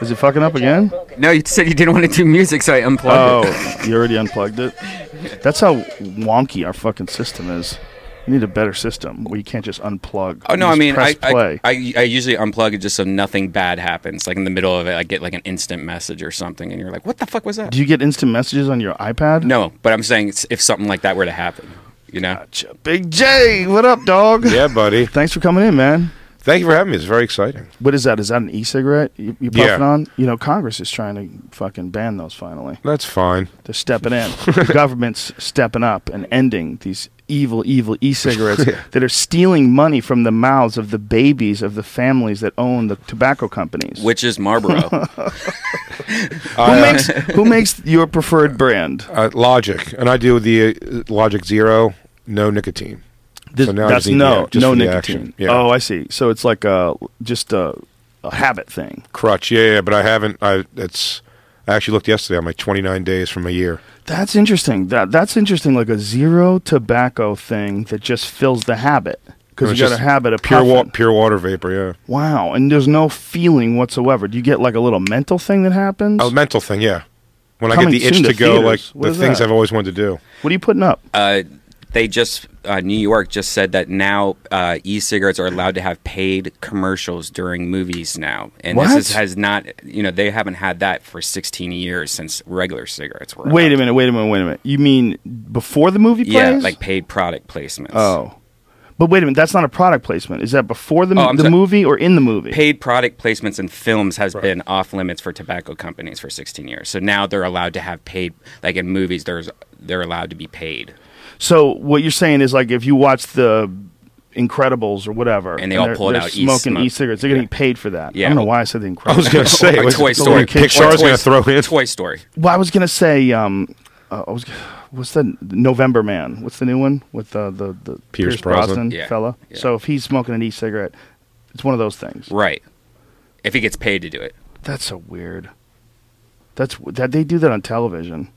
Is it fucking up again? No, you said you didn't want to do music, so I unplugged it. Oh, you already unplugged it. That's how wonky our fucking system is. You need a better system where you can't just unplug. Oh no, I mean, press I, play. I, I I usually unplug it just so nothing bad happens. Like in the middle of it, I get like an instant message or something, and you're like, "What the fuck was that?" Do you get instant messages on your iPad? no, but I'm saying it's- if something like that were to happen, you know. Gotcha. Big Jay, what up, dog? Yeah, buddy. Thanks for coming in, man. Thank you for having me. It's very exciting. What is that? Is that an e-cigarette you, you Yeah. puffing on? You know, Congress is trying to fucking ban those finally. That's fine. They're stepping in. the government's stepping up and ending these evil, evil e-cigarettes that are stealing money from the mouths of the babies of the families that own the tobacco companies. Which is Marlboro. who makes who makes your preferred brand? Uh, Logic, and I do the uh, Logic Zero, no nicotine. This, So now that's just no the- no nicotine. Yeah. Oh, I see. So it's like a just a, a habit thing. Crutch, yeah, yeah, but I haven't. I it's. I actually looked yesterday. I'm like 29 days from a year. That's interesting. That that's interesting. Like a zero tobacco thing that just fills the habit because It's you got a habit of Pure puffing. water, pure water vapor. Yeah. Wow, and there's no feeling whatsoever. Do you get like a little mental thing that happens? A mental thing. Yeah. When I get the itch to, to go, theaters. like What the things that? I've always wanted to do. what are you putting up? uh, they just uh, New York just said that now uh, e-cigarettes are allowed to have paid commercials during movies now, and What? this is, has not. You know, they haven't had that for 16 years since regular cigarettes were. Wait a minute. Wait a minute. Wait a minute. You mean before the movie plays? Yeah, like paid product placements. oh, but wait a minute. That's not a product placement. Is that before the Oh, the sorry. movie or in the movie? paid product placements in films has been off limits for tobacco companies for 16 years. So now they're allowed to have paid, like in movies, there's they're allowed to be paid. So what you're saying is like if you watch the Incredibles or whatever, And they all they're- out smoking e-smoke. e-cigarettes, they're getting Yeah. paid for that. Yeah. I don't know why I said the Incredibles. I was gonna say, Or Toy Story. Pixar's gonna throw in. Toy Story. Well, I was gonna say, um, uh, I was, what's the November Man? What's the new one with uh, the the Pierce Brosnan. Yeah, fella? yeah. So if he's smoking an e-cigarette, it's one of those things. Right. If he gets paid to do it. That's so weird. That's that they do that on television.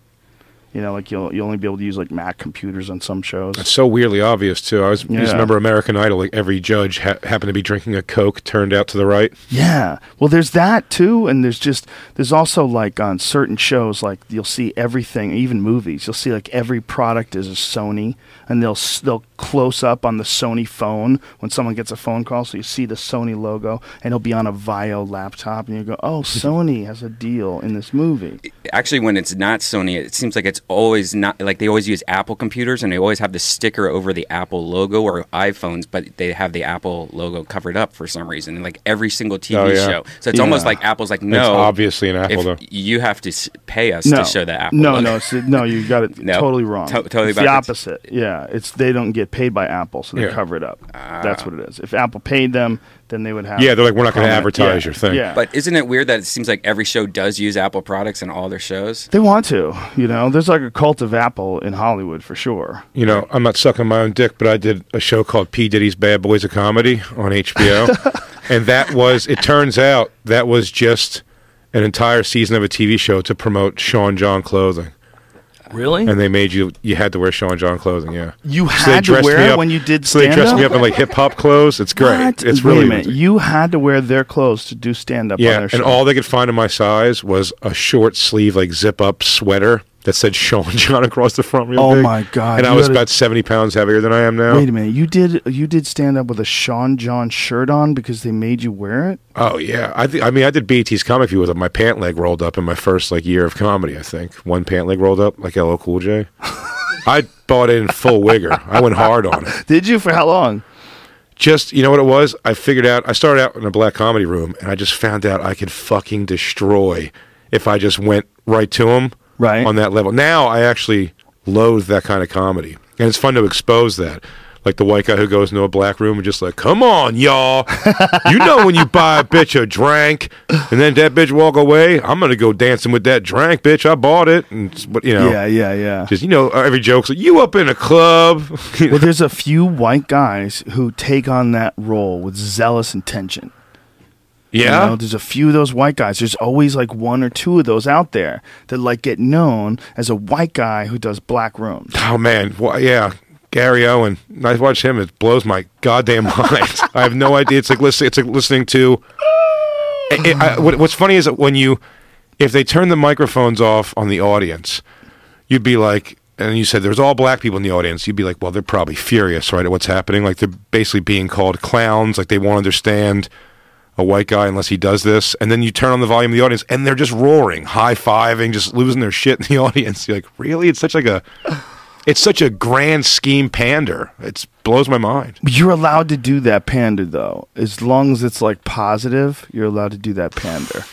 You know, like you'll you only be able to use like Mac computers on some shows. It's so weirdly obvious too. I was Yeah. just remember American Idol. Like every judge ha- happened to be drinking a Coke, turned out to the right. Yeah. Well, there's that too, and there's just there's also like on certain shows, like you'll see everything, even movies. You'll see like every product is a Sony, and they'll they'll close up on the Sony phone when someone gets a phone call, so you see the Sony logo, and it'll be on a Vaio laptop, and you go, oh, Sony has a deal in this movie. Actually, when it's not Sony, it seems like it's always not like they always use Apple computers and they always have the sticker over the Apple logo or iPhones, but they have the Apple logo covered up for some reason. in like every single TV Oh, yeah. show. So it's almost like Apple's like, It's no. obviously an Apple if though. you have to pay us No, to show the Apple. no, logo. no, it's, no. You got it No. totally wrong. To- totally it's the backwards. opposite. Yeah, it's they don't get paid by Apple, so they Yeah. cover it up. Ah. That's what it is. If Apple paid them, then they would have. Yeah, they're like, we're not gonna advertise yeah, your thing. Yeah, But isn't it weird that it seems like every show does use Apple products in all their shows? They want to, you know. There's like a cult of Apple in Hollywood for sure. You know, I'm not sucking my own dick, but I did a show called P Diddy's Bad Boys of Comedy on HBO, and that was. It turns out that was just an entire season of a TV show to promote Sean John clothing, Really? and they made you you had to wear Sean John clothing. Yeah, You So had to wear up- when you did So they dressed up. me up in like hip hop clothes. It's great. What? It's Wait really a minute. You had to wear their clothes to do stand up. on Yeah, and all they could find in my size was a short sleeve, like zip up sweater that said Sean John across the front. Real Oh big. my God, And I was about seventy pounds heavier than I am now. Wait a minute. You did you did stand up with a Sean John shirt on because they made you wear it? Oh yeah, I th- I mean I did BET's comic view with my pant leg rolled up in my first like year of comedy. I think one pant leg rolled up like LL Cool J. I bought in full wigger. I went hard on it. Did you for how long? Just you know what it was? I figured out. I started out in a black comedy room, and I just found out I could fucking destroy if I just went right to him Right. on that level. Now I actually loathe that kind of comedy, and it's fun to expose that. Like the white guy who goes into a black room and just like, "Come on, y'all! you know when you buy a bitch a drink, and then that bitch walk away, I'm gonna go dancing with that drink, bitch. I bought it, and but you know, Yeah, yeah, yeah. just you know, every joke's like, you up in a club. well, there's a few white guys who take on that role with zealous intention. You yeah, know, there's a few of those white guys. There's always like one or two of those out there that like get known as a white guy who does black rooms. Oh man, well, yeah, Gary Owen. I watch him. It blows my goddamn mind. I have no idea. It's like listening. It's like listening to. it, I, what, what's funny is that when you, if they turn the microphones off on the audience, you'd be like, and you said there's all black people in the audience. You'd be like, well, they're probably furious, right, at what's happening. Like they're basically being called clowns. Like they won't understand a white guy unless he does this. And then you turn on the volume of the audience, and they're just roaring, high fiving, just losing their shit in the audience. You're like, really? It's such like a, it's such a grand scheme pander. It blows my mind. You're allowed to do that pander though, as long as it's like positive. You're allowed to do that pander.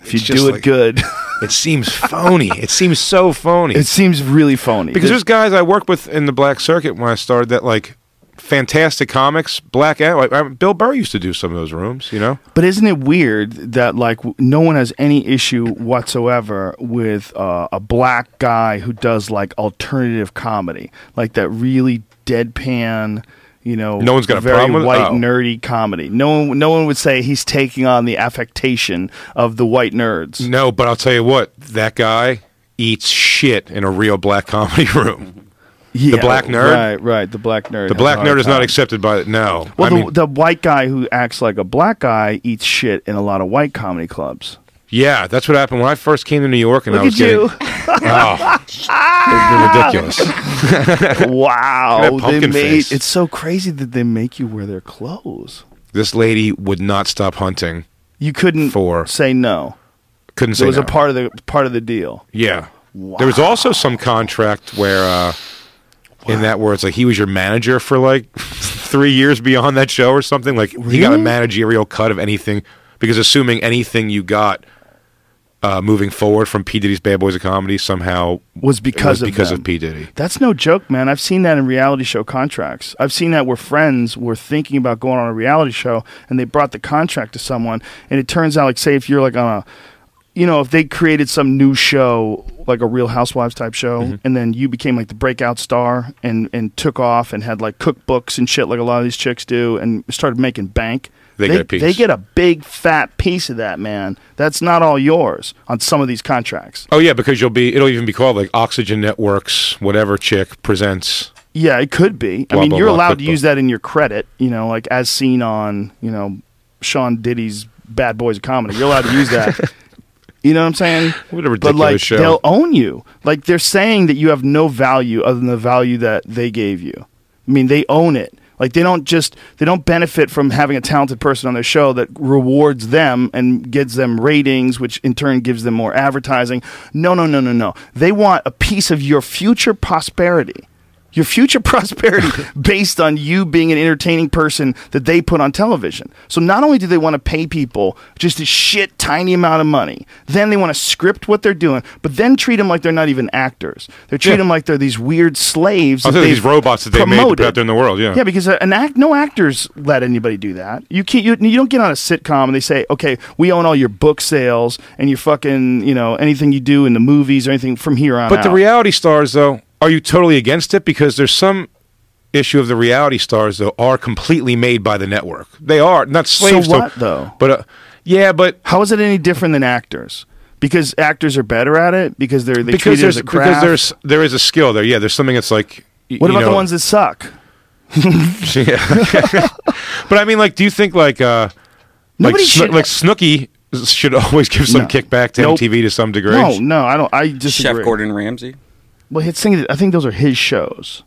If you It's just do it like- good, It seems phony. it seems so phony. it seems really phony. because There's- there's guys I worked with in the black circuit when I started that like fantastic comics, black like I, Bill Burr used to do some of those rooms, you know. But isn't it weird that like no one has any issue whatsoever with uh, a black guy who does like alternative comedy, like that really deadpan, you know, No one's got a very problem with white Oh. nerdy comedy. No one, no one would say he's taking on the affectation of the white nerds. No, but I'll tell you what, that guy eats shit in a real black comedy room. Yeah, black nerd? right? Right, the black nerd. The black nerd is not accepted by no. Well, I the, mean, the white guy who acts like a black guy eats shit in a lot of white comedy clubs. yeah, that's what happened when I first came to New York, and I was at you! getting oh, they're ridiculous. Wow, Look they made face. it's so crazy that they make you wear their clothes. This lady would not stop hunting. You couldn't For- say no. Couldn't say It was no. a part of the part of the deal. Yeah. There was also some contract where, uh, in that where it's like he was your manager for like three years beyond that show or something. Like he got a managerial cut of anything because assuming anything you got uh, moving forward from P Diddy's Bad Boys of Comedy somehow Was because was of because them. of P Diddy. That's no joke, man. I've seen that in reality show contracts. I've seen that where friends were thinking about going on a reality show and they brought the contract to someone, and it turns out, like, say, if you're like on a, you know, if they created some new show, like a Real Housewives type show, Mm-hmm. and then you became like the breakout star and and took off and had like cookbooks and shit like a lot of these chicks do, and started making bank. They get a piece. They get a big fat piece of that, man. That's not all yours on some of these contracts. Oh yeah, because you'll be it'll even be called like Oxygen Networks, whatever chick presents. Yeah, it could be. I mean, blah, you're blah, allowed to use that in your credit, you know, like as seen on, you know, Sean Diddy's Bad Boys of Comedy. You're allowed to use that. You know what I'm saying? What a but like show. they'll own you. Like they're saying that you have no value other than the value that they gave you. I mean, they own it. Like they don't just they don't benefit from having a talented person on their show that rewards them and gives them ratings, which in turn gives them more advertising. No, no, no, no, no. They want a piece of your future prosperity. Your future prosperity based on you being an entertaining person that they put on television. So not only do they want to pay people just a shit tiny amount of money, then they want to script what they're doing, but then treat them like they're not even actors. They treat Yeah. them like they're these weird slaves. That these robots that they made to out there in the world. Yeah. Yeah, because an act, no actors let anybody do that. You can't. You, you don't get on a sitcom and they say, "Okay, we own all your book sales and your fucking, you know, anything you do in the movies or anything from here on." But the reality stars, though, are you totally against it? Because there's some issue of the reality stars, though, are completely made by the network. They are not slaves. to- what, though? But uh, yeah, but How is it any different than actors? Because actors are better at it because they're they because there's as a because there's there is a skill there. Yeah, there's something that's like. y- what you about the ones that suck? Yeah. but I mean, like, do you think like uh, like Nobody Sno- should- like Snooki should always give some No. kickback to Nope. MTV to some degree? No, no, I don't. I disagree. Chef Gordon Ramsay. Well, his thing, I think those are his shows.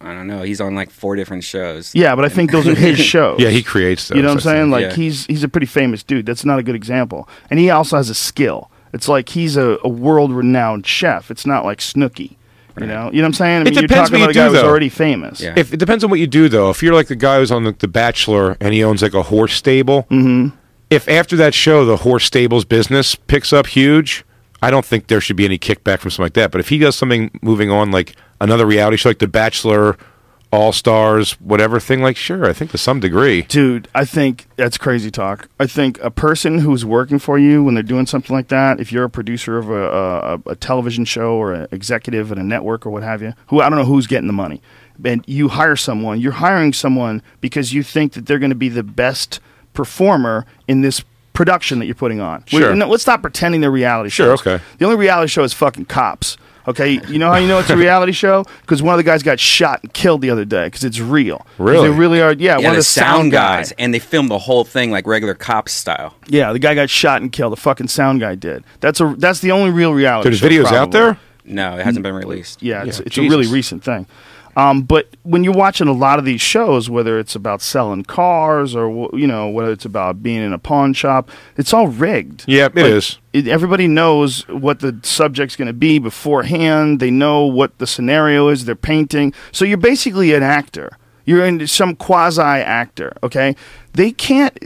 I don't know. He's on like four different shows. Yeah, but I think those are his shows. Yeah, he creates those. You know what I'm saying? think. Like Yeah. he's he's a pretty famous dude. That's not a good example. And he also has a skill. It's like he's a, a world renowned chef. It's not like Snooki. You know, you know what I'm saying? I It mean, you're depends talking what about you a guy do, who's though. already famous. Yeah. If it depends on what you do, though. If you're like the guy who's on the, the Bachelor and he owns like a horse stable, Mm-hmm. if after that show the horse stable's business picks up huge, I don't think there should be any kickback from something like that. But if he does something moving on, like another reality show, like The Bachelor, All Stars, whatever thing, like sure, I think to some degree. Dude, I think that's crazy talk. I think a person who's working for you when they're doing something like that, if you're a producer of a, a, a television show or an executive at a network or what have you, who I don't know who's getting the money, and you hire someone, you're hiring someone because you think that they're going to be the best performer in this production that you're putting on. Sure. We- no, let's stop pretending they're reality Sure, shows. okay. The only reality show is fucking cops. Okay, you know how you know it's a reality show because one of the guys got shot and killed the other day because it's real. Really? They really are. Yeah, Yeah, one the of the sound guy. guys, and they filmed the whole thing like regular cops style. Yeah, the guy got shot and killed. The fucking sound guy did. That's a. That's the only real reality. There's show, videos out there. No, it hasn't been released. Yeah, it's, Yeah, it's a really recent thing. Um, but when you're watching a lot of these shows, whether it's about selling cars or you know whether it's about being in a pawn shop, it's all rigged. Yeah, it is. is. It, everybody knows what the subject's going to be beforehand. They know what the scenario is. They're painting. So you're basically an actor. You're in some quasi actor. Okay, they can't.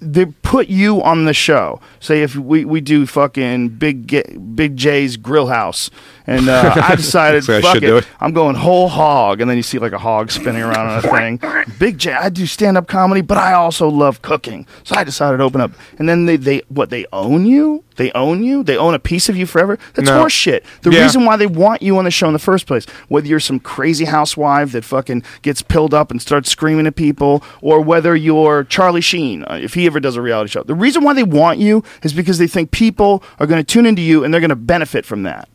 They put you on the show. Say if we, we do fucking big Big Jay's Grill House, and uh, I decided So fuck should it, it. I'm going whole hog, and then you see like a hog spinning around on a thing. Big Jay, I do stand up comedy, but I also love cooking, so I decided to open up. And then they, they what they own you? They own you? They own a piece of you forever? That's No. horse shit. The Yeah. reason why they want you on the show in the first place, whether you're some crazy housewife that fucking gets pilled up and starts screaming at people, or whether you're Charlie Sheen, uh, if he ever does a reality show, the reason why they want you is because they think people are going to tune into you and they're going to benefit from that.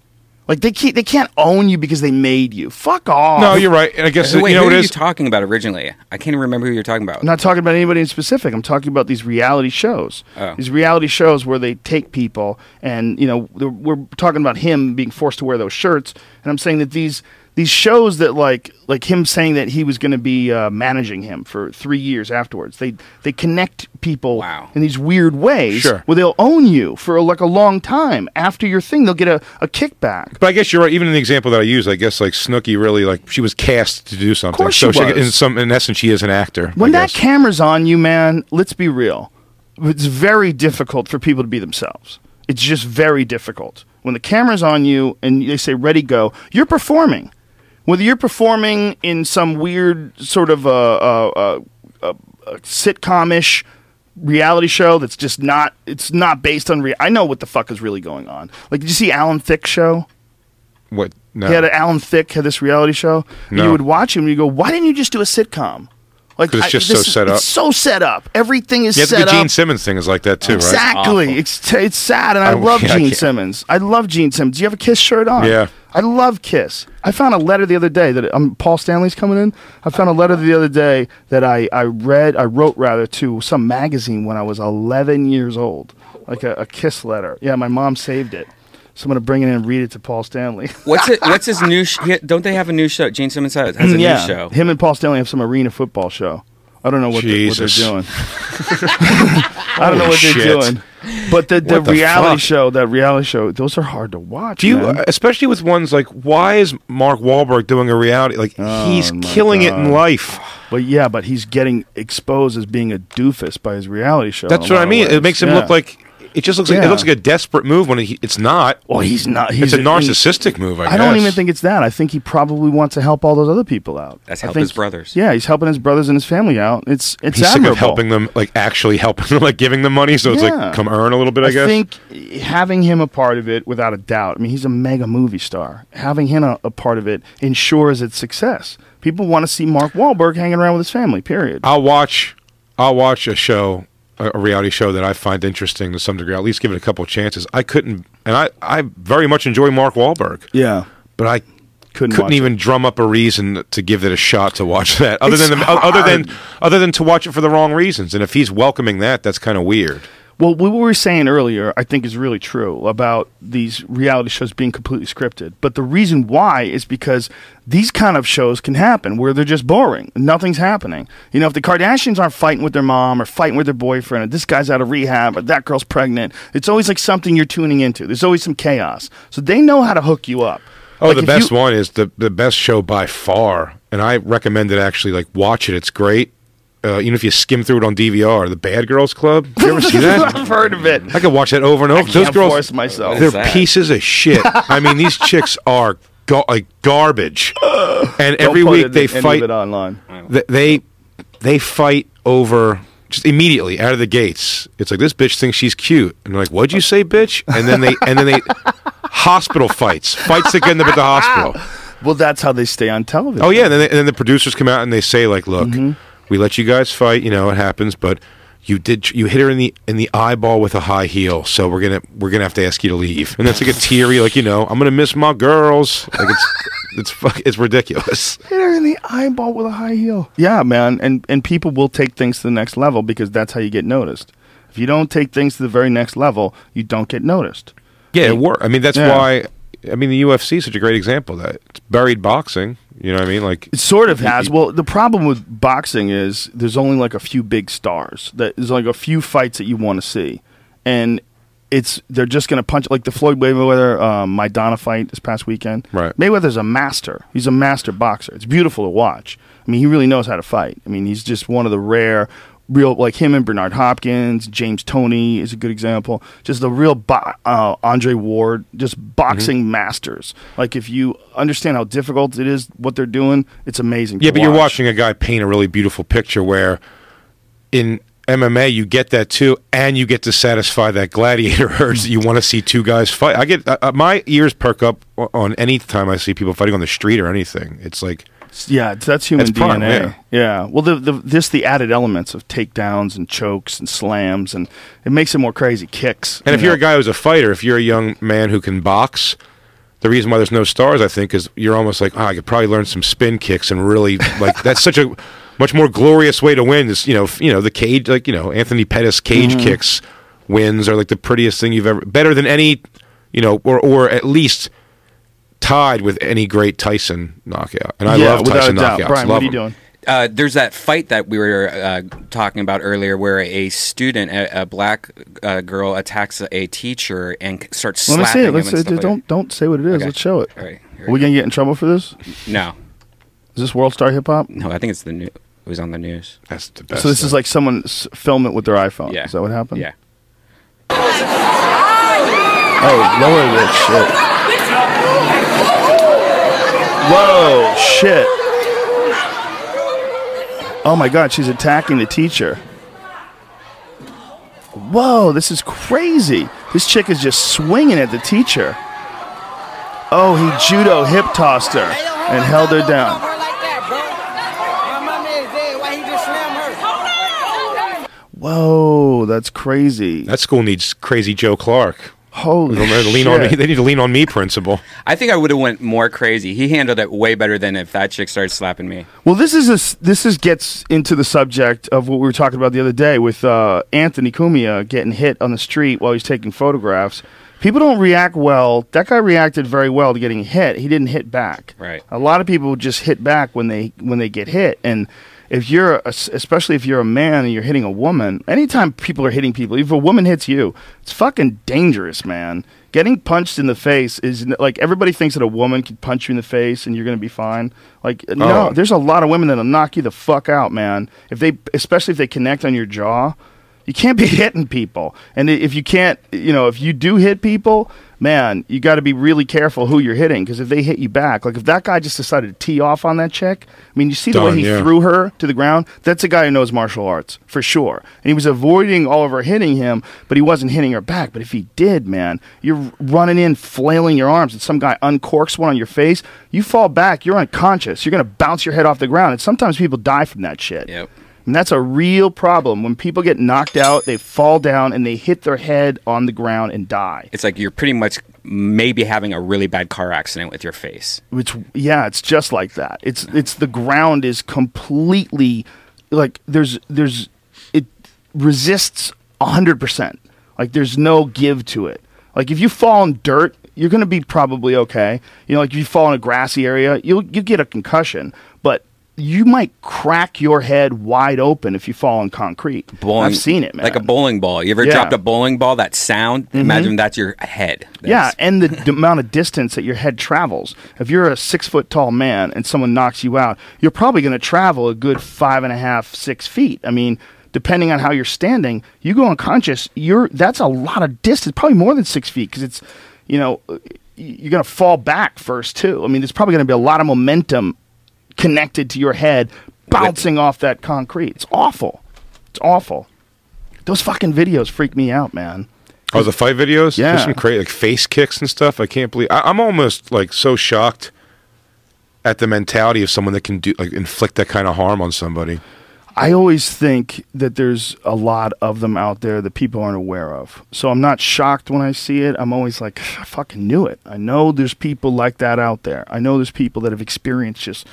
Like they can't, they can't own you because they made you. Fuck off. No, you're right. And I guess Wait, you know who what are it you is. talking about originally? I can't even remember who you're talking about. I'm not talking about anybody in specific. I'm talking about these reality shows. Oh. These reality shows where they take people, and you know, they're- we're talking about him being forced to wear those shirts. And I'm saying that these these shows that like like him saying that he was going to be uh, managing him for three years afterwards. They they connect people Wow. in these weird ways Sure. where they'll own you for like a long time after your thing. They'll get a, a kickback. But I guess you're right. Even in the example that I use, I guess like Snooki really like she was cast to do something. Of course so she was. in some in essence, she is an actor. When that camera's on you, man, let's be real. It's very difficult for people to be themselves. It's just very difficult. When the camera's on you and they say ready go, you're performing. Whether you're performing in some weird sort of a, a, a, a, sitcom-ish reality show that's just not it's not based on real I know what the fuck is really going on. Like did you see Alan Thicke show? what? No. He had a, Alan Thicke had this reality show. No. you would watch him and you go, why didn't you just do a sitcom? Like it's just this so set up. It's so set up. Everything is set. yeah, the Gene up. Simmons thing is like that too, right? Exactly. Awful. It's it's sad, and I, I- love yeah, Gene can't- Simmons. I love Gene Simmons. Do you have a Kiss shirt on? Yeah. I love Kiss. I found a letter the other day that um, Paul Stanley's coming in. I found a letter the other day that I, I read, I wrote rather to some magazine when I was 11 years old, like a, a Kiss letter. Yeah, my mom saved it. So I'm gonna bring it in and read it to Paul Stanley. What's it? What's his new? Sh- don't they have a new show? Gene Simmons has, has a yeah, new show. him and Paul Stanley have some arena football show. I don't know what, they, what they're doing. I don't know Holy what they're shit. doing. But the, the the reality fuck? show, that reality show, those are hard to watch. Do you, man. especially with ones like, why is Mark Wahlberg doing a reality? Like Oh, he's my killing it in life. But yeah, but he's getting exposed as being a doofus by his reality show. That's what I lot of mean. It makes him Yeah. look like it just looks like Yeah. it looks like a desperate move when he, it's not. Well, he's not. He's It's a narcissistic move. I, I don't even think it's that. I think he probably wants to help all those other people out. That's I help think- his brothers. Yeah, he's helping his brothers and his family out. It's it's he's sick admirable. of helping them, like actually helping them, like giving them money. So it's Yeah. like come earn a little bit. I, guess. think having him a part of it, without a doubt, I mean, he's a mega movie star. Having him a, a part of it ensures its success. People want to see Mark Wahlberg hanging around with his family. Period. I'll watch. I'll watch a show, a, reality show that I find interesting to some degree. I'll at least give it a couple of chances. I couldn't, and I, I very much enjoy Mark Wahlberg, yeah, but I couldn't couldn't watch it. even drum up a reason to give it a shot to watch that. Other It's than the, other than other than to watch it for the wrong reasons. And if he's welcoming that, that's kind of weird. Well, what we were saying earlier, I think, is really true about these reality shows being completely scripted. But the reason why is because these kind of shows can happen where they're just boring. Nothing's happening. You know, if the Kardashians aren't fighting with their mom or fighting with their boyfriend, or this guy's out of rehab, or that girl's pregnant, it's always like something you're tuning into. There's always some chaos. So they know how to hook you up. Oh, Like, the best you- one is the the best show by far, and I recommend it. Actually, like watch it. It's great. Uh, even if you skim through it on DVR, the Bad Girls Club. You ever see that? I've heard of it. I could watch that over and over. I Those can't girls, force myself. they're that? pieces of shit. I mean, these chicks are ga- like garbage. And every week it- they fight. online. th- They they fight over just immediately out of the gates. It's like this bitch thinks she's cute, and they're like, "What'd you say, bitch?" And then they and then they hospital fights, fights that get them at the hospital. Well, that's how they stay on television. Oh yeah, and then, they, and then the producers come out and they say like, "Look, Mm-hmm. We let you guys fight. You know, it happens, but you did you hit her in the in the eyeball with a high heel, so we're gonna we're gonna have to ask you to leave. And that's like a teary, like you know, I'm gonna miss my girls. Like it's it's fuck, it's ridiculous. Hit her in the eyeball with a high heel. Yeah, man, and and people will take things to the next level because that's how you get noticed. If you don't take things to the very next level, you don't get noticed. Yeah, it worked. I mean, that's Yeah. why. I mean, the UFC is such a great example of that it's buried boxing. You know what I mean? Like It sort of has. Well, the problem with boxing is there's only like a few big stars. That there's like a few fights that you want to see, and it's they're just going to punch like the Floyd Mayweather um, Maidana fight this past weekend. Right. Mayweather's a master. He's a master boxer. It's beautiful to watch. I mean, he really knows how to fight. I mean, he's just one of the rare. Real like him and Bernard Hopkins, James Toney is a good example. Just the real bo- uh, Andre Ward, just boxing Mm-hmm. masters. Like if you understand how difficult it is, what they're doing, it's amazing. Yeah, but you're watching a guy paint a really beautiful picture where in MMA you get that too, and you get to satisfy that gladiator urge that you want to see two guys fight. I get uh, uh, my ears perk up on any time I see people fighting on the street or anything. It's like Yeah, that's human That's fun, DNA. yeah. Well, the, the this the added elements of takedowns and chokes and slams, and it makes it more crazy. Kicks. And you if you're a guy who's a fighter, if you're a young man who can box, the reason why there's no stars, I think, is you're almost like, oh, I could probably learn some spin kicks and really like that's such a much more glorious way to win. Is you know, you know, the cage, like you know, Anthony Pettis cage Mm-hmm. kicks wins are like the prettiest thing you've ever, better than any, you know, or or at least tied with any great Tyson knockout. And I yeah, love Tyson a knockouts. Brian, love what are you them. doing? Uh, there's that fight that we were uh, talking about earlier, where a student, a, a black uh, girl, attacks a, a teacher and c- starts Let me see it. Let's say, like don't don't say what it is. Okay. Let's show it. All right. Are we gonna get in trouble for this? that. No, Is this World Star Hip Hop? no, I think it's the new. It was on the news. That's the best. So this is like someone film it with their iPhone. Yeah. Is that what happened? Yeah. Oh, lower this shit. Whoa, shit. Oh my god, she's attacking the teacher. Whoa, this is crazy. This chick is just swinging at the teacher. Oh, he judo hip tossed her and held her down. Whoa, that's crazy. that school needs crazy Joe Clark. Holy They'll shit. lean on me. They need to lean on me, principal. I think I would have went more crazy. He handled it way better than if that chick started slapping me. Well, this is a s this is gets into the subject of what we were talking about the other day with uh, Anthony Cumia getting hit on the street while he's taking photographs. People don't react well. That guy reacted very well to getting hit. He didn't hit back. Right. A lot of people just hit back when they when they get hit, and if you're a, especially if you're a man and you're hitting a woman, anytime people are hitting people, if a woman hits you, it's fucking dangerous, man. Getting punched in the face is like everybody thinks that a woman can punch you in the face and you're gonna be fine. Like no, Oh. there's a lot of women that'll knock you the fuck out, man. If they, especially if they connect on your jaw, you can't be hitting people. And if you can't, you know, if you do hit people, man, you got to be really careful who you're hitting because if they hit you back, like if that guy just decided to tee off on that chick, I mean, you see the way he yeah. threw her to the ground. That's a guy who knows martial arts for sure, and he was avoiding all of her hitting him, but he wasn't hitting her back. But if he did, man, you're running in, flailing your arms, and some guy uncorks one on your face, you fall back, you're unconscious, you're gonna bounce your head off the ground, and sometimes people die from that shit. Yep. And that's a real problem. When people get knocked out, they fall down and they hit their head on the ground and die. It's like you're pretty much maybe having a really bad car accident with your face. Which yeah, it's just like that. It's it's the ground is completely like there's there's it resists hundred percent. Like there's no give to it. Like if you fall in dirt, you're gonna be probably okay. You know, like if you fall in a grassy area, you'll you get a concussion, but you might crack your head wide open if you fall on concrete. Bowling, I've seen it, man. Like a bowling ball. You ever Yeah. Mm-hmm. dropped a bowling ball? That sound. Imagine that's your head. Yeah, and the d- amount of distance that your head travels. If you're a six foot tall man and someone knocks you out, you're probably going to travel a good five and a half, six feet. I mean, depending on how you're standing, you go unconscious. You're that's a lot of distance, probably more than six feet, because it's, you know, you're going to fall back first too. I mean, there's probably going to be a lot of momentum connected to your head bouncing off that concrete. It's awful. It's awful. Those fucking videos freak me out, man. Oh, the fight videos? Yeah. There's some crazy, like face kicks and stuff. I can't believe. I, I'm almost like so shocked at the mentality of someone that can do like inflict that kind of harm on somebody. I always think that there's a lot of them out there that people aren't aware of. So I'm not shocked when I see it. I'm always like, I fucking knew it. I know there's people like that out there. I know there's people that have experienced just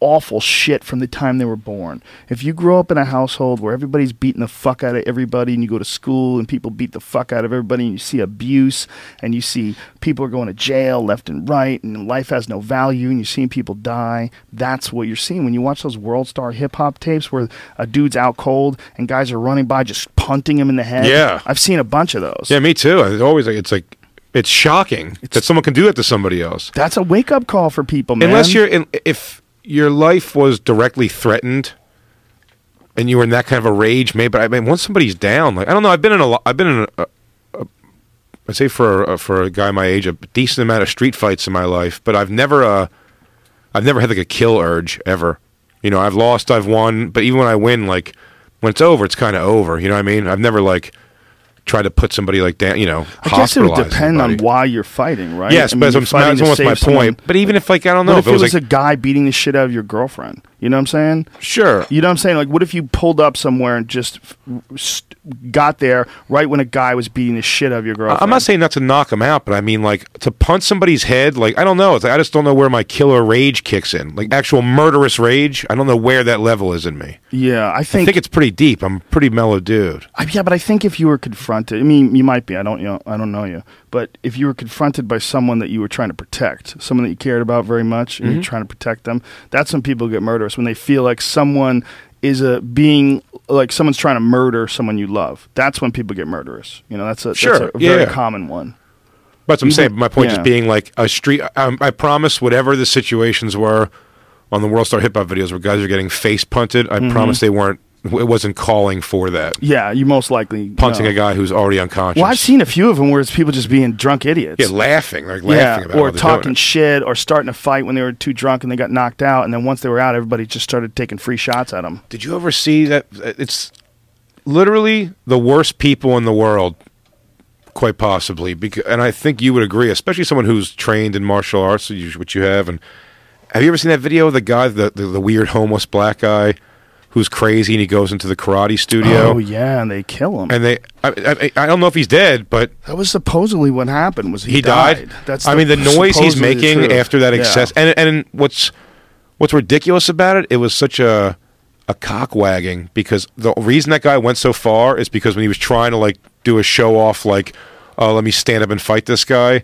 awful shit from the time they were born. If you grow up in a household where everybody's beating the fuck out of everybody and you go to school and people beat the fuck out of everybody and you see abuse and you see people are going to jail left and right and life has no value and you're seeing people die, that's what you're seeing when you watch those world star hip hop tapes where a dude's out cold and guys are running by just punting him in the head. Yeah. I've seen a bunch of those. Yeah, me too. It's always like it's like it's shocking that someone can do that to somebody else. That's a wake up call for people, man. Unless you're in, if your life was directly threatened and you were in that kind of a rage, maybe. But I mean, once somebody's down, like I don't know. I've been in a. I've been in a. a, I'd say for a, for a guy my age, a decent amount of street fights in my life, but I've never. Uh, I've never had like a kill urge ever. You know, I've lost, I've won, but even when I win, like when it's over, it's kind of over. You know what I mean? I've never like tried to put somebody like that, You know, I guess it would depend on why you're fighting, right? Yes, I mean, but that's, almost my someone- point. But even if like I don't know What if if it was, a like guy beating the shit out of your girlfriend? You know what I'm saying? sure, You know what I'm saying? Like, what if you pulled up somewhere and just f- st- got there right when a guy was beating the shit out of your girlfriend? I'm not saying not to knock him out, but I mean like to punch somebody's head. Like I don't know. It's like, I just don't know where my killer rage kicks in. Like actual murderous rage. I don't know where that level is in me. Yeah, I think. I think. think it's pretty deep. I'm a pretty mellow dude. I- yeah, but I think if you were confronted, I mean, you might be. I don't, you know, I don't know you, but if you were confronted by someone that you were trying to protect, someone that you cared about very much, and you're trying to protect them, that's when people get murderous when they feel like someone is a being like someone's trying to murder someone you love. That's when people get murderous. You know, that's a, Sure, that's a very yeah. common one. But I'm saying my point yeah. just being like a street. Um, I promise whatever the situations were on the World Star Hip Hop videos where guys are getting face punted. I Mm-hmm. promise they weren't. It wasn't calling for that. Yeah, you most likely Punting know. a guy who's already unconscious. Well, I've seen a few of them where it's people just being drunk idiots. Yeah, laughing. Like Yeah, laughing about or talking shit, or starting a fight when they were too drunk and they got knocked out, and then once they were out, everybody just started taking free shots at them. Did you ever see that? It's literally the worst people in the world, quite possibly. Because, and I think you would agree, especially someone who's trained in martial arts, which you have. And have you ever seen that video of the guy, the the, the weird homeless black guy, who's crazy and he goes into the karate studio? Oh yeah, and they kill him. And they, I, I, I don't know if he's dead, but that was supposedly what happened. Was he, he died. That's I mean, the noise he's making truth. after that Yeah. excess, and and what's what's ridiculous about it, it was such a a cock wagging because the reason that guy went so far is because when he was trying to like do a show off, like, oh, let me stand up and fight this guy.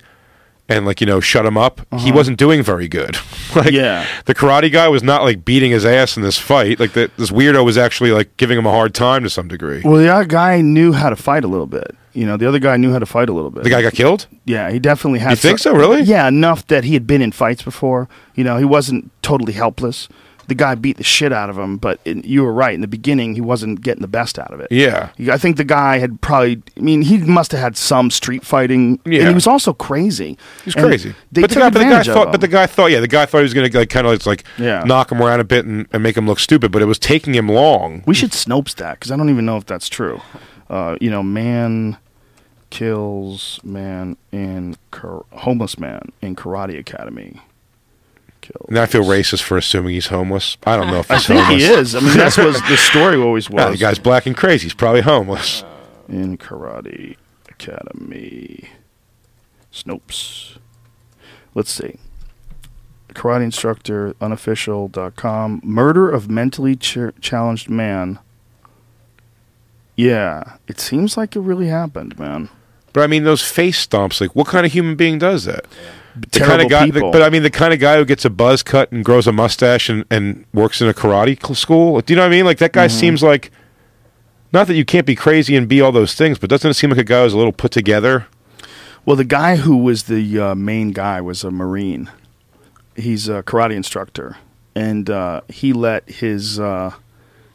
And like you know, shut him up. He wasn't doing very good. like, Uh-huh. Yeah. the karate guy was not like beating his ass in this fight. Like the, this weirdo was actually like giving him a hard time to some degree. Well, the other guy knew how to fight a little bit. You know, the other guy knew how to fight a little bit. The guy got killed. Yeah, he definitely had. You think some- so, really? Yeah, enough that he had been in fights before. You know, he wasn't totally helpless. The guy beat the shit out of him, but it, you were right. In the beginning, he wasn't getting the best out of it. Yeah. I think the guy had probably. I mean, he must have had some street fighting. Yeah. and he was also crazy. He's crazy. But the guy, but the guy thought, but the guy thought, yeah, the guy thought he was going to like kind of like Yeah. knock him around a bit and, and make him look stupid, but it was taking him long. We should Snopes that because I don't even know if that's true. Uh, you know, man kills man in homeless man in karate academy. Kills. Now I feel racist for assuming he's homeless. I don't know if I he's think homeless. he is. I mean, that's what the story always was. Yeah, the guy's black and crazy. He's probably homeless. Uh, in karate academy. Snopes. Let's see. Karate instructor, unofficial.com. Murder of mentally ch- challenged man. Yeah, it seems like it really happened, man. But I mean, those face stomps. Like, what kind of human being does that? The kind of guy, people. but I mean, the kind of guy who gets a buzz cut and grows a mustache and, and works in a karate school. Do you know what I mean? Like that Mm-hmm. guy seems like. Not that you can't be crazy and be all those things, but doesn't it seem like a guy who's a little put together? Well, the guy who was the uh, main guy was a Marine. He's a karate instructor, and uh, he let his uh,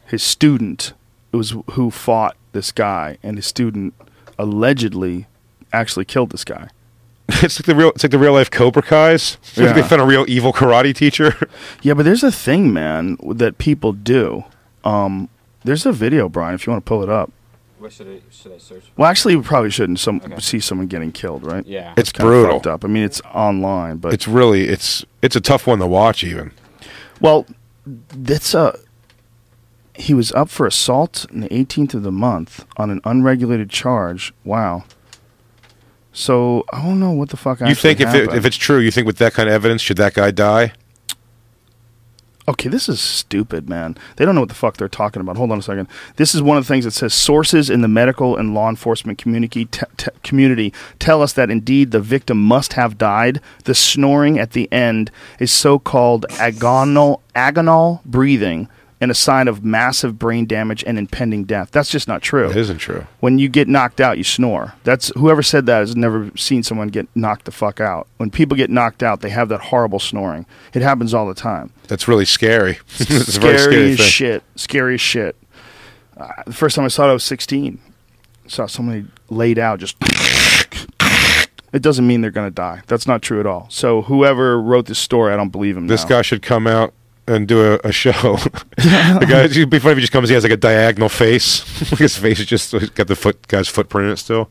his student it was who fought this guy, and his student allegedly actually killed this guy. It's like the real. It's like the real life Cobra Kai's. It's like Yeah. they found a real evil karate teacher. Yeah, but there's a thing, man, that people do. Um, there's a video, Brian, if you want to pull it up. What should I should I search? Well, actually, we probably shouldn't some Okay. see someone getting killed, right? Yeah. It's Kinda brutal. fucked up. I mean, it's online, but It's really. It's it's a tough one to watch. Even Well, that's a. he was up for assault on the 18th of the month on an unregulated charge. Wow. So I don't know what the fuck. You think if it, if it's true, you think with that kind of evidence, should that guy die? Okay, this is stupid, man. They don't know what the fuck they're talking about. Hold on a second. This is one of the things that says sources in the medical and law enforcement community te- te- community tell us that indeed the victim must have died. The snoring at the end is so-called agonal agonal breathing and a sign of massive brain damage and impending death. That's just not true. It isn't true. When you get knocked out, you snore. That's whoever said that has never seen someone get knocked the fuck out. When people get knocked out, they have that horrible snoring. It happens all the time That's really scary. it's scary scary as shit. Scary as shit. Uh, the first time I saw it, I was 16. Saw somebody laid out just. It doesn't mean they're going to die. That's not true at all. So whoever wrote this story, I don't believe him. This now. guy should come out and do a, a show. the guy, it'd be funny if he just comes. He has like a diagonal face. His face is just he's got the foot guy's footprint in it still.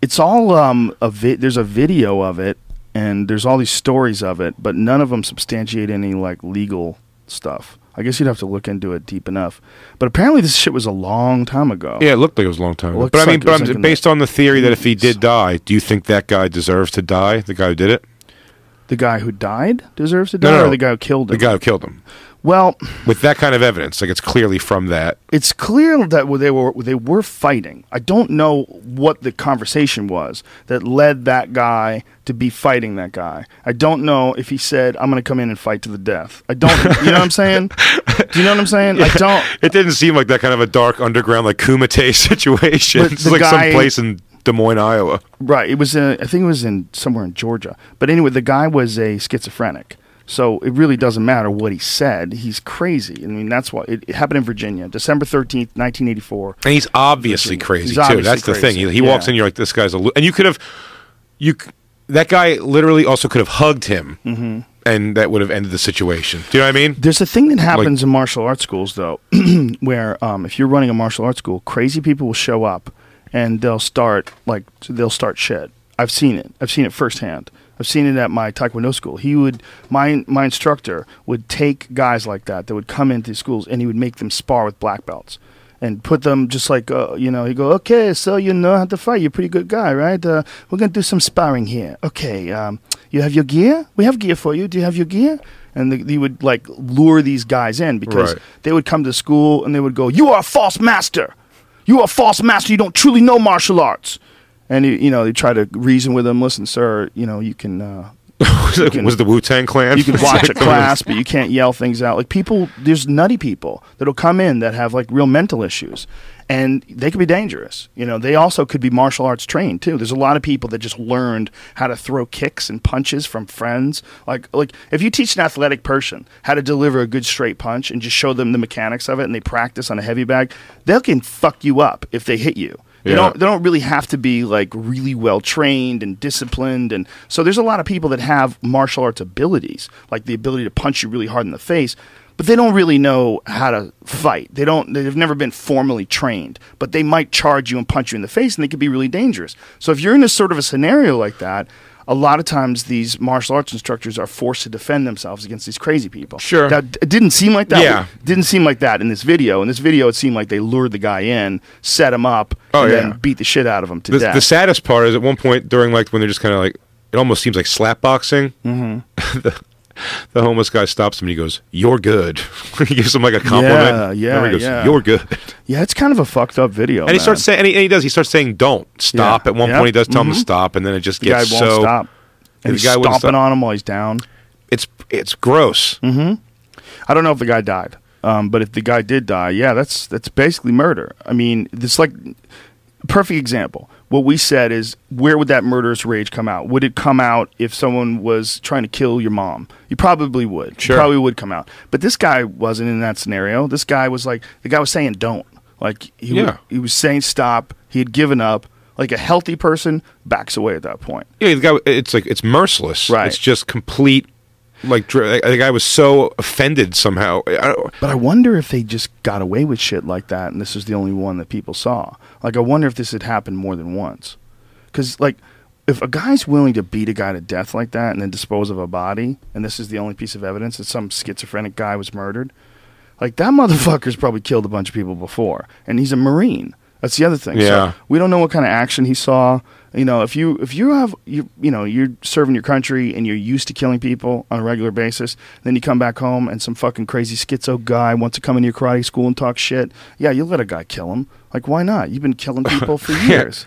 It's all um a vi- there's a video of it, and there's all these stories of it, but none of them substantiate any like legal stuff. I guess you'd have to look into it deep enough. But apparently, this shit was a long time ago. Yeah, it looked like it was a long time ago. But I mean, like but I'm, in based on the theory that if he did die, do you think that guy deserves to die? The guy who did it, The guy who died deserves to die, No, no, or the guy who killed the him? guy who killed him, Well, with that kind of evidence, like it's clearly from that. it's clear that they were they were fighting. I don't know what the conversation was that led that guy to be fighting that guy. I don't know if he said, "I'm going to come in and fight to the death." I don't. you know what I'm saying? Do you know what I'm saying? I don't. It didn't seem like that kind of a dark underground like Kumite situation. It's like guy- some place in Des Moines, Iowa. Right. It was. I think it was in somewhere in Georgia. But anyway, the guy was a schizophrenic. So it really doesn't matter what he said. He's crazy. I mean, that's why it, it happened in Virginia, December thirteenth, nineteen eighty four. And he's obviously He's crazy too. obviously That's the thing. crazy. He, he walks in, you're like, this guy's a. Lo-. And you could have, you, that guy literally also could have hugged him, Mm-hmm. and that would have ended the situation. Do you know what I mean? There's a thing that happens in martial arts schools, though, where um, if you're running a martial arts school, crazy people will show up and they'll start like they'll start shit. I've seen it. I've seen it firsthand. I've seen it at my taekwondo school. He would my my instructor would take guys like that that would come into schools and he would make them spar with black belts and put them just like uh, you know. He go, okay, so you know how to fight. You're a pretty good guy, right? Uh, we're gonna do some sparring here. Okay, um, you have your gear. We have gear for you. Do you have your gear? And the, he would like lure these guys in because Right. they would come to school and they would go, "You are a false master. You are a false master. You don't truly know martial arts." And you, you know, they try to reason with them. Listen, sir, you know, you can uh, was, it, can- was the Wu Tang Clan? you can watch a class, but you can't yell things out. Like people, there's nutty people that'll come in that have like real mental issues, and they could be dangerous. You know, they also could be martial arts trained too. There's a lot of people that just learned how to throw kicks and punches from friends. Like, like if you teach an athletic person how to deliver a good straight punch and just show them the mechanics of it, and they practice on a heavy bag, they can fuck you up if they hit you. They Yeah. don't. They don't really have to be like really well trained and disciplined, and so there's a lot of people that have martial arts abilities, like the ability to punch you really hard in the face, but they don't really know how to fight. They don't. They've never been formally trained, but they might charge you and punch you in the face, and they could be really dangerous. So if you're in a sort of a scenario like that. A lot of times, these martial arts instructors are forced to defend themselves against these crazy people. Sure. That it didn't seem like that. Yeah. didn't seem like that in this video. In this video, it seemed like they lured the guy in, set him up, Oh, and yeah. then beat the shit out of him to The, death. the saddest part is at one point during like when they're just kind of like it almost seems like slap boxing. Mm-hmm. the, the homeless guy stops him and he goes, "You're good." he gives him like a compliment. Yeah, yeah, And he goes, yeah. "You're good." yeah, it's kind of a fucked up video. And he starts saying, and he, and he does. He starts saying, "Don't stop." Yeah. At one Yeah. point, he does tell him to Mhm. stop, and then it just the guy gets won't so. stop, and the he's guy stomping stop. on him while he's down. It's it's gross. I don't know if the guy died, um, but if the guy did die, yeah, that's that's basically murder. I mean, it's like perfect example. What we said is, where would that murderous rage come out? Would it come out if someone was trying to kill your mom? You probably would. Sure. You probably would come out. But this guy wasn't in that scenario. This guy was like, the guy was saying, "Don't." Like he Yeah. would, he was saying, "Stop." He had given up. Like a healthy person backs away at that point. Yeah, the guy. It's like it's merciless. Right. It's just complete. Like dr- the guy was so offended somehow. I But I wonder if they just got away with shit like that, and this is the only one that people saw. Like, I wonder if this had happened more than once. Because, like, if a guy's willing to beat a guy to death like that and then dispose of a body, and this is the only piece of evidence that some schizophrenic guy was murdered, Like that motherfucker's probably killed a bunch of people before, and he's a marine. That's the other thing. Yeah. So we don't know what kind of action he saw. You know, if you if you have you you know you're serving your country and you're used to killing people on a regular basis, then you come back home and some fucking crazy schizo guy wants to come into your karate school and talk shit. Yeah, you let a guy kill him. Like why not? You've been killing people for years.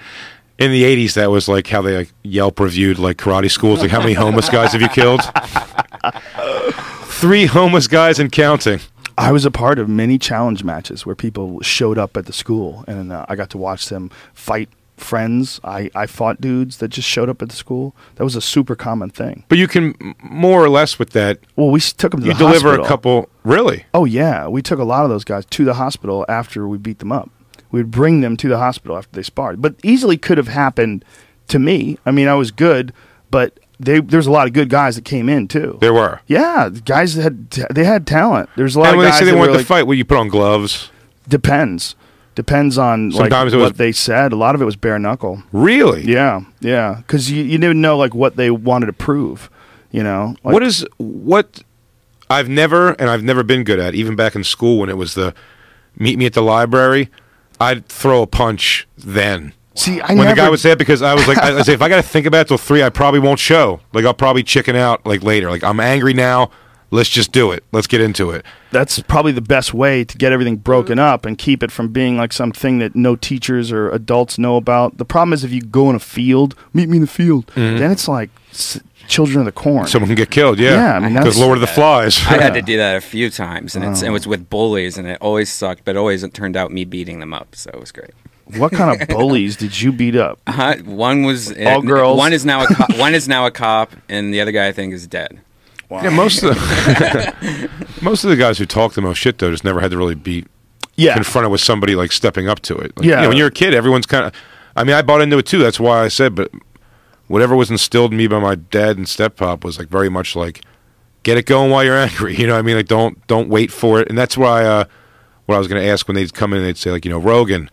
In the '80s, that was like how they like Yelp reviewed like karate schools. Like, how many homeless guys have you killed? Three homeless guys and counting. I was a part of many challenge matches where people showed up at the school, and uh, I got to watch them fight friends. I, I fought dudes that just showed up at the school. That was a super common thing. But you can more or less with that. Well, we took them to You the deliver hospital. a couple. Really? Oh yeah, we took a lot of those guys to the hospital after we beat them up. We'd bring them to the hospital after they sparred, but easily could have happened to me. I mean, I was good, but they, there's a lot of good guys that came in too. There were. yeah, guys that had they had talent. There's a lot And of when they say they want to like, fight, well, you put on gloves. Depends. Depends on like Sometimes what they said. A lot of it was bare knuckle. Really? Yeah, yeah. Because you you didn't know like what they wanted to prove. You know. Like, what is what? I've never and I've never been good at. Even back in school when it was the meet me at the library, I'd throw a punch then. See, I when never. the guy would say it because I was like, I, I say if I got to think about it till three, I probably won't show. Like I'll probably chicken out like later. Like I'm angry now. Let's just do it. Let's get into it. that's probably the best way to get everything broken up and keep it from being like something that no teachers or adults know about. The problem is if you go in a field, meet me in the field, Mm-hmm. then it's like s- children of the corn. Someone can get killed. Yeah, Yeah, I mean, because that's- Lord of the Flies. I had to do that a few times, and it's, Oh. it was with bullies, and it always sucked, but it always it turned out me beating them up, so it was great. What kind of bullies did you beat up? Uh, one was All girls? One is now a co- one is now a cop, and the other guy I think is dead. yeah, most of the most of the guys who talk the most shit though just never had to really be Yeah, confronted with somebody like stepping up to it. Like, Yeah. you know, when you're a kid, everyone's kind of. I mean, I bought into it too. That's why I said, but whatever was instilled in me by my dad and step pop was like very much like, get it going while you're angry. You know, what I mean, like don't don't wait for it. And that's why uh, what I was going to ask when they'd come in, they'd say like, you know, Rogan,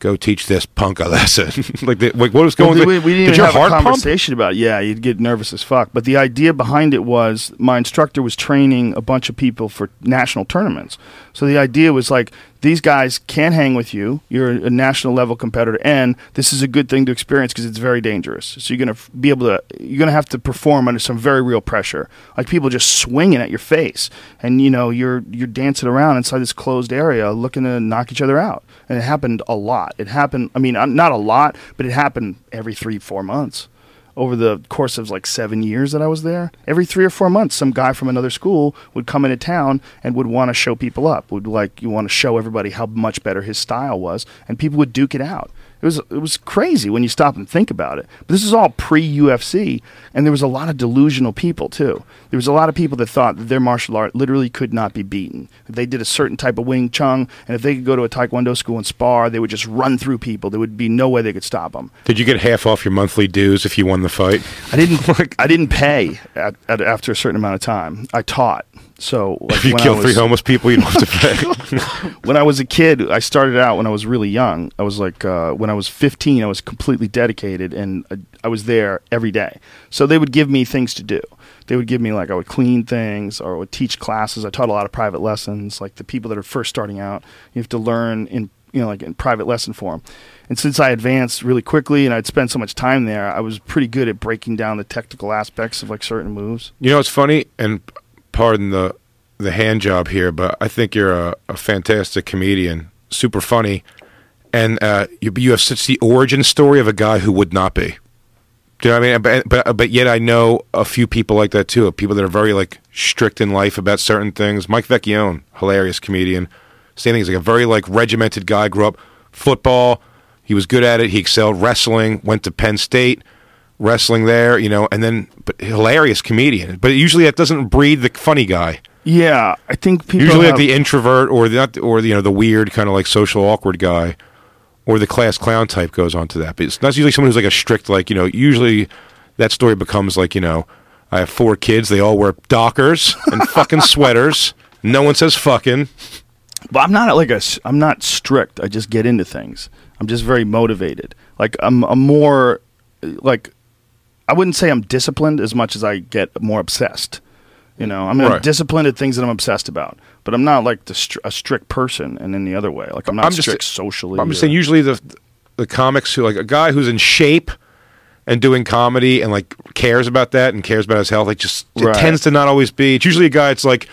go teach this punk a lesson. like, they, like what was Well, going? did we, we didn't did even have a heart pump? conversation about it. Yeah, you'd get nervous as fuck. But the idea behind it was my instructor was training a bunch of people for national tournaments. So the idea was like these guys can't hang with you. You're a national level competitor, and this is a good thing to experience because it's very dangerous. So you're gonna f- be able to you're gonna have to perform under some very real pressure, like people just swinging at your face, and you know you're you're dancing around inside this closed area looking to knock each other out. And it happened a lot. It happened. I mean, uh, not a lot, but it happened every three four months over the course of like seven years that I was there, every three or four months, some guy from another school would come into town and would want to show people up. Would like you want to show everybody how much better his style was, and people would duke it out. It was it was crazy when you stop and think about it. But this is all pre UFC, and there was a lot of delusional people too. There was a lot of people that thought that their martial art literally could not be beaten. If they did a certain type of Wing Chun, and if they could go to a Taekwondo school and spar, they would just run through people. There would be no way they could stop them. Did you get half off your monthly dues if you won the fight? I didn't. I didn't pay at, at, after a certain amount of time. I taught. So like, If you when I kill three homeless people, you don't have to pay. when I was a kid, I started out when I was really young. I was like, uh, when I was 15, I was completely dedicated and I, I was there every day. So they would give me things to do. They would give me, like, I would clean things or I would teach classes. I taught a lot of private lessons. Like, the people that are first starting out, you have to learn in, you know, like in private lesson form. And since I advanced really quickly and I'd spent so much time there, I was pretty good at breaking down the technical aspects of like certain moves. You know, it's funny, and pardon the the hand job here, but I think you're a, a fantastic comedian, super funny, and uh, you you have such the origin story of a guy who would not be. Do you know what I mean? But, but but yet I know a few people like that too. People that are very like strict in life about certain things. Mike Vecchione, hilarious comedian. Same thing. He's like a very like regimented guy. Grew up football. He was good at it. He excelled wrestling. Went to Penn State wrestling there, you know, and then but hilarious comedian. But usually that doesn't breed the funny guy. Yeah, I think people usually have, like the introvert or the or the, you know the weird kind of like social awkward guy, or the class clown type goes on to that. But it's not usually someone who's like a strict like you know. Usually that story becomes like you know, I have four kids. They all wear Dockers and fucking sweaters. No one says fucking. But I'm not like a I'm not strict. I just get into things. I'm just very motivated. Like I'm. I'm more like. I wouldn't say I'm disciplined as much as I get more obsessed. You know, I'm Right. disciplined at things that I'm obsessed about, but I'm not like the str- a strict person and in the other way. Like I'm not I'm just- strict socially. I'm just or- saying, usually the the comics who like a guy who's in shape and doing comedy and like cares about that and cares about his health, like just it Right. tends to not always be. It's usually a guy. It's like,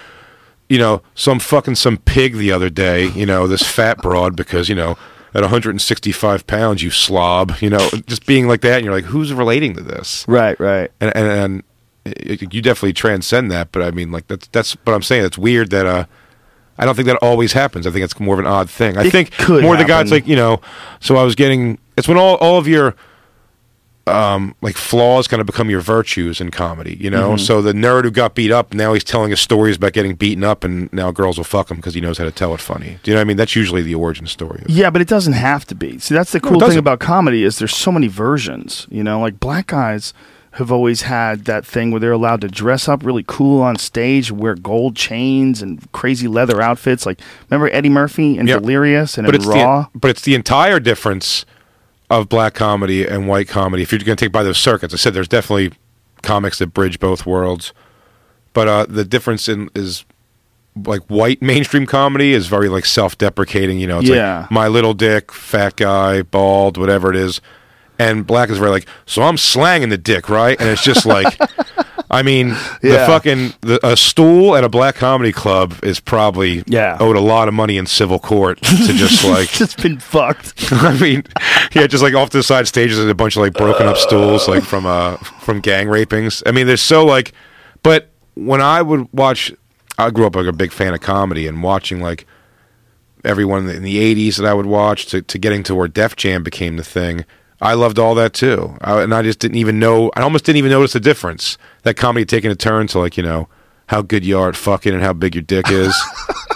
you know, some fucking some pig the other day. You know, this fat broad because you know. At 165 pounds, you slob. You know, just being like that, and you're like, who's relating to this? right, right. and and, and it, you definitely transcend that. But I mean, like that's that's. But I'm saying it's weird that uh, I don't think that always happens. I think it's more of an odd thing. I It think could more the happen. It's like you know. So I was getting. It's when all all of your um like flaws kind of become your virtues in comedy you know Mm-hmm. so the nerd who got beat up now he's telling his stories about getting beaten up and now girls will fuck him because he knows how to tell it funny do you know what i mean that's usually the origin story Yeah, but it doesn't have to be. See, that's the No, cool thing about comedy is there's so many versions. You know, like black guys have always had that thing where they're allowed to dress up really cool on stage, wear gold chains and crazy leather outfits. Like remember Eddie Murphy and Yeah. Delirious and but Raw. the but it's the entire difference of black comedy and white comedy. If you're going to take by those circuits, I said there's definitely comics that bridge both worlds, but uh, the difference in is like white mainstream comedy is very like self-deprecating. You know, it's Yeah. like my little dick, fat guy, bald, whatever it is. And black is very like, so I'm slanging the dick, right? And it's just like, I mean, the fucking the, a stool at a black comedy club is probably Yeah. owed a lot of money in civil court to just like just been fucked. I mean, yeah, just like off to the side stages and a bunch of like broken up stools, like from uh from gang rapings. I mean, there's so like, but when I would watch, I grew up like a big fan of comedy and watching like everyone in the '80s that I would watch to to getting to where Def Jam became the thing. I loved all that too, I, and I just didn't even know. I almost didn't even notice the difference. That comedy taken a turn to like you know how good you are at fucking and how big your dick is.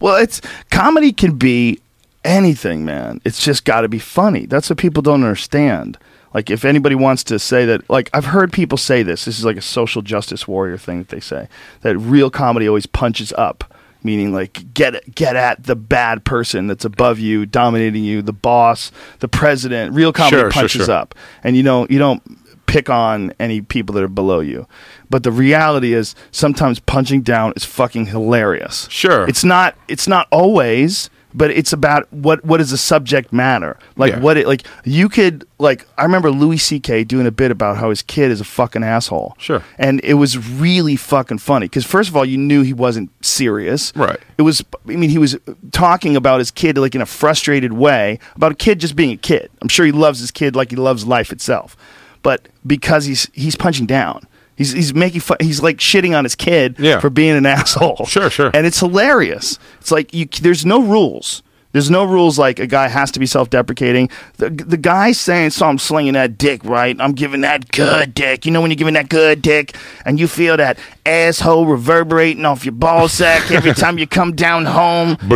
Well, it's comedy can be anything, man. It's just got to be funny. That's what people don't understand. Like, if anybody wants to say that, like, I've heard people say this. This is like a social justice warrior thing that they say that real comedy always punches up, meaning like get get at the bad person that's above you, dominating you, the boss, the president. Real comedy Sure, sure, punches sure. up, and you don't you don't pick on any people that are below you. But the reality is sometimes punching down is fucking hilarious. Sure. It's not it's not always, but it's about what what does the subject matter? Like Yeah. what it like you could like I remember Louis CK doing a bit about how his kid is a fucking asshole. Sure. And it was really fucking funny cuz first of all you knew he wasn't serious. Right. It was I mean he was talking about his kid like in a frustrated way about a kid just being a kid. I'm sure he loves his kid like he loves life itself. But because he's he's punching down. He's, he's making fun. He's like shitting on his kid Yeah. for being an asshole. Sure, sure. And it's hilarious. It's like you. There's no rules. There's no rules like a guy has to be self-deprecating. The the guy saying, "So I'm slinging that dick, right? I'm giving that good dick. You know when you're giving that good dick, and you feel that asshole reverberating off your ball sack every time you come down home.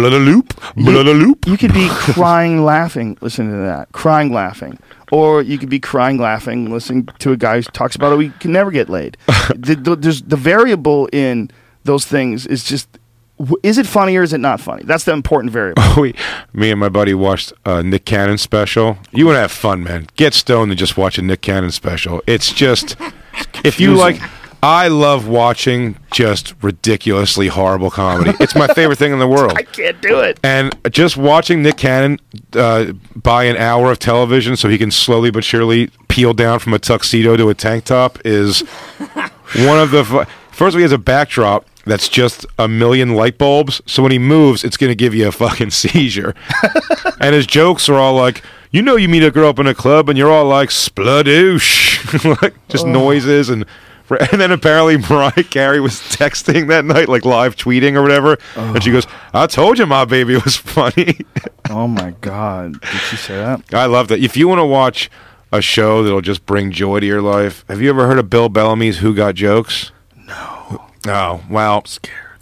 A loop, a loop. You could be crying, laughing, listening to that, crying, laughing, or you could be crying, laughing, listening to a guy who talks about how he can never get laid. the, the, there's the variable in those things is just is it funny or is it not funny? That's the important variable. we, me and my buddy watched a Nick Cannon special. You want to have fun, man. Get stoned and just watch a Nick Cannon special. It's just, if you like, I love watching just ridiculously horrible comedy. It's my favorite thing in the world. I can't do it. And just watching Nick Cannon uh, buy an hour of television so he can slowly but surely peel down from a tuxedo to a tank top is one of the. fu- First of all, he has a backdrop that's just a million light bulbs. So when he moves, it's going to give you a fucking seizure. and his jokes are all like, you know, you meet a girl up in a club and you're all like, spladoosh. like, just noises and. And then apparently Mariah Carey was texting that night, like live tweeting or whatever, and she goes, "I told you my baby was funny." Oh my god! Did she say that? I love that. If you want to watch a show that'll just bring joy to your life, have you ever heard of Bill Bellamy's Who Got Jokes? No. Oh, well, Scared.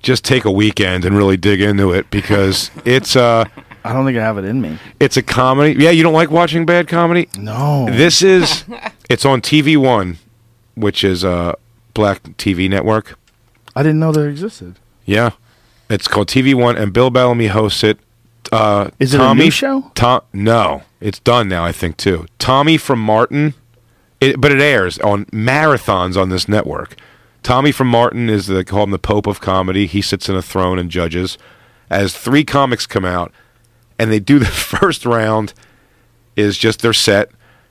just take a weekend and really dig into it because it's uh I don't think I have it in me. it's a comedy. Yeah, you don't like watching bad comedy? No. This is it's on TV 1, which is a black TV network. I didn't know there existed. Yeah. It's called TV One, and Bill Bellamy hosts it. Uh, Is it a new show? Tom, no, it's done now. I think too. Tommy from Martin, it, but it airs on marathons on this network, Tommy from Martin is the call him the Pope of comedy. He sits in a throne and judges. As three comics come out, and they do the first round is just their set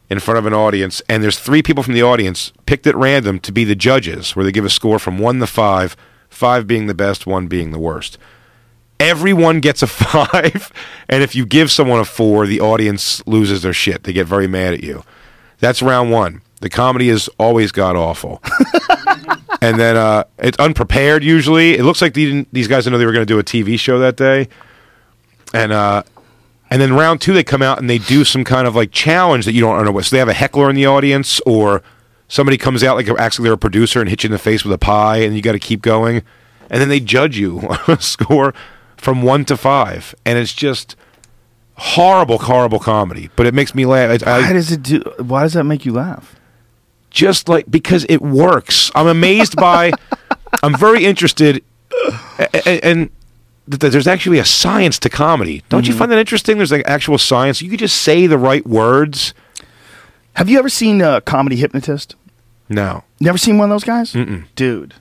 in front of an audience, and there's three people from the audience picked at random to be the judges, where they give a score from one to five, five being the best, one being the worst. Everyone gets a five, and if you give someone a four, the audience loses their shit. They get very mad at you. That's round one. The comedy is always god awful. and then uh, it's unprepared usually. It looks like these guys didn't know they were going to do a TV show that day. And uh, and then round two, they come out and they do some kind of like challenge that you don't know what. So they have a heckler in the audience, or somebody comes out like actually they're a producer and hits you in the face with a pie, and you got to keep going. And then they judge you on a score from one to five, and it's just horrible, horrible comedy. But it makes me laugh. I- Why does it do? Why does that make you laugh? Just like because it works. I'm amazed by. I'm very interested, and th- th- there's actually a science to comedy. Don't you mm-hmm. find that interesting? There's like actual science. You could just say the right words. Have you ever seen a comedy hypnotist? No, Never seen one of those guys, Mm-mm. dude.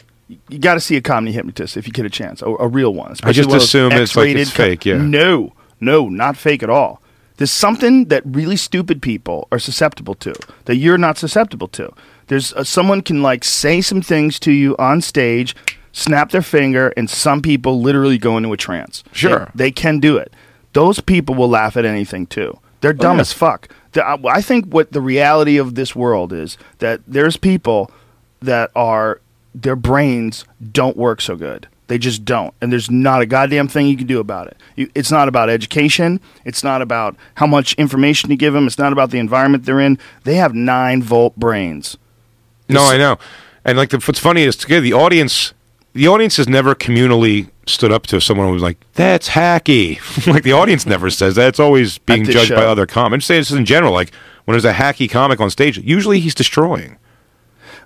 You got to see a comedy hypnotist if you get a chance, a, a real one. I just one of those assume it's like it's fake, yeah. No, no, not fake at all. There's something that really stupid people are susceptible to that you're not susceptible to. There's uh, someone can like say some things to you on stage, snap their finger, and some people literally go into a trance. Sure. they, they can do it. Those people will laugh at anything too. They're dumb yeah. as fuck. The- I I think what the reality of this world is that there's people that are their brains don't work so good. They just don't, and there's not a goddamn thing you can do about it. You, it's not about education. It's not about how much information you give them. It's not about the environment they're in. They have nine volt brains. no, I know. And like the, what's funny is together the audience. The audience has never communally stood up to someone who was like, "That's hacky." like the audience never says that. It's always being judged by other comics. Say this in general. Like when there's a hacky comic on stage, usually he's destroying.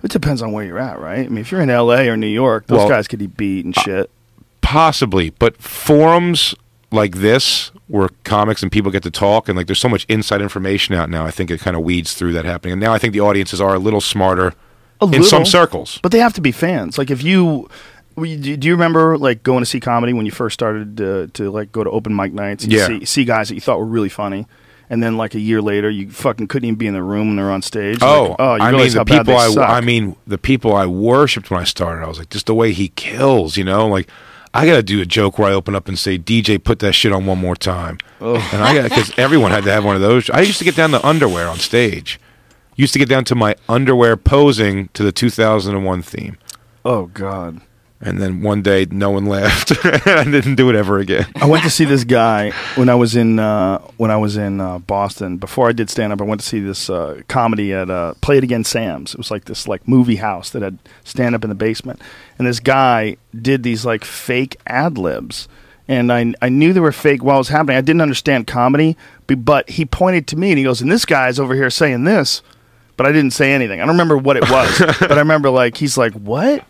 It depends on where you're at, right? I mean, if you're in L.A. or New York, those Well, guys could be beat and uh, shit. Possibly, but forums like this where comics and people get to talk and like there's so much inside information out now. I think it kind of weeds through that happening. And now I think the audiences are a little smarter A in some circles. But they have to be fans. Like if you, do do you remember like going to see comedy when you first started to, to like go to open mic nights and Yeah. see, see guys that you thought were really funny, and then like a year later you fucking couldn't even be in the room when they're on stage. Oh, Like, oh, you I mean the people I suck. I mean the people I worshipped when I started. I was like, just the way he kills, you know, like. I gotta do a joke where I open up and say, "DJ, put that shit on one more time," and I got because everyone had to have one of those. I used to get down to underwear on stage. Used to get down to my underwear posing to the 2001 theme. oh god. And then one day, no one laughed. I didn't do it ever again. I went to see this guy when I was in uh, when I was in uh, Boston. Before I did stand up, I went to see this uh, comedy at uh, Play It Again Sam's. It was like this like movie house that had stand up in the basement, and this guy did these like fake ad libs. And I, I knew they were fake while it was happening. I didn't understand comedy, but he pointed to me and he goes, "And this guy's over here saying this," but I didn't say anything. I don't remember what it was, but I remember like he's like, "What?"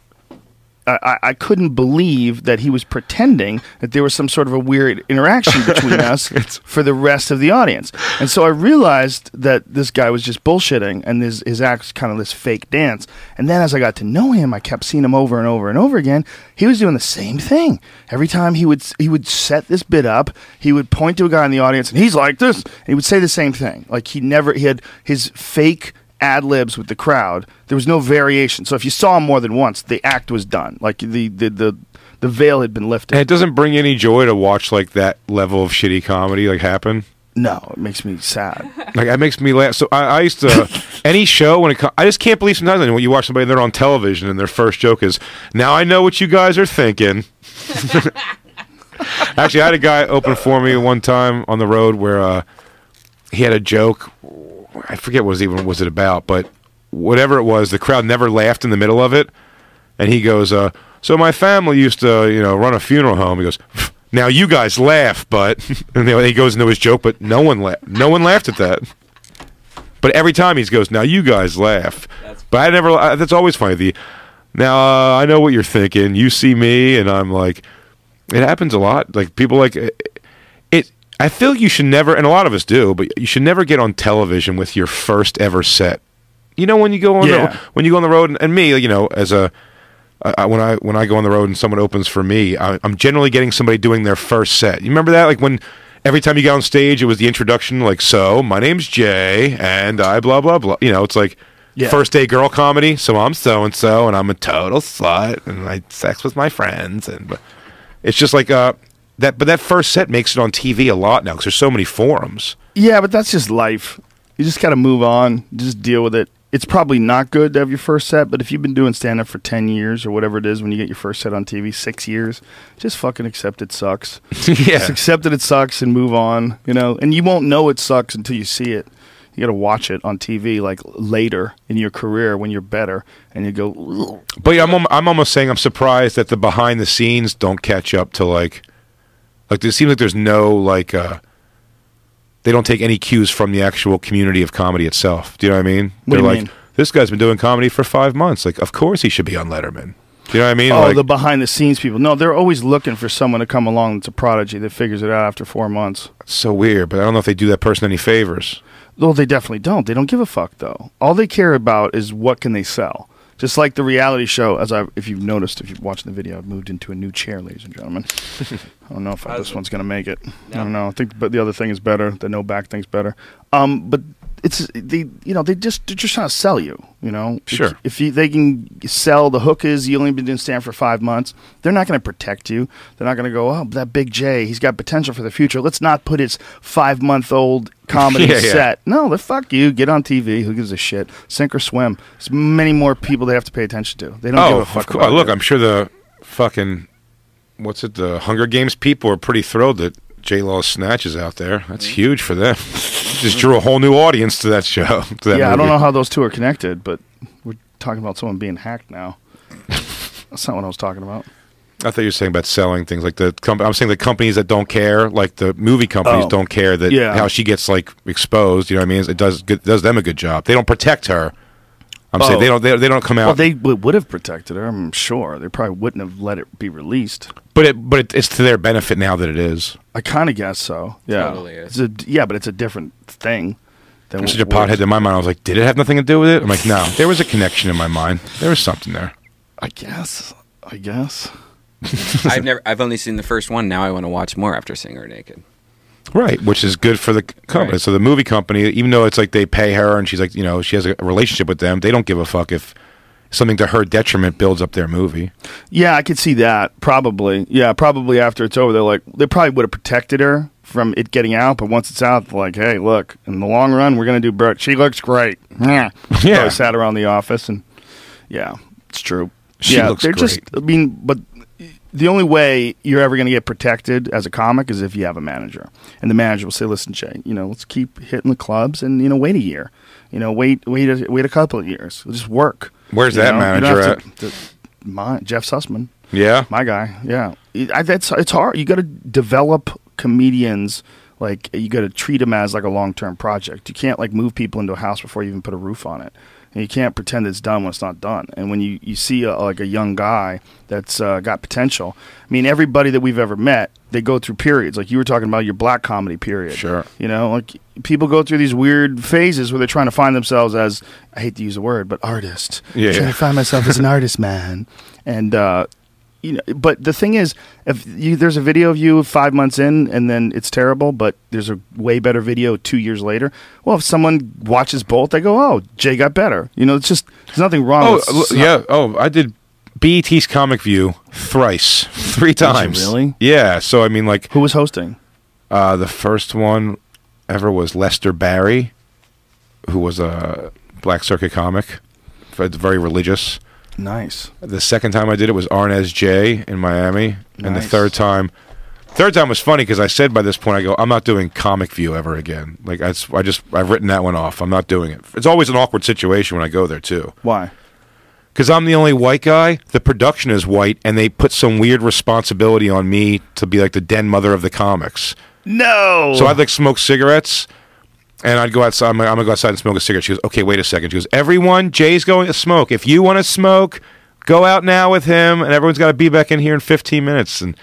I, I- couldn't believe that he was pretending that there was some sort of a weird interaction between us for the rest of the audience. And so I realized that this guy was just bullshitting and his, his act's kind of this fake dance. And then as I got to know him, I kept seeing him over and over and over again. He was doing the same thing. Every time he would he would set this bit up, he would point to a guy in the audience and he's like this. And he would say the same thing. Like he never he had his fake ad libs with the crowd. There was no variation. So if you saw him more than once, the act was done. Like the the the, the veil had been lifted. And it doesn't bring any joy to watch like that level of shitty comedy like happen. no, it makes me sad. Like that makes me laugh. So I, I used to any show when it. co- I just can't believe sometimes when you watch somebody they're on television and their first joke is, "Now I know what you guys are thinking." Actually, I had a guy open for me one time on the road where uh, he had a joke. I forget what was even was it about, but whatever it was, the crowd never laughed in the middle of it, and he goes, uh, "So my family used to, you know, run a funeral home." He goes. Now you guys laugh, but and he goes into his joke, but no one la- no one laughed at that. But every time he goes, now you guys laugh. but I never. I, that's always funny. The now uh, I know what you're thinking. You see me, and I'm like, it happens a lot. Like people like I feel you should never, and a lot of us do, but you should never get on television with your first ever set. You know when you go on Yeah. the, when you go on the road, and, and me, you know, as a I, I, when I when I go on the road and someone opens for me, I, I'm generally getting somebody doing their first set. You remember that? Like when every time you got on stage, it was the introduction. Like, so my name's Jay, and I blah blah blah. You know, it's like Yeah. first day girl comedy. So I'm so and so, and I'm a total slut, and I sex with my friends, and it's just like uh that. But that first set makes it on TV a lot now because there's so many forums. Yeah, but that's just life. You just got to move on. Just deal with it. It's probably not good to have your first set, but if you've been doing stand up for 10 years or whatever it is when you get your first set on TV, six years, just fucking accept it sucks. Just yeah, accept that it sucks and move on, you know? And you won't know it sucks until you see it. You got to watch it on TV like later in your career when you're better and you go, "Ugh." But yeah, I'm I'm almost saying I'm surprised that the behind the scenes don't catch up to like like it seems like there's no like uh they don't take any cues from the actual community of comedy itself. Do you know what I mean? What do They're you like mean? this guy's been doing comedy for 5 months. Like of course he should be on Letterman. Do you know what I mean? oh, like, the behind the scenes people. No, they're always looking for someone to come along that's a prodigy that figures it out after four months. it's so weird, but I don't know if they do that person any favors. Well, they definitely don't. They don't give a fuck though. All they care about is what can they sell. Just like the reality show, as I, if you've noticed, if you've watched the video, I've moved into a new chair, ladies and gentlemen. I don't know if this one's gonna make it. I don't know. I think, but the other thing is better. The no back thing's better. Um, but it's they, you know, they just they're just trying to sell you. You know, Sure. If, you, they can sell the hook is you only been doing stand for five months, they're not going to protect you. They're not going to go, oh, that big J, he's got potential for the future. Let's not put his five month old comedy Yeah, yeah. set. No, they fuck you. Get on TV. Who gives a shit? Sink or swim. There's many more people they have to pay attention to. They don't Oh, give a fuck. course. Look, it. I'm sure the fucking what's it? The Hunger Games people are pretty thrilled that J Law's snatches out there. That's mm-hmm. huge for them. Just drew a whole new audience to that show. to that yeah, I don't know how those two are connected, but we're talking about someone being hacked now. That's not what I was talking about. I thought you were saying about selling things like the company. I'm saying the companies that don't care, like the movie companies Oh. don't care that Yeah. how she gets like exposed. You know what I mean? It does good, does them a good job. They don't protect her. I'm saying Oh. they don't they, they don't come out. Well, they would have protected her. I'm sure they probably wouldn't have let it be released. but it but it, it's to their benefit now that it is. I kind of guess so. Yeah, Totally is. It's a, yeah, but it's a different thing. Than I'm such a pothead in my mind. I was like, did it have nothing to do with it? I'm like, no, there was a connection in my mind. There was something there. I guess. I guess. I've never. I've only seen the first one. Now I want to watch more after seeing her naked. Right, which is good for the company. Right. So the movie company, even though it's like they pay her and she's like, you know, she has a relationship with them, they don't give a fuck if something to her detriment builds up their movie. Yeah, I could see that. Probably. Yeah, probably after it's over, they're like, they probably would have protected her from it getting out. But once it's out, they're like, hey, look, in the long run, we're going to do Brett. She looks great. Yeah. Yeah. Probably sat around the office and, yeah, it's true. She yeah, looks they're just, I mean, but the only way you're ever going to get protected as a comic is if you have a manager. And the manager will say, listen, Jay, you know, let's keep hitting the clubs and, you know, wait a year. You know, wait, wait, a, wait a couple of years. Just work. Where's that know, manager at? to- to- my, Jeff Sussman. Yeah. My guy, yeah. I, that's it's hard. You got to develop comedians. Like you got to treat them as like a long term project. You can't like move people into a house before you even put a roof on it. And you can't pretend it's done when it's not done. And when you you see a, like a young guy that's uh, got potential, I mean, everybody that we've ever met, they go through periods. Like you were talking about your black comedy period. Sure. You know, like people go through these weird phases where they're trying to find themselves as I hate to use the word, but artist. Yeah, Trying yeah. to find myself as an artist, man. And uh, you know, but the thing is, if you, there's a video of you five months in and then it's terrible, but there's a way better video two years later. Well, if someone watches both, they go, "Oh, Jay got better." You know, it's just there's nothing wrong. Oh, with yeah. Oh, I did BET's Comic View thrice, three times. really? Yeah. So I mean, like, Who was hosting? uh, the first one ever was Lester Barrie, who was a Black Circuit comic, very religious. Nice. The second time I did it was Arnez J in Miami, and the third time, third time was funny because I said by this point I go, I'm not doing Comic View ever again. Like I just I've written that one off. I'm not doing it. It's always an awkward situation when I go there too. Why? because I'm the only white guy. The production is white, and they put some weird responsibility on me to be like the den mother of the comics. No. So I'd like smoke cigarettes, and I'd go outside. I'm, I'm gonna go outside and smoke a cigarette. She goes, "Okay, wait a second. She goes, "Everyone, Jay's going to smoke. If you want to smoke, go out now with him, and everyone's got to be back in here in 15 minutes." And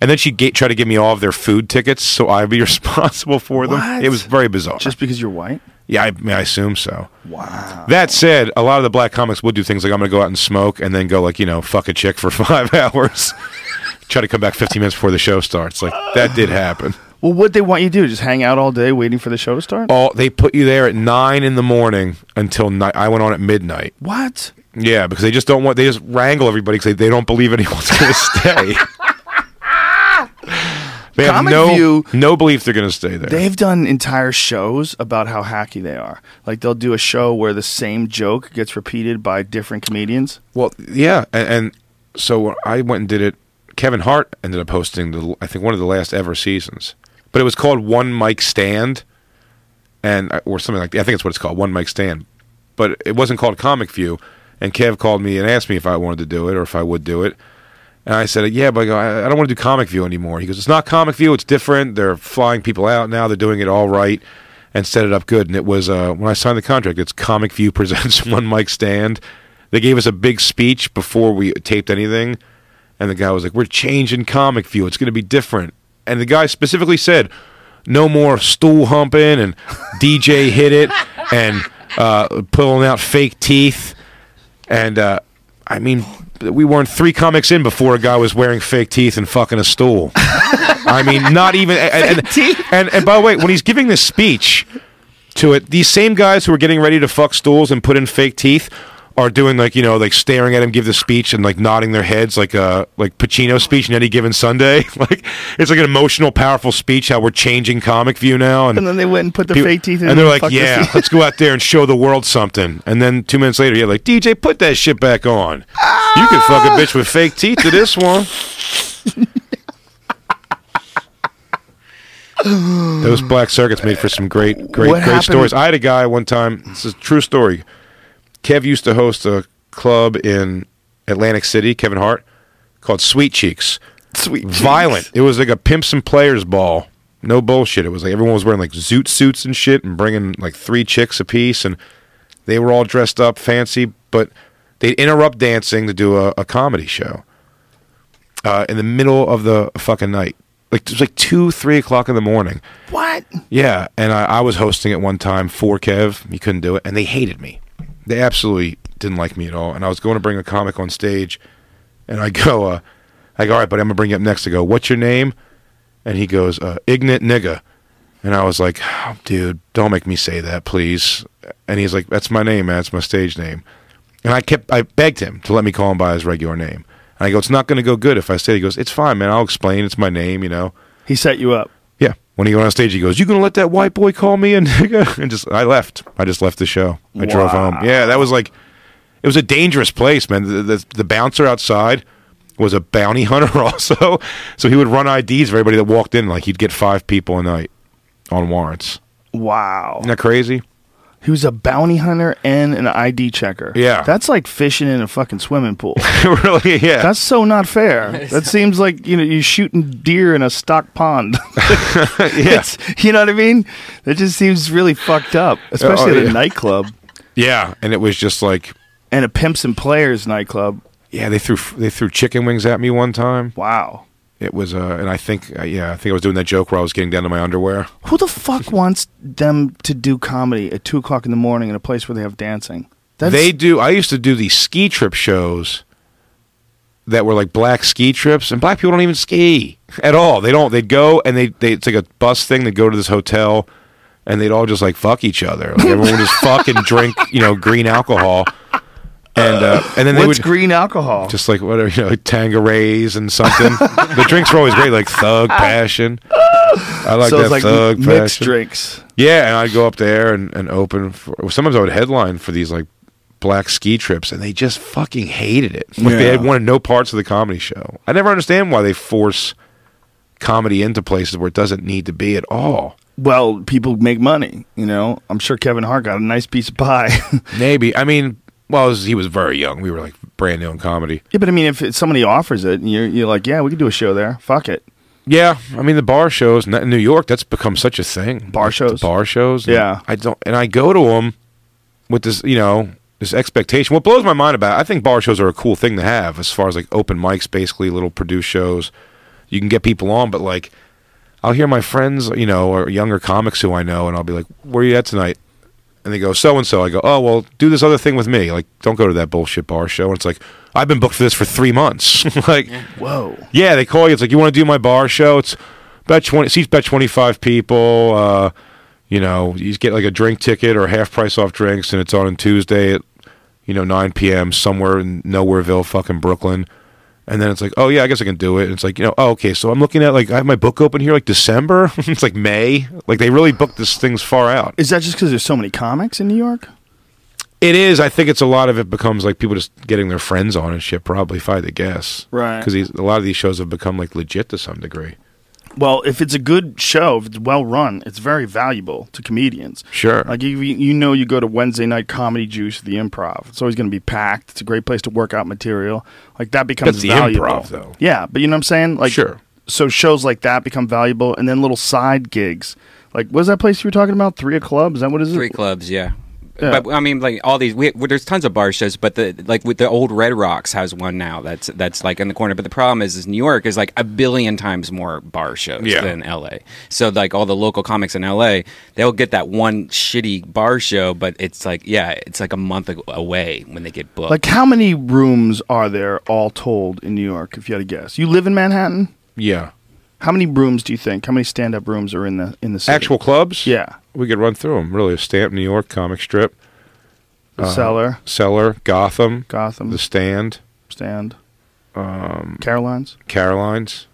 And then ga- try to give me all of their food tickets, so I'd be responsible for them. What? It was very bizarre. Just because you're white? yeah, I, I mean, I assume so. Wow. That said, a lot of the black comics would do things like I'm going to go out and smoke and then go like you know fuck a chick for five hours, try to come back 15 minutes before the show starts. Like that did happen. Well, what they want you to do? Just hang out all day waiting for the show to start? Oh, they put you there at nine in the morning until night. I went on at midnight. What? Yeah, because they just don't want. They just wrangle everybody because they, they don't believe anyone's going to stay. they have Comic no View- no belief they're going to stay there. They've done entire shows about how hacky they are. Like they'll do a show where the same joke gets repeated by different comedians. Well, yeah, and, and so I went and did it. Kevin Hart ended up hosting the, I think one of the last ever seasons, but it was called One Mic Stand, and uh, or something like that. I think that's what it's called, One Mic Stand, but it wasn't called Comic View. And Kev called me and asked me if I wanted to do it or if I would do it. And I said, "Yeah, but I, go, I I don't want to do Comic View anymore." He goes, "It's not Comic View. It's different. They're flying people out now. They're doing it all right and set it up good." And it was uh, when I signed the contract. It's Comic View presents One Mic Stand. They gave us a big speech before we taped anything, and the guy was like, "We're changing Comic View. It's going to be different." And the guy specifically said, "No more stool humping and DJ hit it and uh, pulling out fake teeth." And uh, I mean, we weren't three comics in before a guy was wearing fake teeth and fucking a stool. I mean, not even. And, and, and, and by the way, when he's giving this speech to it, these same guys who are getting ready to fuck stools and put in fake teeth are doing like you know like staring at him give the speech and like nodding their heads like uh like Pacino speech in any given Sunday like it's like an emotional powerful speech how we're changing comic view now and And then they went and put their People- fake teeth in. and they're like, fucked the "Yeah, let's go out there and show the world something." And then two minutes later, yeah, like DJ, put that shit back on. You can fuck a bitch with fake teeth to this one. Those black circuits made for some great, great, What great happened- stories. I had a guy one time. This is a true story. Kev used to host a club in Atlantic City. Kevin Hart called Sweet Cheeks Sweet. violent. It was like a pimps and players ball. No bullshit. It was like everyone was wearing like zoot suits and shit and bringing like three chicks apiece and they were all dressed up fancy, but they'd interrupt dancing to do a, a comedy show uh, in the middle of the fucking night. Like it was like two, three o'clock in the morning. What? Yeah, and I, I was hosting it one time for Kev. He couldn't do it, and they hated me. They absolutely didn't like me at all. And I was going to bring a comic on stage, and I go, uh, I go, all right, buddy, I'm gonna bring you up next. I go, what's your name? And he goes, uh, Ignat Nigga. And I was like, oh, dude, don't make me say that, please. And he's like, that's my name, man. That's my stage name. And I kept, I begged him to let me call him by his regular name. And I go, it's not going to go good if I say. it." He goes, it's fine, man. I'll explain. It's my name, you know. He set you up. When he went on stage, he goes, "You gonna let that white boy call me a nigga?" And just, I left. I just left the show. I drove home. Yeah, that was like, it was a dangerous place, man. The, the, the bouncer outside was a bounty hunter, also. So he would run IDs for everybody that walked in. Like he'd get five people a night on warrants. Wow. Isn't that crazy? He was a bounty hunter and an ID checker. Yeah. That's like fishing in a fucking swimming pool. really? Yeah. That's so not fair. That seems like you know you're shooting deer in a stock pond. yeah. It's- you know what I mean? That just seems really fucked up, oh, especially Oh, at a nightclub Yeah. And it was just like, and a pimps and players nightclub. yeah, they threw they threw chicken wings at me one time. Wow. It was, uh, and I think, uh, yeah, I think I was doing that joke where I was getting down to my underwear. Who the fuck wants them to do comedy at two o'clock in the morning in a place where they have dancing? That's, they do. I used to do these ski trip shows that were like black ski trips, and black people don't even ski at all. They don't. They'd go and they they it's like a bus thing. They'd go to this hotel, and they'd all just like fuck each other. Like everyone would just fucking drink, you know, green alcohol, and uh, and then they what's would green alcohol? just like whatever you know, Tanquerays and something. the drinks were always great, like Thug Passion. I like so that it's like Thug mixed Passion. drinks. Yeah, and I'd go up there and, and open for. Sometimes I would headline for these like black ski trips, and they just fucking hated it. Like they Yeah. had wanted no parts of the comedy show. I never understand why they force comedy into places where it doesn't need to be at all. Well, people make money. You know, I'm sure Kevin Hart got a nice piece of pie. Maybe I mean, well, was- he was very young. We were like brand new in comedy. yeah, but I mean, if somebody offers it, and you're you're like, yeah, we could do a show there. Fuck it. Yeah, I mean the bar shows in New York. That's become such a thing. Bar Like, the shows? bar shows. Yeah. I don't, and I go to them with this, you know, this expectation. What blows my mind about, it, I think bar shows are a cool thing to have, as far as like open mics, basically little produced shows you can get people on, but like I'll hear my friends, you know, or younger comics who I know, and I'll be like, "Where are you at tonight?" And they go, "So and so." I go, "Oh, well, do this other thing with me. Like, don't go to that bullshit bar show." And it's like, "I've been booked for this for three months." like, Whoa. yeah, they call you. It's like, "You want to do my bar show?" It's bet twenty seats, bet twenty five people. Uh, you know, you get like a drink ticket or half price off drinks, and it's on on Tuesday at you know nine p.m. somewhere in Nowhereville, fucking Brooklyn. And then it's like, oh yeah, I guess I can do it. And it's like, you know, oh okay, so I'm looking at like I have my book open here like December. it's like May. Like they really booked this things far out. Is that just because there's so many comics in New York? It is. I think it's a lot of it becomes like people just getting their friends on and shit. Probably, if I had to guess, Right. Because a lot of these shows have become like legit to some degree. Well, if it's a good show, if it's well run, it's very valuable to comedians. Sure. Like you, you know, you go to Wednesday night comedy juice, the improv. It's always going to be packed. It's a great place to work out material. Like that becomes That's the valuable. Improv, though. Yeah, but you know what I'm saying? Like Sure. So shows like that become valuable, and then little side gigs. Like what is that place you were talking about? Three of clubs. Is that what is it? Three clubs, yeah. Yeah. But I mean, like all these, we, well, there's tons of bar shows, but the like with the old Red Rocks has one now that's that's like in the corner. But the problem is, is New York is like a billion times more bar shows Yeah. than L.A. So like all the local comics in L.A. they'll get that one shitty bar show, but it's like yeah, it's like a month away when they get booked. Like how many rooms are there all told in New York? If you had to guess, you live in Manhattan. Yeah. How many rooms do you think? How many stand-up rooms are in the in the city? Actual clubs. Yeah, We could run through them. Really, a stamp, New York comic strip, the Uh-huh. cellar, Cellar, Gotham, Gotham, the Stand, stand, um, Caroline's. Caroline's.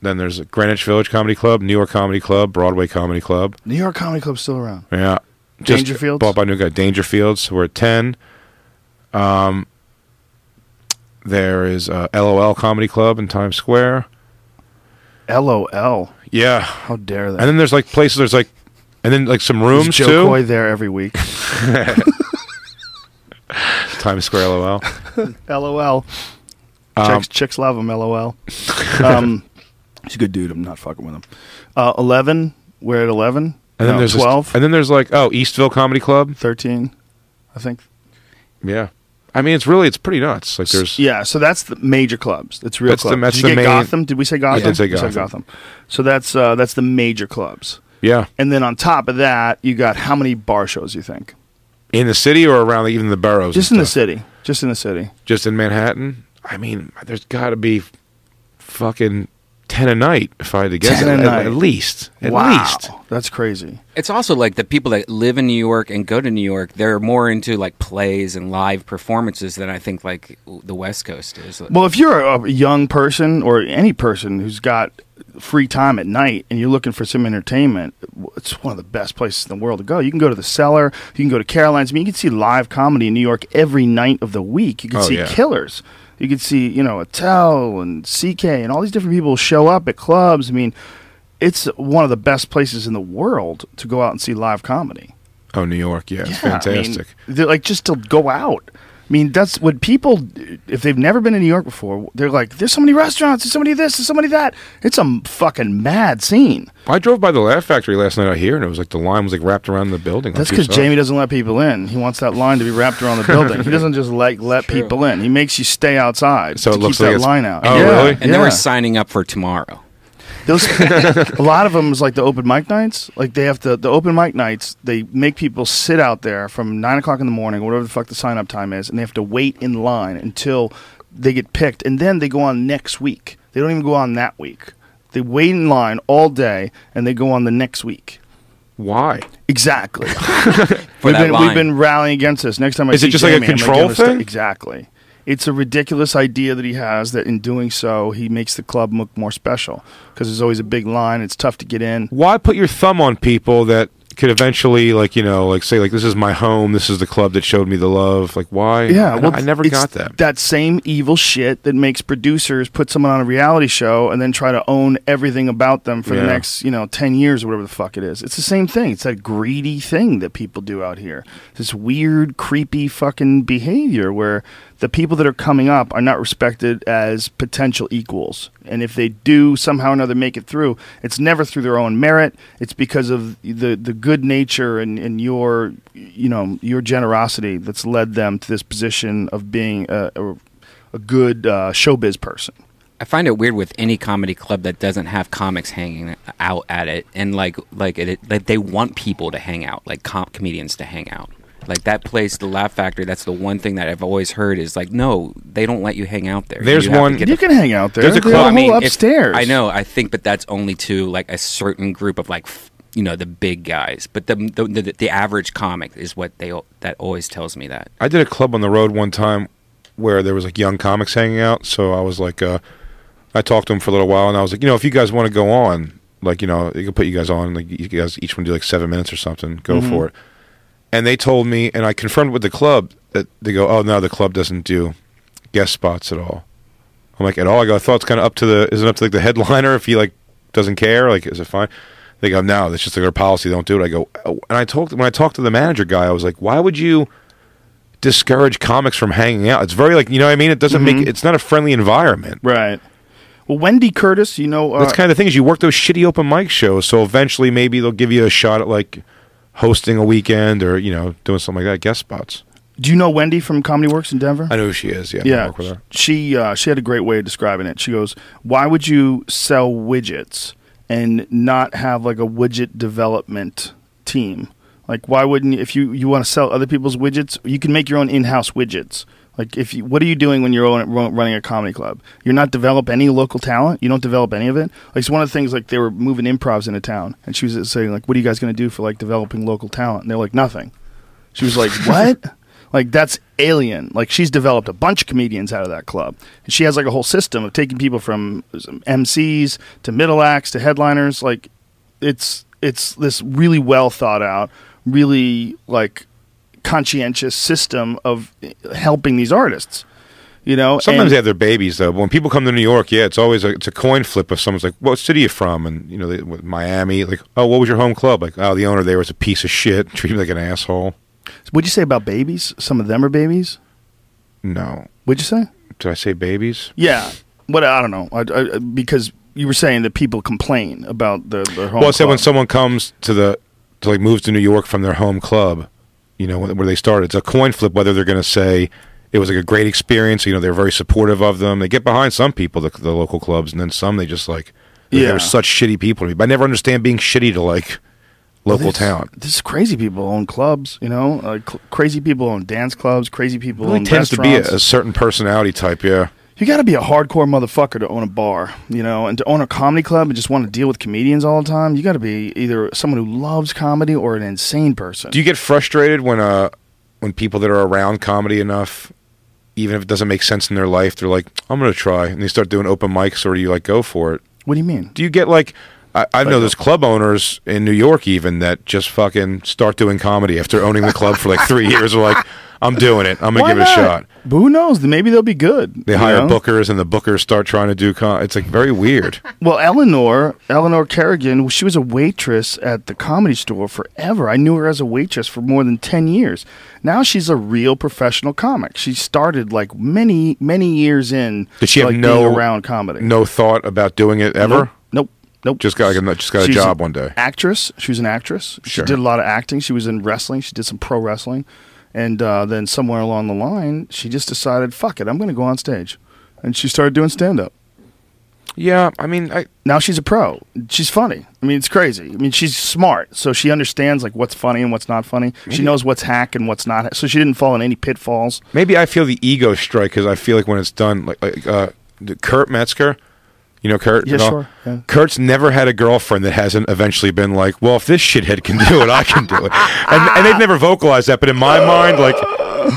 Then there's Greenwich Village Comedy Club, New York Comedy Club, Broadway Comedy Club. New York Comedy Club's still around. Yeah. Just Dangerfields? Bought by a new guy. Dangerfields. We're at 10. Um, there is uh, LOL Comedy Club in Times Square. LOL. Yeah. How dare they? And then there's like places, there's like, and then like some rooms Joe too. Coy there every week. Times Square LOL. LOL. Um, chicks, chicks love him. LOL. um, he's a good dude. I'm not fucking with him. Uh, 11. We're at 11. And then No, there's this- 12. and then there's like, oh, Eastville Comedy Club. 13. I think. Yeah. I mean, it's really, it's pretty nuts. Like there's, Yeah, so that's the major clubs. That's real That's the- clubs. that's did the get main- Gotham? Did we say Gotham? I did say said Gotham. So that's uh, that's the major clubs. Yeah. And then on top of that, you got how many bar shows you think? In the city or around even the boroughs? Just in the city. Just in the city. Just in Manhattan? I mean, there's got to be fucking 10 a night if I had to guess. 10 a at, at- night. At least. At wow. least. That's crazy. It's also like the people that live in New York and go to New York, they're more into like plays and live performances than I think like the West Coast is. Well, if you're a young person or any person who's got free time at night and you're looking for some entertainment, it's one of the best places in the world to go. You can go to the Cellar, you can go to Caroline's. I mean, you can see live comedy in New York every night of the week. You can Oh, see yeah. killers. You can see, you know, Attell and CK and all these different people show up at clubs. I mean, it's one of the best places in the world to go out and see live comedy. Oh, New York. Yeah. It's Yeah, I mean, fantastic. like just to go out. I mean, that's what people, if they've never been in New York before, they're like, there's so many restaurants, there's so many this, there's so many that. It's a fucking mad scene. I drove by the Laugh Factory last night out here, and it was like the line was like wrapped around the building. That's because. Jamie doesn't let people in. He wants that line to be wrapped around the building. he doesn't just like let True. people in. He makes you stay outside So to it looks keep like that it's- line out. Oh, Yeah, really? and then yeah. we're signing up for tomorrow. Those a lot of them is like the open mic nights. Like they have to the open mic nights. They make people sit out there from nine o'clock in the morning, whatever the fuck the sign up time is, and they have to wait in line until they get picked, and then they go on next week. They don't even go on that week. They wait in line all day, and they go on the next week. Why? Exactly. We've been line. we've been rallying against this. Next time I Is it just like a Jamie, I'm gonna control thing? exactly. It's a ridiculous idea that he has that in doing so he makes the club look more special because there's always a big line. It's tough to get in. Why put your thumb on people that could eventually, like you know, like say, like this is my home. This is the club that showed me the love. Like why? Yeah, I, well, I never got that. That same evil shit that makes producers put someone on a reality show and then try to own everything about them for the next, you know, ten years or whatever the fuck it is. It's the same thing. It's that greedy thing that people do out here. This weird, creepy fucking behavior where the people that are coming up are not respected as potential equals. And if they do somehow or another make it through, it's never through their own merit. It's because of the the good nature and, and your you know your generosity that's led them to this position of being a, a, a good uh, showbiz person. I find it weird with any comedy club that doesn't have comics hanging out at it, and like like it, like they want people to hang out, like com- comedians to hang out. Like that place, the Laugh Factory. That's the one thing that I've always heard is like, no, they don't let you hang out there. There's You one- You the- can hang out there. There's a They club- have a I whole mean, if- upstairs. I know. I think, but that's only to like a certain group of like f- you know the big guys. But the the, the the average comic is what they al- that always tells me that. I did a club on the road one time where there was like young comics hanging out. So I was like, uh, I talked to them for a little while, and I was like, you know, if you guys want to go on, like, you know, you can put you guys on, like, you guys each one do like seven minutes or something. Go Mm-hmm. for it. And they told me, and I confirmed with the club that they go, oh no, the club doesn't do guest spots at all. I'm like, at all? I go, I thought it's kind of up to the, is it up to like the headliner if he like doesn't care? Like, is it fine? They go, no, that's just like our policy. Don't do it. I go, oh. and I talked when I talked to the manager guy, I was like, why would you discourage comics from hanging out? It's very like, you know what I mean? It doesn't Mm-hmm. make it's not a friendly environment. Right. Well, Wendy Curtis, you know, uh, That's kind of the thing is you work those shitty open mic shows, so eventually maybe they'll give you a shot at like hosting a weekend or you know doing something like that, guest spots. do you know Wendy from Comedy Works in Denver? I know who she is. Yeah, I yeah, work with her. she uh, she had a great way of describing it. She goes, "Why would you sell widgets and not have like a widget development team? Like, why wouldn't you, if you you want to sell other people's widgets, you can make your own in-house widgets." Like, if you, what are you doing when you're running a comedy club? You're not develop any local talent. You don't develop any of it. Like, it's one of the things. Like, they were moving improvs into town, and she was saying, like, "What are you guys going to do for like developing local talent?" And they're like, "Nothing." She was like, "What?" like that's alien. Like she's developed a bunch of comedians out of that club, and she has like a whole system of taking people from MCs to middle acts to headliners. Like it's it's this really well thought out, really like conscientious system of helping these artists. You know, Sometimes And- they have their babies though. But when people come to New York, yeah, it's always a, it's a coin flip. If someone's like, "What city are you from?" and you know, they, with Miami, like, "Oh, what was your home club?" Like, "Oh, the owner there was a piece of shit, treated me like an asshole." What'd you say about babies? Some of them are babies. No, What'd you say? did I say babies? Yeah. What I don't know. I, I, because you were saying that people complain about the their home. Well, I said when someone comes to the to like moves to New York from their home club, you know, where they started, it's a coin flip whether they're going to say it was like a great experience. You know, they're very supportive of them. They get behind some people, the, the local clubs, and then some they just like Yeah. they're such shitty people to me. But I never understand being shitty to like local There's- talent. There's crazy people own clubs, you know. Like cl- crazy people own dance clubs. Crazy people It really own tends to be a, a certain personality type. Yeah, you got to be a hardcore motherfucker to own a bar, you know, and to own a comedy club and just want to deal with comedians all the time. You got to be either someone who loves comedy or an insane person. Do you get frustrated when uh when people that are around comedy enough, even if it doesn't make sense in their life, they're like, "I'm going to try," and they start doing open mics, or do you like go for it? what do you mean? Do you get like? I, I know there's club owners in New York even that just fucking start doing comedy after owning the club for like three years. They're like, I'm doing it. I'm gonna Why give it a not? shot. But who knows? Maybe they'll be good. They you hire know? bookers, and the bookers start trying to do. Com- it's like very weird. Well, Eleanor, Eleanor Kerrigan, she was a waitress at the comedy store forever. I knew her as a waitress for more than 10 years. Now she's a real professional comic. She started like many, many years in Did she have like, no- around comedy. No thought about doing it ever. Nope. Nope. nope. Just got like, a- just got a She's job an one day. Actress. She was an actress. She Sure. did a lot of acting. She was in wrestling. She did some pro wrestling. And uh, then somewhere along the line, she just decided, fuck it, I'm going to go on stage. And she started doing stand up. Yeah, I mean, I, now she's a pro. She's funny. I mean, it's crazy. I mean, she's smart, so she understands like what's funny and what's not funny. She knows what's hack and what's not. So she didn't fall in any pitfalls. maybe I feel the ego strike because I feel like when it's done, like, like uh, the- Kurt Metzger, you know Kurt. Yeah, sure, yeah. Kurt's never had a girlfriend that hasn't eventually been like, well, if this shithead can do it, I can do it. And, and they've never vocalized that, but in my mind, like,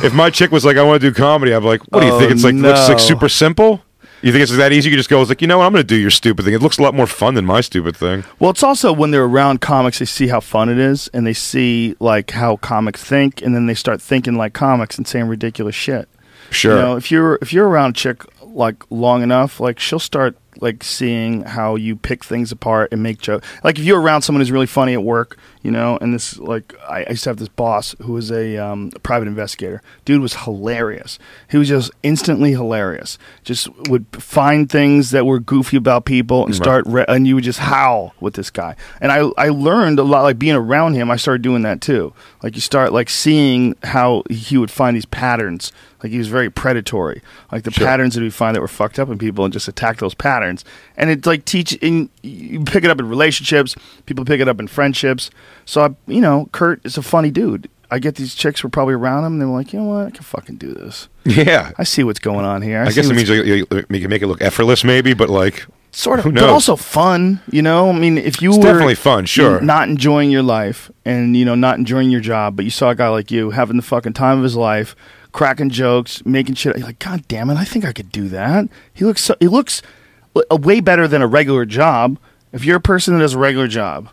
if my chick was like, I want to do comedy, I'm like, what do you Oh, think? It's like looks like super simple. You think it's that easy? You just go, like, you know what? I'm going to do your stupid thing. It looks a lot more fun than my stupid thing. Well, it's also when they're around comics, they see how fun it is, and they see like how comics think, and then they start thinking like comics and saying ridiculous shit. Sure. You know, if you're if you're around a chick like long enough, like she'll start like seeing how you pick things apart and make jokes. Like if you're around someone who's really funny at work, you know, and this like I, I used to have this boss who was a, um, a private investigator. Dude was hilarious. He was just instantly hilarious. Just would find things that were goofy about people and start re- and you would just howl with this guy. And I I learned a lot like being around him. I started doing that too. Like you start like seeing how he would find these patterns. Like he was very predatory. Like the Sure. patterns that we find that were fucked up in people and just attack those patterns. And it's like teach in you pick it up in relationships. People pick it up in friendships. So I, you know, Kurt is a funny dude. I get these chicks were probably around him. and They were like, you know what, I can fucking do this. Yeah. I see what's going on here. I see guess it means you, you, you can make it look effortless, maybe, but like, sort of, but also fun. You know, I mean, if you It's were definitely fun, sure. not enjoying your life and you know not enjoying your job, but you saw a guy like you having the fucking time of his life, cracking jokes, making shit. You're like, God damn it, I think I could do that. He looks, so, he looks way better than a regular job. If you're a person that does a regular job.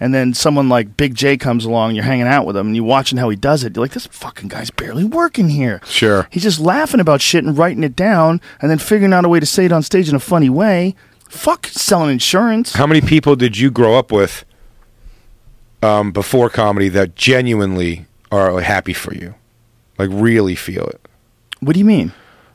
And then someone like Big Jay comes along, and you're hanging out with him, and you're watching how he does it. You're like, this fucking guy's barely working here. Sure. He's just laughing about shit and writing it down, and then figuring out a way to say it on stage in a funny way. Fuck selling insurance. how many people did you grow up with um, before comedy that genuinely are happy for you? Like, really feel it? What do you mean?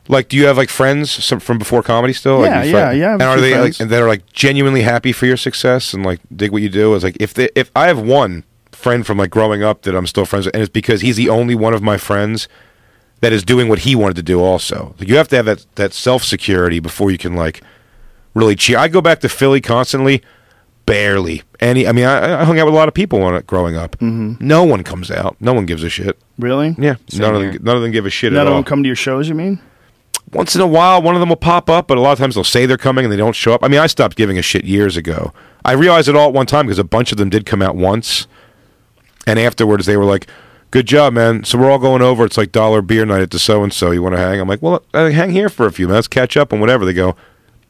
Like, do you have like friends some, from before comedy still? Yeah, like, your yeah, yeah, And are they friends. like that are like genuinely happy for your success and like dig what you do? Is like if they, if I have one friend from like growing up that I'm still friends with, and it's because he's the only one of my friends that is doing what he wanted to do. Also, like, you have to have that that self security before you can like really cheer. I go back to Philly constantly. Barely any. I mean, I, I hung out with a lot of people when, growing up. Mm-hmm. No one comes out. No one gives a shit. Really? Yeah, Same none of them. None of them give a shit None at of them come to your shows, you mean? Once in a while one of them will pop up but a lot of times they'll say they're coming and they don't show up. I mean i stopped giving a shit years ago. I realized it all at one time because a bunch of them did come out once. And afterwards they were like good job man. So we're all going over. It's like dollar beer night at the so and so you want to hang? I'm like well uh, hang here for a few minutes. Catch up and whatever. They go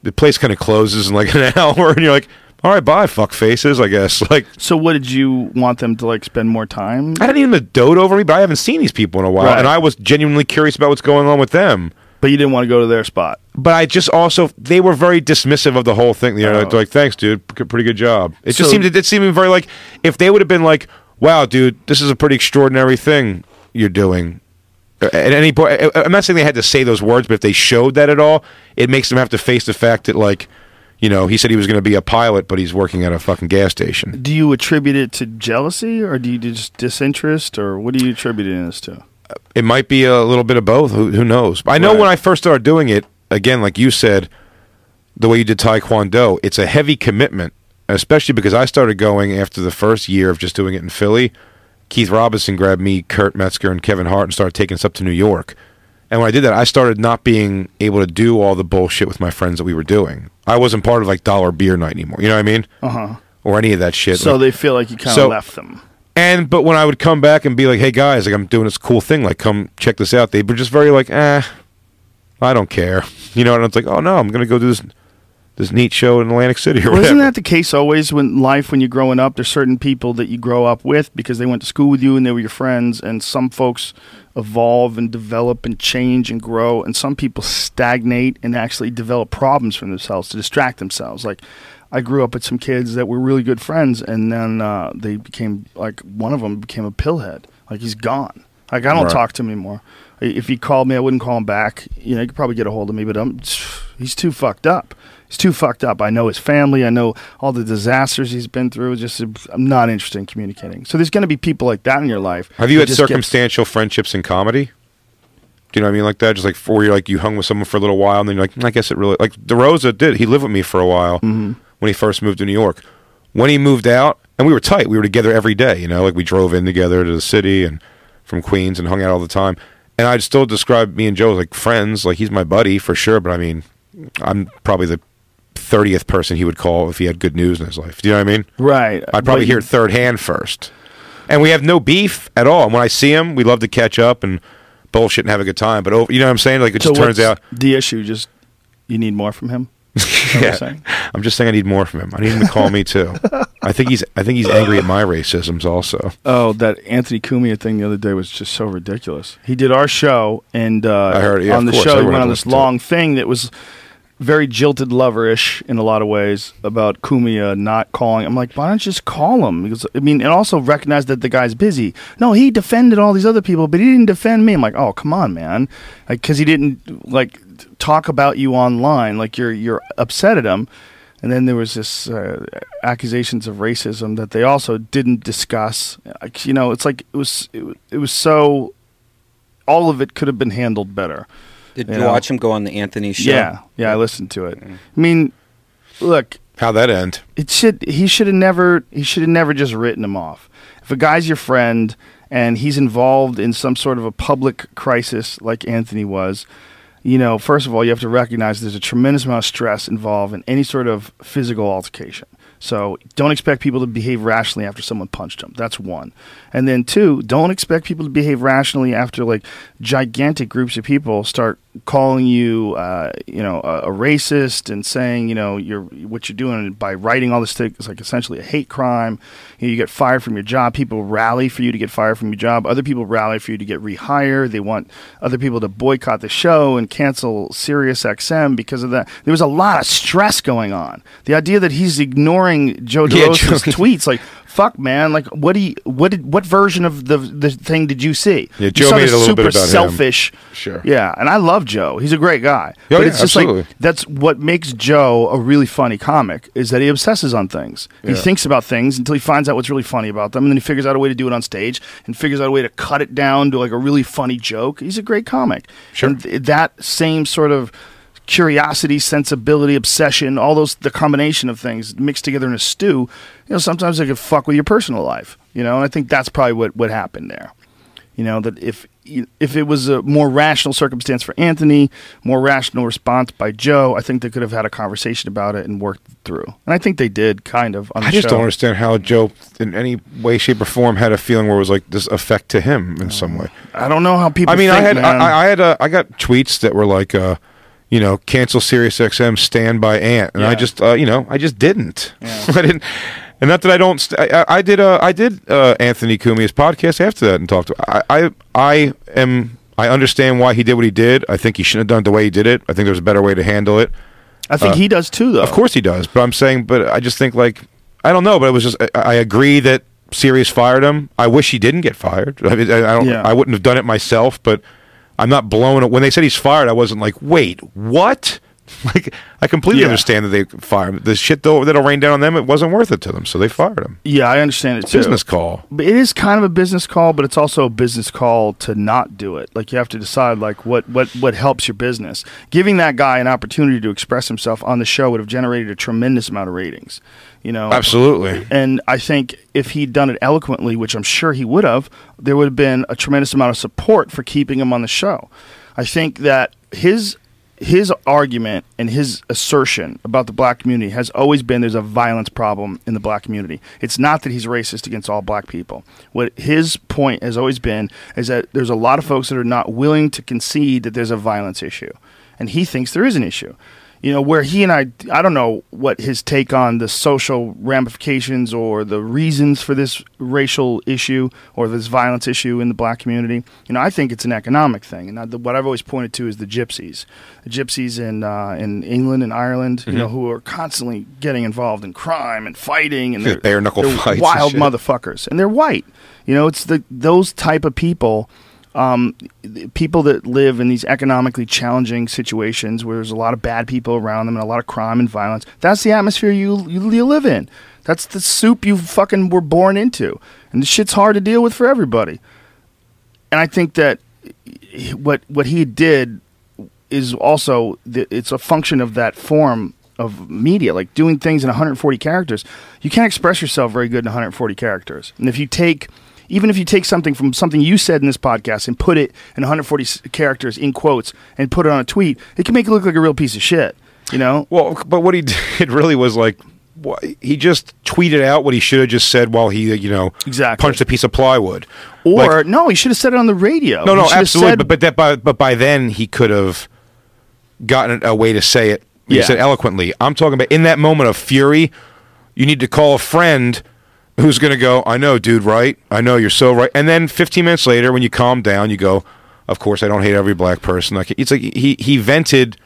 the place kind of closes in like an hour. And you're like all right bye fuck faces i guess. Like So, what did you want them to like spend more time? i didn't even dote over me but i haven't seen these people in a while. Right. and i was genuinely curious about what's going on with them But you didn't want to go to their spot. but I just also they were very dismissive of the whole thing. You know, Oh. like, "Thanks, dude, P- pretty good job." It just So- seemed it seemed very like if they would have been like, "Wow, dude, this is a pretty extraordinary thing you're doing." uh, At any point, I- I'm not saying they had to say those words, but if they showed that at all, it makes them have to face the fact that, like, you know, he said he was going to be a pilot, but he's working at a fucking gas station. Do you attribute it to jealousy, or do you just disinterest, or what do you attribute this to? It might be a little bit of both. Who, who knows? I know Right. when I first started doing it, again, like you said, the way you did Taekwondo, it's a heavy commitment, especially because I started going after the first year of just doing it in Philly. Keith Robinson grabbed me, Kurt Metzger, and Kevin Hart and started taking us up to New York. And when I did that, I started not being able to do all the bullshit with my friends that we were doing. I wasn't part of like dollar beer night anymore. You know what I mean? Uh huh. Or any of that shit. So Like- they feel like you kind of So- left them. And but when I would come back and be like, "Hey guys, like I'm doing this cool thing, like come check this out," they were just very like, "Eh, I don't care," you know. And it's like, "Oh no, I'm gonna go do this this neat show in Atlantic City or Well, whatever." isn't that the case always when life when you're growing up? There's certain people that you grow up with because they went to school with you and they were your friends, and some folks evolve and develop and change and grow, and some people stagnate and actually develop problems for themselves to distract themselves. Like I grew up with some kids that were really good friends, and then uh, they became like one of them became a pillhead. Like he's gone. Like I don't Right. talk to him anymore. If he called me, I wouldn't call him back. You know, he could probably get a hold of me, but I'm, he's too fucked up. He's too fucked up. I know his family. I know all the disasters he's been through. Just I'm not interested in communicating. So there's going to be people like that in your life. Have you had just get- circumstantial friendships in comedy? Do you know what I mean? Like that, just like for you, like you hung with someone for a little while, and then you're like, "Mm, I guess it really like DeRosa did. He lived with me for a while Mm-hmm. When he first moved to New York. When he moved out, and we were tight. We were together every day. You know, like we drove in together to the city and from Queens and hung out all the time. And I'd still describe me and Joe as like friends. Like he's my buddy for sure. But I mean, I'm probably the thirtieth person he would call if he had good news in his life. Do you know what I mean? right. I'd probably But hear it third hand first. And we have no beef at all. And when I see him, we love to catch up and bullshit and have a good time. But over, you know what I'm saying? Like it So just turns out. the issue. Just you need more from him. Is that what you're Yeah. I'm just saying I need more from him. I need him to call me too. I think he's I think he's angry at my racisms also. Oh, that Anthony Cumia thing the other day was just so ridiculous. He did our show, and uh, I heard yeah, on the course. show he went on this listened to it. long thing that was very jilted loverish in a lot of ways about Cumia not calling. I'm like, why don't you just call him? Because I mean, and also recognize that the guy's busy. No, he defended all these other people, but he didn't defend me. I'm like, oh, come on, man, because he didn't like talk about you online. Like you're you're upset at him. And then there was this uh, accusations of racism that they also didn't discuss. Like, you know, it's like it was it, it was so all of it could have been handled better. Did You you know. watch him go on the Anthony show? Yeah, yeah, I listened to it. I mean, look, How'd that end? it should he should have never he should have never just written him off. If a guy's your friend and he's involved in some sort of a public crisis like Anthony was, you know, first of all, you have to recognize there's a tremendous amount of stress involved in any sort of physical altercation. So don't expect people to behave rationally after someone punched them. That's one. And then two, don't expect people to behave rationally after like gigantic groups of people start calling you, uh, you know, a, a racist and saying, you know, you're what you're doing by writing all this thing is like essentially a hate crime. You, know, you get fired from your job. People rally for you to get fired from your job. Other people rally for you to get rehired. They want other people to boycott the show and cancel Sirius XM because of that. There was a lot of stress going on. The idea that he's ignoring Joe Yeah, DeRosa's Joe- tweets, like, fuck, man, like, what do you, what did, what version of the the thing did you see? Yeah, You Joe saw made a little bit super about him. selfish. Sure. Yeah, and I love Joe. He's a great guy. Oh, but yeah, it's just absolutely. like that's what makes Joe a really funny comic is that he obsesses on things. He thinks about things until he finds out what's really funny about them, and then he figures out a way to do it on stage and figures out a way to cut it down to like a really funny joke. He's a great comic. Sure. And th- that same sort of curiosity, sensibility, obsession, all those the combination of things mixed together in a stew, you know, sometimes they could fuck with your personal life. You know, and I think that's probably what, what happened there. You know that if if it was a more rational circumstance for Anthony, more rational response by Joe, I think they could have had a conversation about it and worked it through. And I think they did, kind of. I just show. don't understand how Joe, in any way, shape, or form, had a feeling where it was like this effect to him in some way. I don't know how people. I mean, I had man. I, I had uh, I got tweets that were like, uh, you know, cancel Sirius XM, stand by Ant, and I just, uh, you know, I just didn't. Yeah. I didn't, and not that I don't. St- I, I did. Uh, I did uh, Anthony Cumia's podcast after that and talked to. I, I I am. I understand why he did what he did. I think he shouldn't have done it the way he did it. I think there's a better way to handle it. I think uh, he does too, though. Of course he does, but I'm saying, but I just think like I don't know, but it was just I, I agree that Sirius fired him. I wish he didn't get fired. I, mean, I, I don't. Yeah. I wouldn't have done it myself, but I'm not blown. When they said he's fired, I wasn't like, wait, what? Like I completely Yeah. understand that they fired him. The shit though that'll rain down on them, it wasn't worth it to them, so they fired him. Yeah, I understand it too. Business call. But it is kind of a business call, but it's also a business call to not do it. Like you have to decide like what what what helps your business. Giving that guy an opportunity to express himself on the show would have generated a tremendous amount of ratings. You know, Absolutely. And I think if he'd done it eloquently, which I'm sure he would have, there would have been a tremendous amount of support for keeping him on the show. I think that his his argument and his assertion about the black community has always been there's a violence problem in the black community. It's not that he's racist against all black people. What his point has always been is that there's a lot of folks that are not willing to concede that there's a violence issue. And he thinks there is an issue you know where he and I I don't know what his take on the social ramifications or the reasons for this racial issue or this violence issue in the black community. You know, I think it's an economic thing, and I, the, what I've always pointed to is the gypsies, the gypsies in uh, in England and Ireland, you know, who are constantly getting involved in crime and fighting, and they're, bare knuckle they're fights wild shit. motherfuckers, and they're white. You know, it's the those type of people um, people that live in these economically challenging situations where there's a lot of bad people around them and a lot of crime and violence. That's the atmosphere you you, you live in. That's the soup you fucking were born into, and the shit's hard to deal with for everybody. And I think that what what he did is also the, it's a function of that form of media, like doing things in 140 characters. You can't express yourself very good in 140 characters, and if you take even if you take something from something you said in this podcast and put it in 140 characters in quotes and put it on a tweet, it can make it look like a real piece of shit. You know? Well, but what he did really was like he just tweeted out what he should have just said while he, you know, Exactly. punched a piece of plywood. Or Like- no, he should have said it on the radio. no, no, absolutely. said- but but that by but by then he could have gotten a way to say it. He Yeah. said eloquently. I'm talking about in that moment of fury. You need to call a friend who's going to go. I know, dude. Right? I know you're so right. And then 15 minutes later, when you calm down, you go. Of course, I don't hate every black person. Like it's like he he vented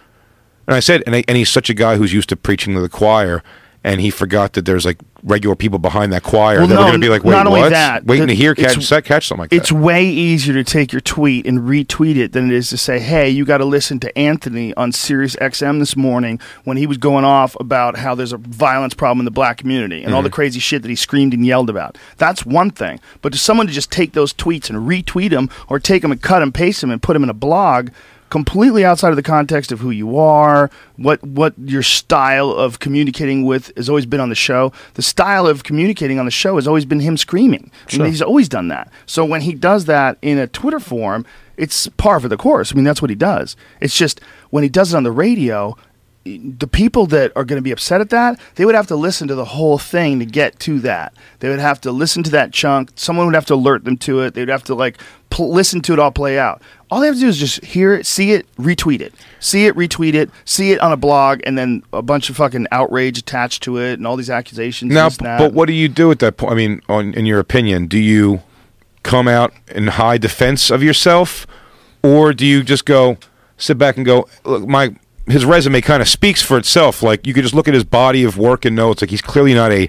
And I said, and, I, and he's such a guy who's used to preaching to the choir, and he forgot that there's like regular people behind that choir. Well, that no, are going to be like, wait, not only that, Waiting the- to hear catch, catch something like It's that. It's way easier to take your tweet and retweet it than it is to say, "Hey, you got to listen to Anthony on Sirius XM this morning when he was going off about how there's a violence problem in the black community and all Mm-hmm. the crazy shit that he screamed and yelled about." That's one thing, but to someone to just take those tweets and retweet them or take them and cut and paste them and put them in a blog completely outside of the context of who you are, what what your style of communicating with has always been on the show. The style of communicating on the show has always been him screaming. I mean, he's always done that. So when he does that in a Twitter form, it's par for the course. I mean, that's what he does. It's just when he does it on the radio, the people that are going to be upset at that, they would have to listen to the whole thing to get to that. They would have to listen to that chunk. Someone would have to alert them to it. They'd have to like pl- listen to it all play out. All they have to do is just hear it, see it, retweet it, see it, retweet it, see it on a blog, and then a bunch of fucking outrage attached to it and all these accusations. Now, but what do you do at that point? I mean, on, in your opinion, do you come out in high defense of yourself, or do you just go sit back and go, look, my his resume kind of speaks for itself. Like you could just look at his body of work and know it's like he's clearly not a,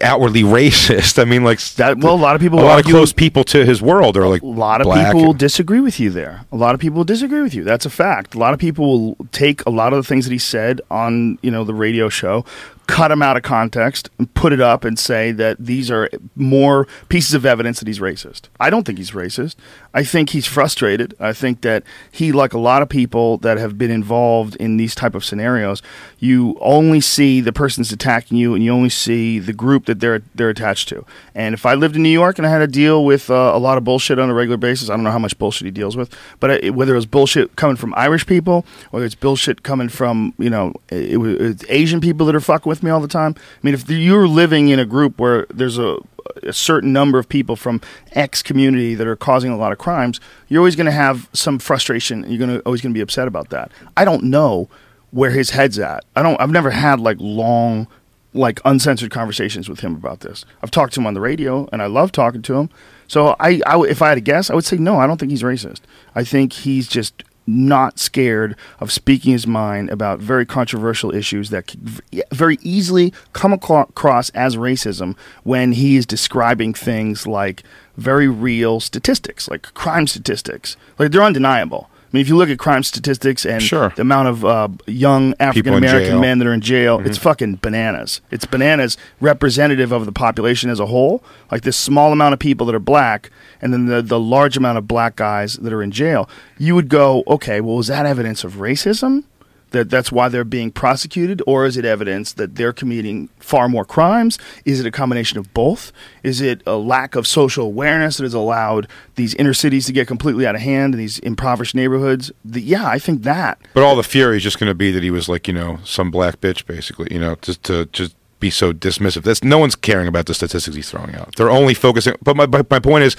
outwardly racist. I mean, like That- well, a lot of people a lot argue- of close people to his world are like A lot of people and- disagree with you there. A lot of people disagree with you. That's a fact. A lot of people will take a lot of the things that he said on, you know, the radio show, cut them out of context and put it up and say that these are more pieces of evidence that he's racist. I don't think he's racist. I think he's frustrated. I think that he like a lot of people that have been involved in these type of scenarios, you only see the person's attacking you and you only see the group that they're they're attached to. And if I lived in New York and I had to deal with uh, a lot of bullshit on a regular basis, I don't know how much bullshit he deals with, but it, whether it was bullshit coming from Irish people, whether it's bullshit coming from you know it, it's Asian people that are fucking with me all the time. I mean, if you're living in a group where there's a a certain number of people from X community that are causing a lot of crimes, you're always going to have some frustration. You're going to always going to be upset about that. I don't know where his head's at. I don't. I've never had like long, like uncensored conversations with him about this. I've talked to him on the radio, and I love talking to him. So I, I if I had to guess, I would say no. I don't think he's racist. I think he's just not scared of speaking his mind about very controversial issues that could very easily come across as racism when he is describing things like very real statistics, like crime statistics. Like they're undeniable. I mean, if you look at crime statistics and Sure. the amount of uh, young African American men that are in jail, it's fucking bananas. It's bananas representative of the population as a whole. Like this small amount of people that are black, and then the, the large amount of black guys that are in jail. You would go, okay, well, is that evidence of racism? That that's why they're being prosecuted, or is it evidence that they're committing far more crimes? Is it a combination of both? Is it a lack of social awareness that has allowed these inner cities to get completely out of hand and these impoverished neighborhoods? The, yeah, I think that. But all the fury is just going to be that he was like, you know, some black bitch, basically. You know, just to just be so dismissive. That's no one's caring about the statistics he's throwing out. They're only focusing. But my my my point is,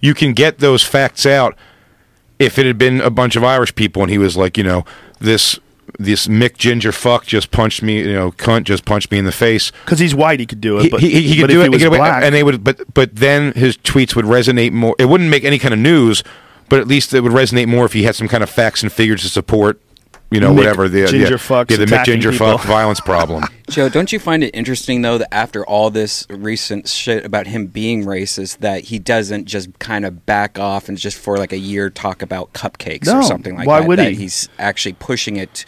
you can get those facts out if it had been a bunch of Irish people and he was like, you know, this this Mick Ginger fuck just punched me, you know, cunt just punched me in the face. Because he's white, he could do it. He, but he, he could but do if it, He was he could- black, and they would. But but then his tweets would resonate more. It wouldn't make any kind of news, but at least it would resonate more if he had some kind of facts and figures to support. You know, Mick whatever the Ginger yeah, fucks yeah, the Mick Ginger people. fuck violence problem. Joe, don't you find it interesting though that after all this recent shit about him being racist, that he doesn't just kind of back off and just for like a year talk about cupcakes No, or something like why that? Why would that he? He's actually pushing it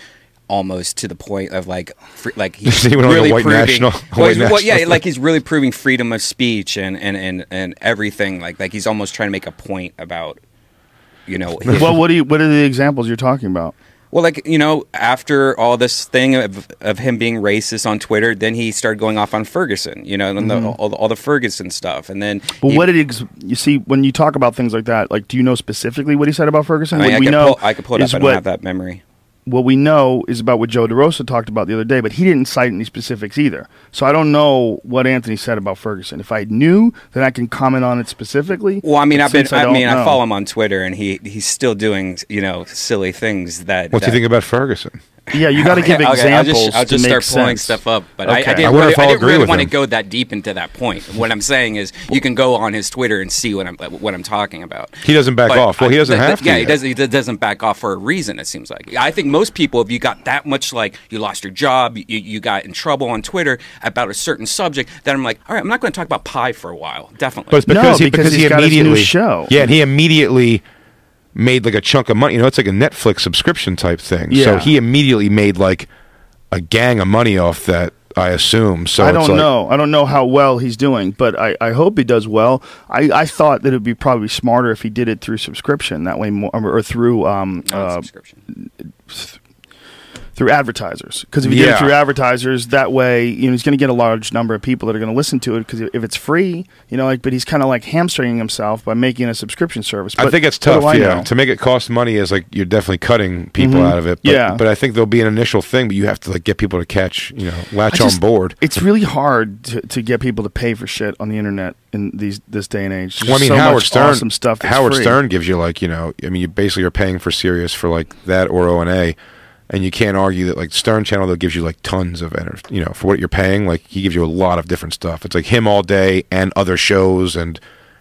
almost to the point of like, fr- like he's He went on like a really white proving. national- well, white he's- well, yeah, like he's really proving freedom of speech and and and and everything. Like like he's almost trying to make a point about. You know, his- well, what do you? What are the examples you're talking about? Well, like you know, after all this thing of of him being racist on Twitter, then he started going off on Ferguson. You know, and the, mm-hmm. all, the, all the Ferguson stuff, and then. But he- what did he, you see when you talk about things like that? Like, do you know specifically what he said about Ferguson? I mean, what I we could, know pull, I could pull it up. I don't what, have that memory. What we know is about what Joe DeRosa talked about the other day, but he didn't cite any specifics either. So I don't know what Anthony said about Ferguson. If I knew, then I can comment on it specifically. Well, I mean, I've been. since I, don't mean, I follow him on Twitter, and he he's still doing you know silly things that. What do you uh, think about Ferguson? Yeah, you got to give Okay, examples I'll just, I'll to just make start pulling sense. stuff up, but I, I didn't I wonder really, if I I'll didn't agree really with want to go that deep into that point. What I'm saying is, you can go on his Twitter and see what I'm what I'm talking about. He doesn't back But off. Well, he doesn't th- have to Yeah, he doesn't. He doesn't back off for a reason. It seems like. I think most people, if you got that much, like you lost your job, you, you got in trouble on Twitter about a certain subject, then I'm like, all right, I'm not going to talk about pie for a while. Definitely. But it's because No, he because because he he's got his new immediately show. Yeah, and he immediately made like a chunk of money. You know, it's like a Netflix subscription type thing. So he immediately made like a gang of money off that. I assume. So I don't like- know. I don't know how well he's doing, but I, I hope he does well. I, I thought that it would be probably smarter if he did it through subscription. That way, more, or through um, uh, subscription. Through advertisers. Because if you Yeah. it through advertisers, that way, you know, he's going to get a large number of people that are going to listen to it. Because if it's free, you know, like, but he's kind of like hamstringing himself by making a subscription service. I think it's tough. Yeah, know? to make it cost money is like you're definitely cutting people Mhm. out of it. But, Yeah. but I think there'll be an initial thing, but you have to like get people to catch, you know, latch just- on board. It's really hard to, to get people to pay for shit on the internet in these this day and age. Well, I mean, so Howard much Stern. awesome stuff. Howard free. Stern gives you like you know, I mean, you basically are paying for Sirius for like that or O and A, and you can't argue that like Stern Channel though gives you like tons of energy, you know for what you're paying. Like he gives you a lot of different stuff. It's like him all day and other shows and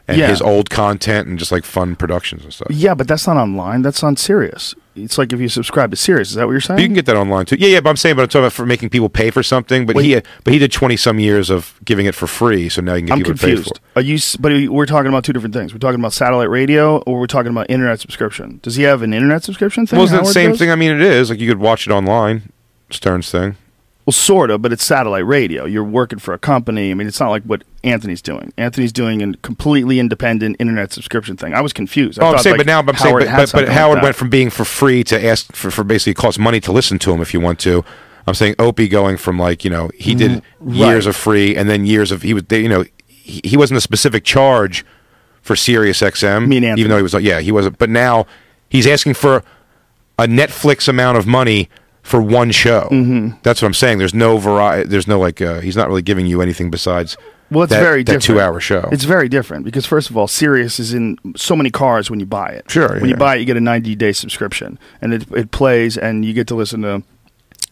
and Yeah. his old content and just like fun productions and stuff. Yeah, but that's not online. That's on Sirius. It's like if you subscribe to Sirius. Is that what you're saying? You can get that online too. Yeah, yeah, but I'm saying, but I'm talking about for making people pay for something. But Wait. he, but he did twenty some years of giving it for free, so now you can get I'm people to pay for confused. it. Are you? But we're talking about two different things. We're talking about satellite radio, or we're talking about internet subscription. Does he have an internet subscription thing? Well, isn't it the same does? thing? I mean, it is like you could watch it online. Stern's thing. Well, sort of, but it's satellite radio. You're working for a company. I mean, it's not like what Anthony's doing. Anthony's doing a completely independent internet subscription thing. I was confused. I Oh, I'm saying, like, but now I'm saying, but, but, but something like Howard went from being for free to ask for, for basically it costs money to listen to him if you want to. I'm saying Opie going from like you know he did Mm, years of free and then years of he was they, you know he, he wasn't a specific charge for Sirius XM Me and Anthony. even though he was like yeah he wasn't but now he's asking for a Netflix amount of money for one show. Mm-hmm. That's what I'm saying. There's no variety. There's no like uh, he's not really giving you anything besides Well, it's that, very different. two hour show. It's very different because first of all, Sirius is in so many cars when you buy it. Sure, When you buy it, you get a 90 day subscription, and it it plays, and you get to listen to.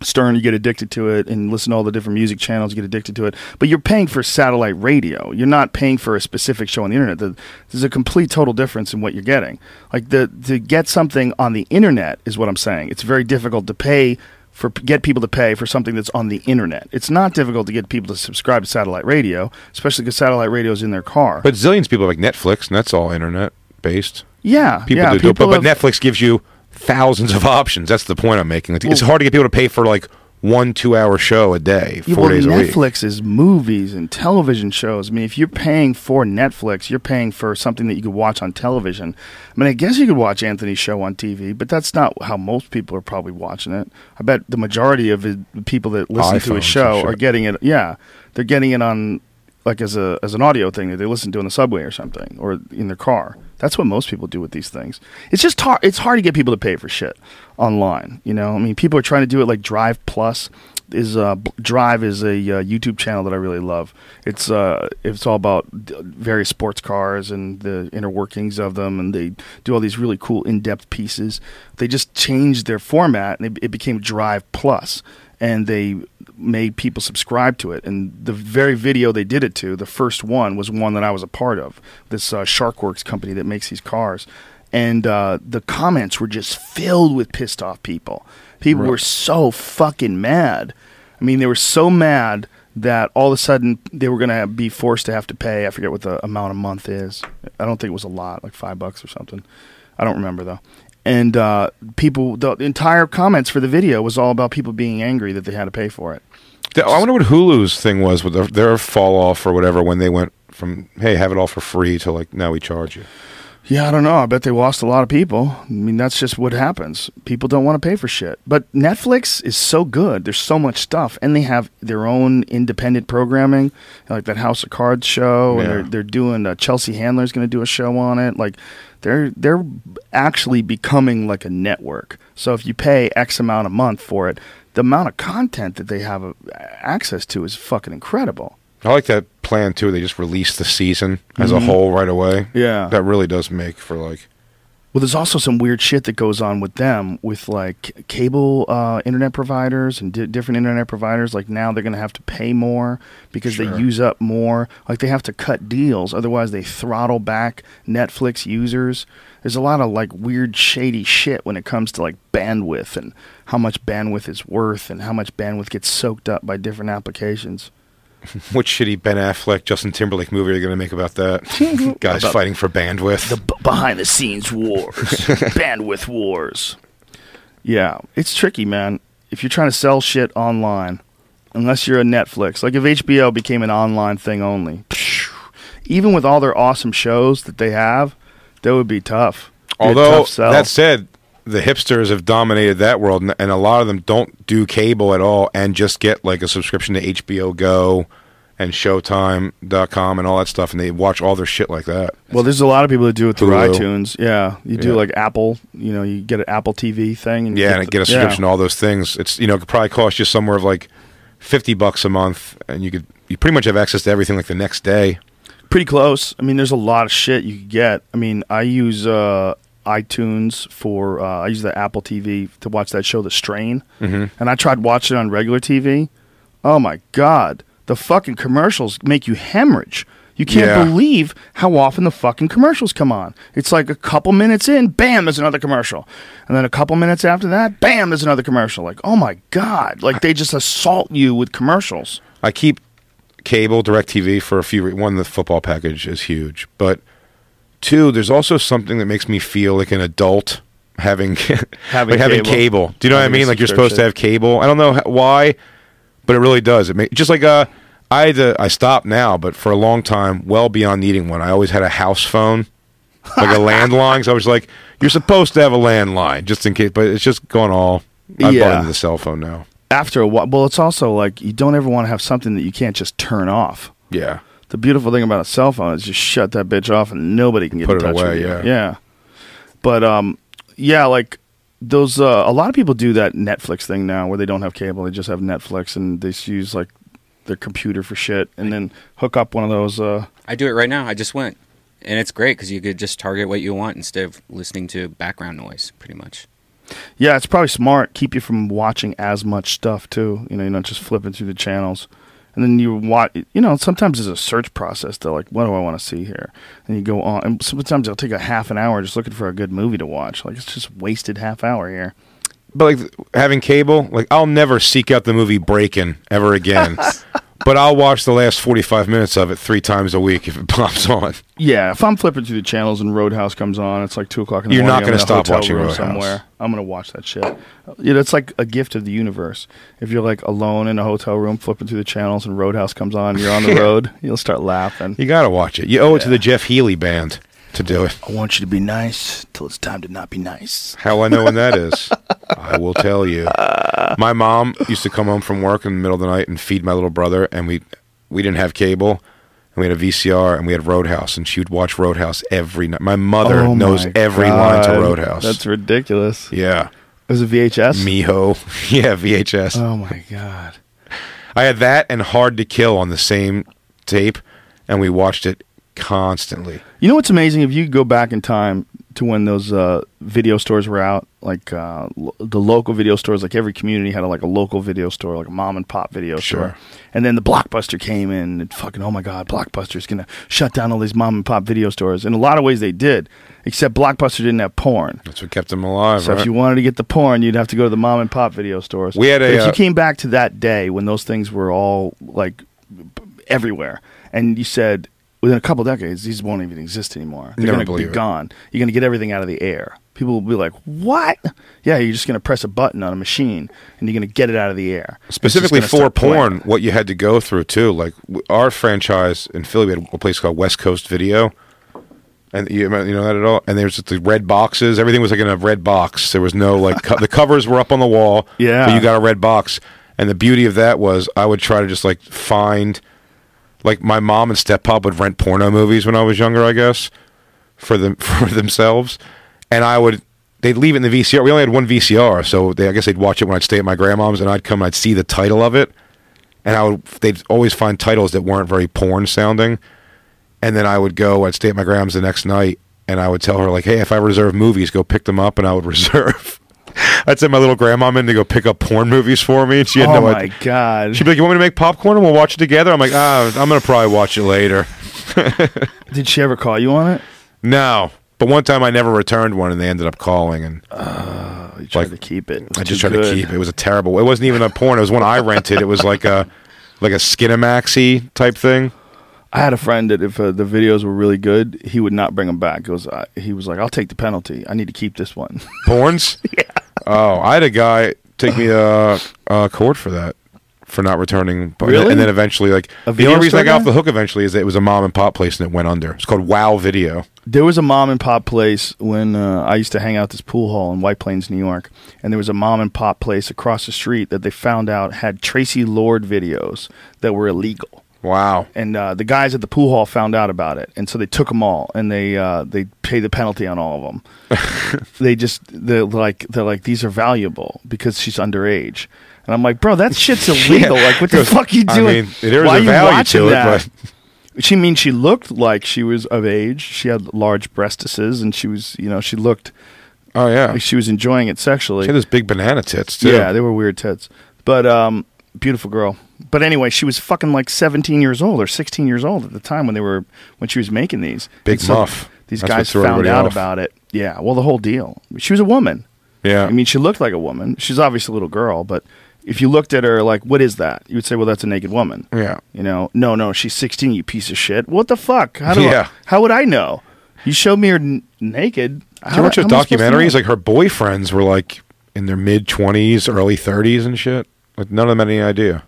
Stern, you get addicted to it, and listen to all the different music channels. You get addicted to it, but you're paying for satellite radio. You're not paying for a specific show on the internet. The, there's a complete total difference in what you're getting. Like the to get something on the internet is what I'm saying. It's very difficult to pay for get people to pay for something that's on the internet. It's not difficult to get people to subscribe to satellite radio, especially because satellite radio is in their car. but zillions of people like Netflix, and that's all internet based. yeah, People yeah, do, do it, but, but Netflix gives you thousands of options. That's the point I'm making. It's Well- hard to get people to pay for like one two hour show a day, Yeah, four well, days a week. Netflix is movies and television shows. I mean, if you're paying for Netflix, you're paying for something that you could watch on television. I mean, I guess you could watch Anthony's show on TV, but that's not how most people are probably watching it. I bet the majority of the people that listen to his show are getting it. Yeah, they're getting it on like as a as an audio thing that they listen to in the subway or something or in their car. That's what most people do with these things. It's just hard. It's hard to get people to pay for shit online. You know, I mean, people are trying to do it like Drive Plus. Is uh, Drive is a uh, YouTube channel that I really love. It's uh, it's all about various sports cars and the inner workings of them, and they do all these really cool in-depth pieces. They just changed their format, and it, it became Drive Plus, and they made people subscribe to it. And the very video they did it to, the first one, was one that I was a part of. This uh, SharkWerks company that makes these cars, and uh, the comments were just filled with pissed off people. People were so fucking mad. I mean, they were so mad that all of a sudden they were going to be forced to have to pay. I forget what the amount a month is. I don't think it was a lot, like five bucks or something. I don't remember though. And uh, people, the entire comments for the video was all about people being angry that they had to pay for it. I wonder what Hulu's thing was with their, their fall off or whatever when they went from hey have it all for free to like now we charge you. Yeah, I don't know. I bet they lost a lot of people. I mean, that's just what happens. People don't want to pay for shit. But Netflix is so good. There's so much stuff, and they have their own independent programming, like that House of Cards show, and they're they're doing. Uh, Chelsea Handler's going to do a show on it. Like, they're they're actually becoming like a network. So if you pay X amount a month for it, the amount of content that they have uh, access to is fucking incredible. I like that plan too. They just release the season as Mhm. a whole right away. Yeah. that really does make for like Well, there's also some weird shit that goes on with them, with like cable uh, internet providers and di- different internet providers. Like now, they're going to have to pay more because Sure. they use up more. Like they have to cut deals, otherwise they throttle back Netflix users. There's a lot of like weird, shady shit when it comes to like bandwidth and how much bandwidth is worth and how much bandwidth gets soaked up by different applications. What shitty Ben Affleck, Justin Timberlake movie are you going to make about that? Guys About- fighting for bandwidth. the b- behind the scenes wars, bandwidth wars. Yeah, it's tricky, man. If you're trying to sell shit online, unless you're a Netflix, like if HBO became an online thing only, even with all their awesome shows that they have, that would be tough. Be Although tough that said, the hipsters have dominated that world, and, and a lot of them don't do cable at all, and just get like a subscription to HBO Go and Showtime.com and all that stuff, and they watch all their shit like that. well, there's a lot of people that do it through Hulu. iTunes. Yeah, you do Yeah. like Apple. You know, you get an Apple TV thing, and you Yeah, and the- get a yeah. subscription to all those things. It's you know it could probably cost you somewhere of like fifty bucks a month, and you could you pretty much have access to everything like the next day. Pretty close. I mean, there's a lot of shit you could get. I mean, I use uh, iTunes for uh, I use the Apple TV to watch that show, The Strain, Mhm. and I tried watching it on regular TV. Oh my god, the fucking commercials make you hemorrhage. You can't Yeah. believe how often the fucking commercials come on. It's like a couple minutes in, bam, there's another commercial, and then a couple minutes after that, bam, there's another commercial. Like, oh my god, like they just assault you with commercials. I keep cable, DirecTV for a few. Re- one, the football package is huge, but two, there's also something that makes me feel like an adult having Having like having cable. cable. Do you know what I mean? Like you're supposed to have cable. I don't know why, but it really does. It ma- just like uh, I had to, I stopped now, but for a long time, well beyond needing one, I always had a house phone. like a landline. So I was like, "You're supposed to have a landline, just in case." But it's just gone all. I Yeah. bought into the cell phone now. after a while, well, it's also like you don't ever want to have something that you can't just turn off. Yeah, The beautiful thing about a cell phone is just shut that bitch off and nobody can get Put in it touch away, with you. yeah. yeah. But um, yeah, like those. Uh, a lot of people do that Netflix thing now, where they don't have cable; they just have Netflix and they just use like their computer for shit, and then hook up one of those. Uh, I do it right now. I just went, and it's great because you could just target what you want instead of listening to background noise, pretty much. yeah, it's probably smart. Keep you from watching as much stuff too. You know, you're not just flipping through the channels. And then you watch, you know, sometimes there's a search process to like, what do I want to see here? And you go on, and sometimes it'll take a half an hour just looking for a good movie to watch. Like, it's just wasted half hour here. but like having cable, like I'll never seek out the movie Breaking ever again. but I'll watch the last forty five minutes of it three times a week if it pops on. Yeah, if I'm flipping through the channels and Roadhouse comes on, it's like two o'clock in the morning. You're not in a stop watching Roadhouse. somewhere. I'm gonna watch that shit. Yeah, it's like a gift of the universe. If you're like alone in a hotel room flipping through the channels and Roadhouse comes on, you're on the Yeah. road, you'll start laughing. You gotta watch it. You owe it to the Jeff Healey band to do it. I want you to be nice till it's time to not be nice. How I know when that is? I will tell you. My mom used to come home from work in the middle of the night and feed my little brother, and we we didn't have cable, and we had a VCR, and we had Roadhouse, and she would watch Roadhouse every night. My mother Oh knows my every line to Roadhouse. That's ridiculous. yeah, It was a VHS. Miho. yeah, VHS. Oh my god. I had that and Hard to Kill on the same tape, and we watched it constantly. You know what's amazing? If you go back in time to when those uh, video stores were out, like uh, lo- the local video stores, like every community had a, like a local video store, like a mom and pop video Sure. store. And then the Blockbuster came in, and fucking, oh my god, Blockbuster's gonna shut down all these mom and pop video stores. In a lot of ways, they did, except Blockbuster didn't have porn. That's what kept them alive. So right? if you wanted to get the porn, you'd have to go to the mom and pop video stores. We had a, But if uh, you came back to that day when those things were all like everywhere, and you said within a couple decades these won't even exist anymore. They're going to be it. gone. You're going to get everything out of the air. People will be like, "What?" Yeah, you're just going to press a button on a machine and you're going to get it out of the air. Specifically for start playing. porn, what you had to go through too. Like our franchise in Philly, we had a place called West Coast Video, and you, you know that at all. And there's just the red boxes. Everything was like in a red box. There was no like co- the covers were up on the wall. Yeah. but you got a red box. And the beauty of that was I would try to just like find, like my mom and steppop would rent porno movies when I was younger, I guess, for them for themselves, and I would. They'd leave it in the VCR. We only had one VCR, so they, I guess they'd watch it when I'd stay at my grandmom's, and I'd come and I'd see the title of it, and I would. They'd always find titles that weren't very porn sounding, and then I would go. I'd stay at my grandma's the next night, and I would tell her like, "Hey, if I reserve movies, go pick them up," and I would reserve. I'd send my little grandmom in to go pick up porn movies for me, and she had oh no my idea. god! She'd be like, "You want me to make popcorn and we'll watch it together?" I'm like, "Ah, I'm gonna probably watch it later." Did she ever call you on it? No, but one time I never returned one, and they ended up calling, and Oh, you tried Like, to keep it. It I just tried to keep it. It was a terrible. It wasn't even a porn. It was one I rented. It was like a like a Skinamaxy type thing. I had a friend that if uh, the videos were really good, he would not bring them back. It was, uh, he was like, "I'll take the penalty. I need to keep this one." Porns. yeah. Oh, I had a guy take me to uh, court for that. For not returning, but Really? and then eventually, like the only reason I got off the hook eventually is that it was a mom and pop place and it went under. It's called Wow Video. there was a mom and pop place when uh, I used to hang out at this pool hall in White Plains, New York, and there was a mom and pop place across the street that they found out had Traci Lords videos that were illegal. Wow. and uh, the guys at the pool hall found out about it, and so they took them all, and they uh, they paid the penalty on all of them. they just they're like they're like these are valuable because she's underage, and I'm like, bro, that shit's illegal. Like, what the fuck you I doing? mean, there is Why a you value watching to it, that? but She means she looked like she was of age. She had large breastises, and she was you know she looked oh yeah, like she was enjoying it sexually. she had those big banana tits too. Yeah, they were weird tits. But um beautiful girl. But anyway, she was fucking like 17 years old or 16 years old at the time when they were when she was making these. Big so muff. These That's guys found out off. about it. Yeah, well the whole deal. She was a woman. yeah. I mean, she looked like a woman. She's obviously a little girl, but if you looked at her like what is that? You would say, "Well, that's a naked woman." yeah. You know, no, no, she's 16, you piece of shit. What the fuck? How do Yeah. I, how would I know? You showed me her n- naked. Did you watch how those am I supposed to documentaries? Like her boyfriends were like in their mid twenties, early thirties, and shit. Like none of them had any idea.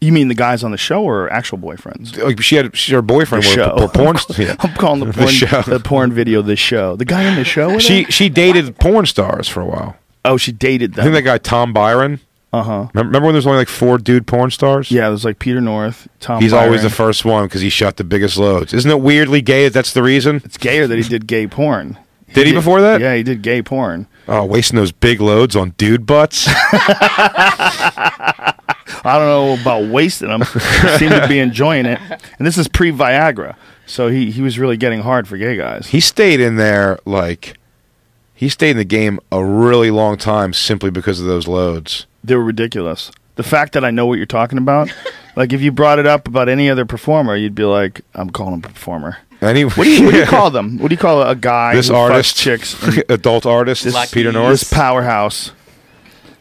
you mean the guys on the show or actual boyfriends? Like she had, she, her boyfriend The were, show. were porn. yeah. I'm calling the The porn show. the porn video the show. The guy in the show. She she dated porn stars for a while. oh, she dated I think that guy Tom Byron. Uh huh. Remember, remember when there was only like four dude porn stars? Yeah, there's like Peter North, Tom. He's always the first one because he shot the biggest loads. Isn't it weirdly gay? that That's the reason. It's gayer that he did gay porn. Did he before that? Yeah, he did gay porn. Oh, wasting those big loads on dude butts. I don't know about wasting them. he seemed to be enjoying it. And this is pre Viagra, so he he was really getting hard for gay guys. he stayed in there like he stayed in the game a really long time simply because of those loads. They were ridiculous. The fact that I know what you're talking about, like if you brought it up about any other performer, you'd be like, "I'm calling him a performer." Anyway, What do you what do you call them? What do you call a guy this who fucks artist, chicks? adult artist, Lucky. Peter This North. powerhouse.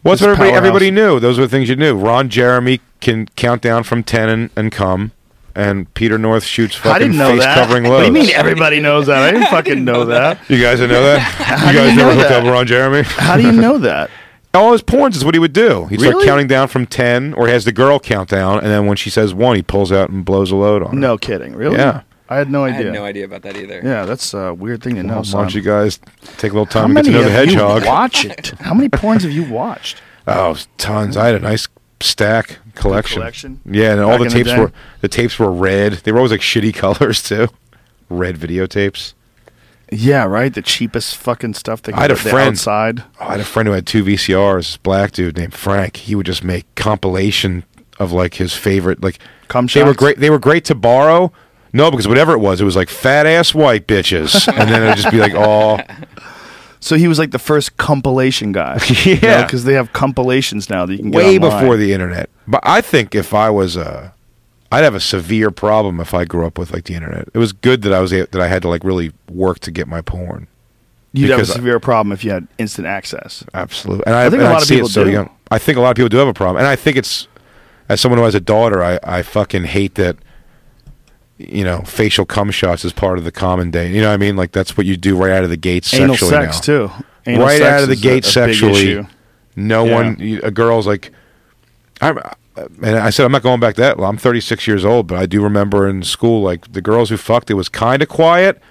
What's this what everybody, powerhouse. everybody knew? Those were the things you knew. Ron Jeremy can count down from ten and, and come, and Peter North shoots fucking I didn't know face that. covering What loads. do you mean everybody knows that? I didn't fucking know that. You guys didn't know that? do you guys you never know hooked up with Ron Jeremy? How do you know that? All his porns is what he would do. He'd start counting down from ten, or he has the girl count down, and then when she says one, he pulls out and blows a load on her. No kidding. Really? Yeah. I had no I idea. had no idea about that either. Yeah, that's a weird thing to know. Why son. don't you guys take a little time to get many to know the have hedgehog? you watched? How many porns have you watched? Oh, tons. I had a nice stack collection. collection? Yeah, and all Back the in the tapes day? were the tapes were red. They were always like shitty colors too. Red videotapes. Yeah, right. The cheapest fucking stuff. They I had a the friend- outside. Oh, I had a friend who had two VCRs. This black dude named Frank. He would just make compilation of like his favorite like. Cum they were great. They were great to borrow. No, because whatever it was, it was like fat ass white bitches, and then it'd just be like, oh, So he was like the first compilation guy. Yeah. because they have compilations now that you can get way online. before the internet. But I think if I was uh I'd have a severe problem if I grew up with like the internet. It was good that I was that I had to like really work to get my porn. You'd have a severe problem if you had instant access. Absolutely, and I, I think a I'd lot of see it people so do. young. I think a lot of people do have a problem, and I think it's as someone who has a daughter, I I fucking hate that. You know, facial cum shots is part of the common day. You know what I mean? Like that's what you do right out of the gate Anal sexually sex now. too. Anal right sex out of the is a- gate a sexually. No Yeah. one, a girl's like, I, and I said I'm not going back that. Well, I'm 36 years old, but I do remember in school, like the girls who fucked, it was kind of quiet,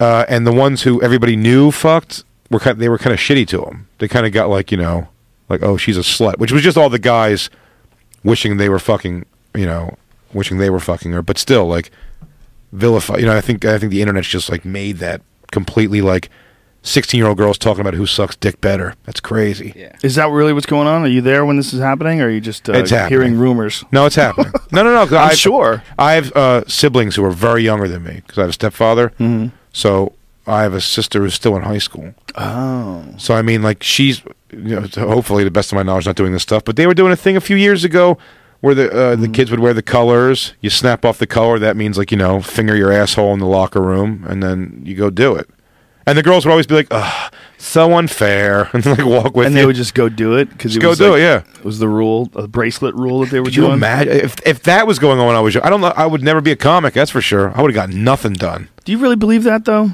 uh, and the ones who everybody knew fucked were kind, they were kind of shitty to them. They kind of got like you know, like oh she's a slut, which was just all the guys wishing they were fucking, you know, wishing they were fucking her, but still like vilify. You know, I think I think the internet's just like made that completely like. 16 year old girls talking about who sucks dick better. That's crazy. Yeah. Is that really what's going on? Are you there when this is happening, or are you just uh, It's hearing rumors? No, it's happening. No, no, no. I'm I, sure. I have uh, siblings who are very younger than me because I have a stepfather. Mhm. So I have a sister who's still in high school. Oh. So I mean, like she's, you know, hopefully, the best of my knowledge, not doing this stuff. But they were doing a thing a few years ago where the uh, the kids would wear the colors. You snap off the color. That means like you know, finger your asshole in the locker room, and then you go do it. And the girls would always be like, "Ugh, so unfair," and like walk with And you. they would just go do it because go do it, yeah. It was the rule, the bracelet rule that they were Could you doing. imagine if if that was going on when I was young? I don't know. I would never be a comic. That's for sure. I would have got nothing done. Do you really believe that though?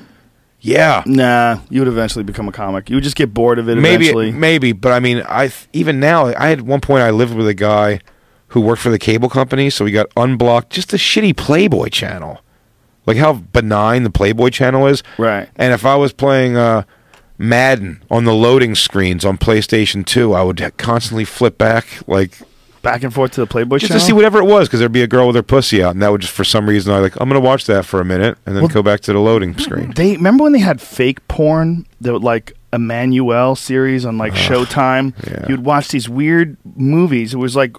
Yeah, Nah, you would eventually become a comic. You would just get bored of it maybe eventually. maybe, but I mean, I th- even now, I had one point I lived with a guy who worked for the cable company, so he got unblocked just a shitty Playboy channel, like how benign the Playboy channel is. Right. And if I was playing uh, Madden on the loading screens on PlayStation Two, I would constantly flip back like Back and forth to the Playboy just channel. to see whatever it was because there'd be a girl with her pussy out, and that would just for some reason I like I'm gonna watch that for a minute and then Well- go back to the loading screen. They remember when they had fake porn, the like Emmanuelle series on like Showtime. yeah. You'd watch these weird movies. It was like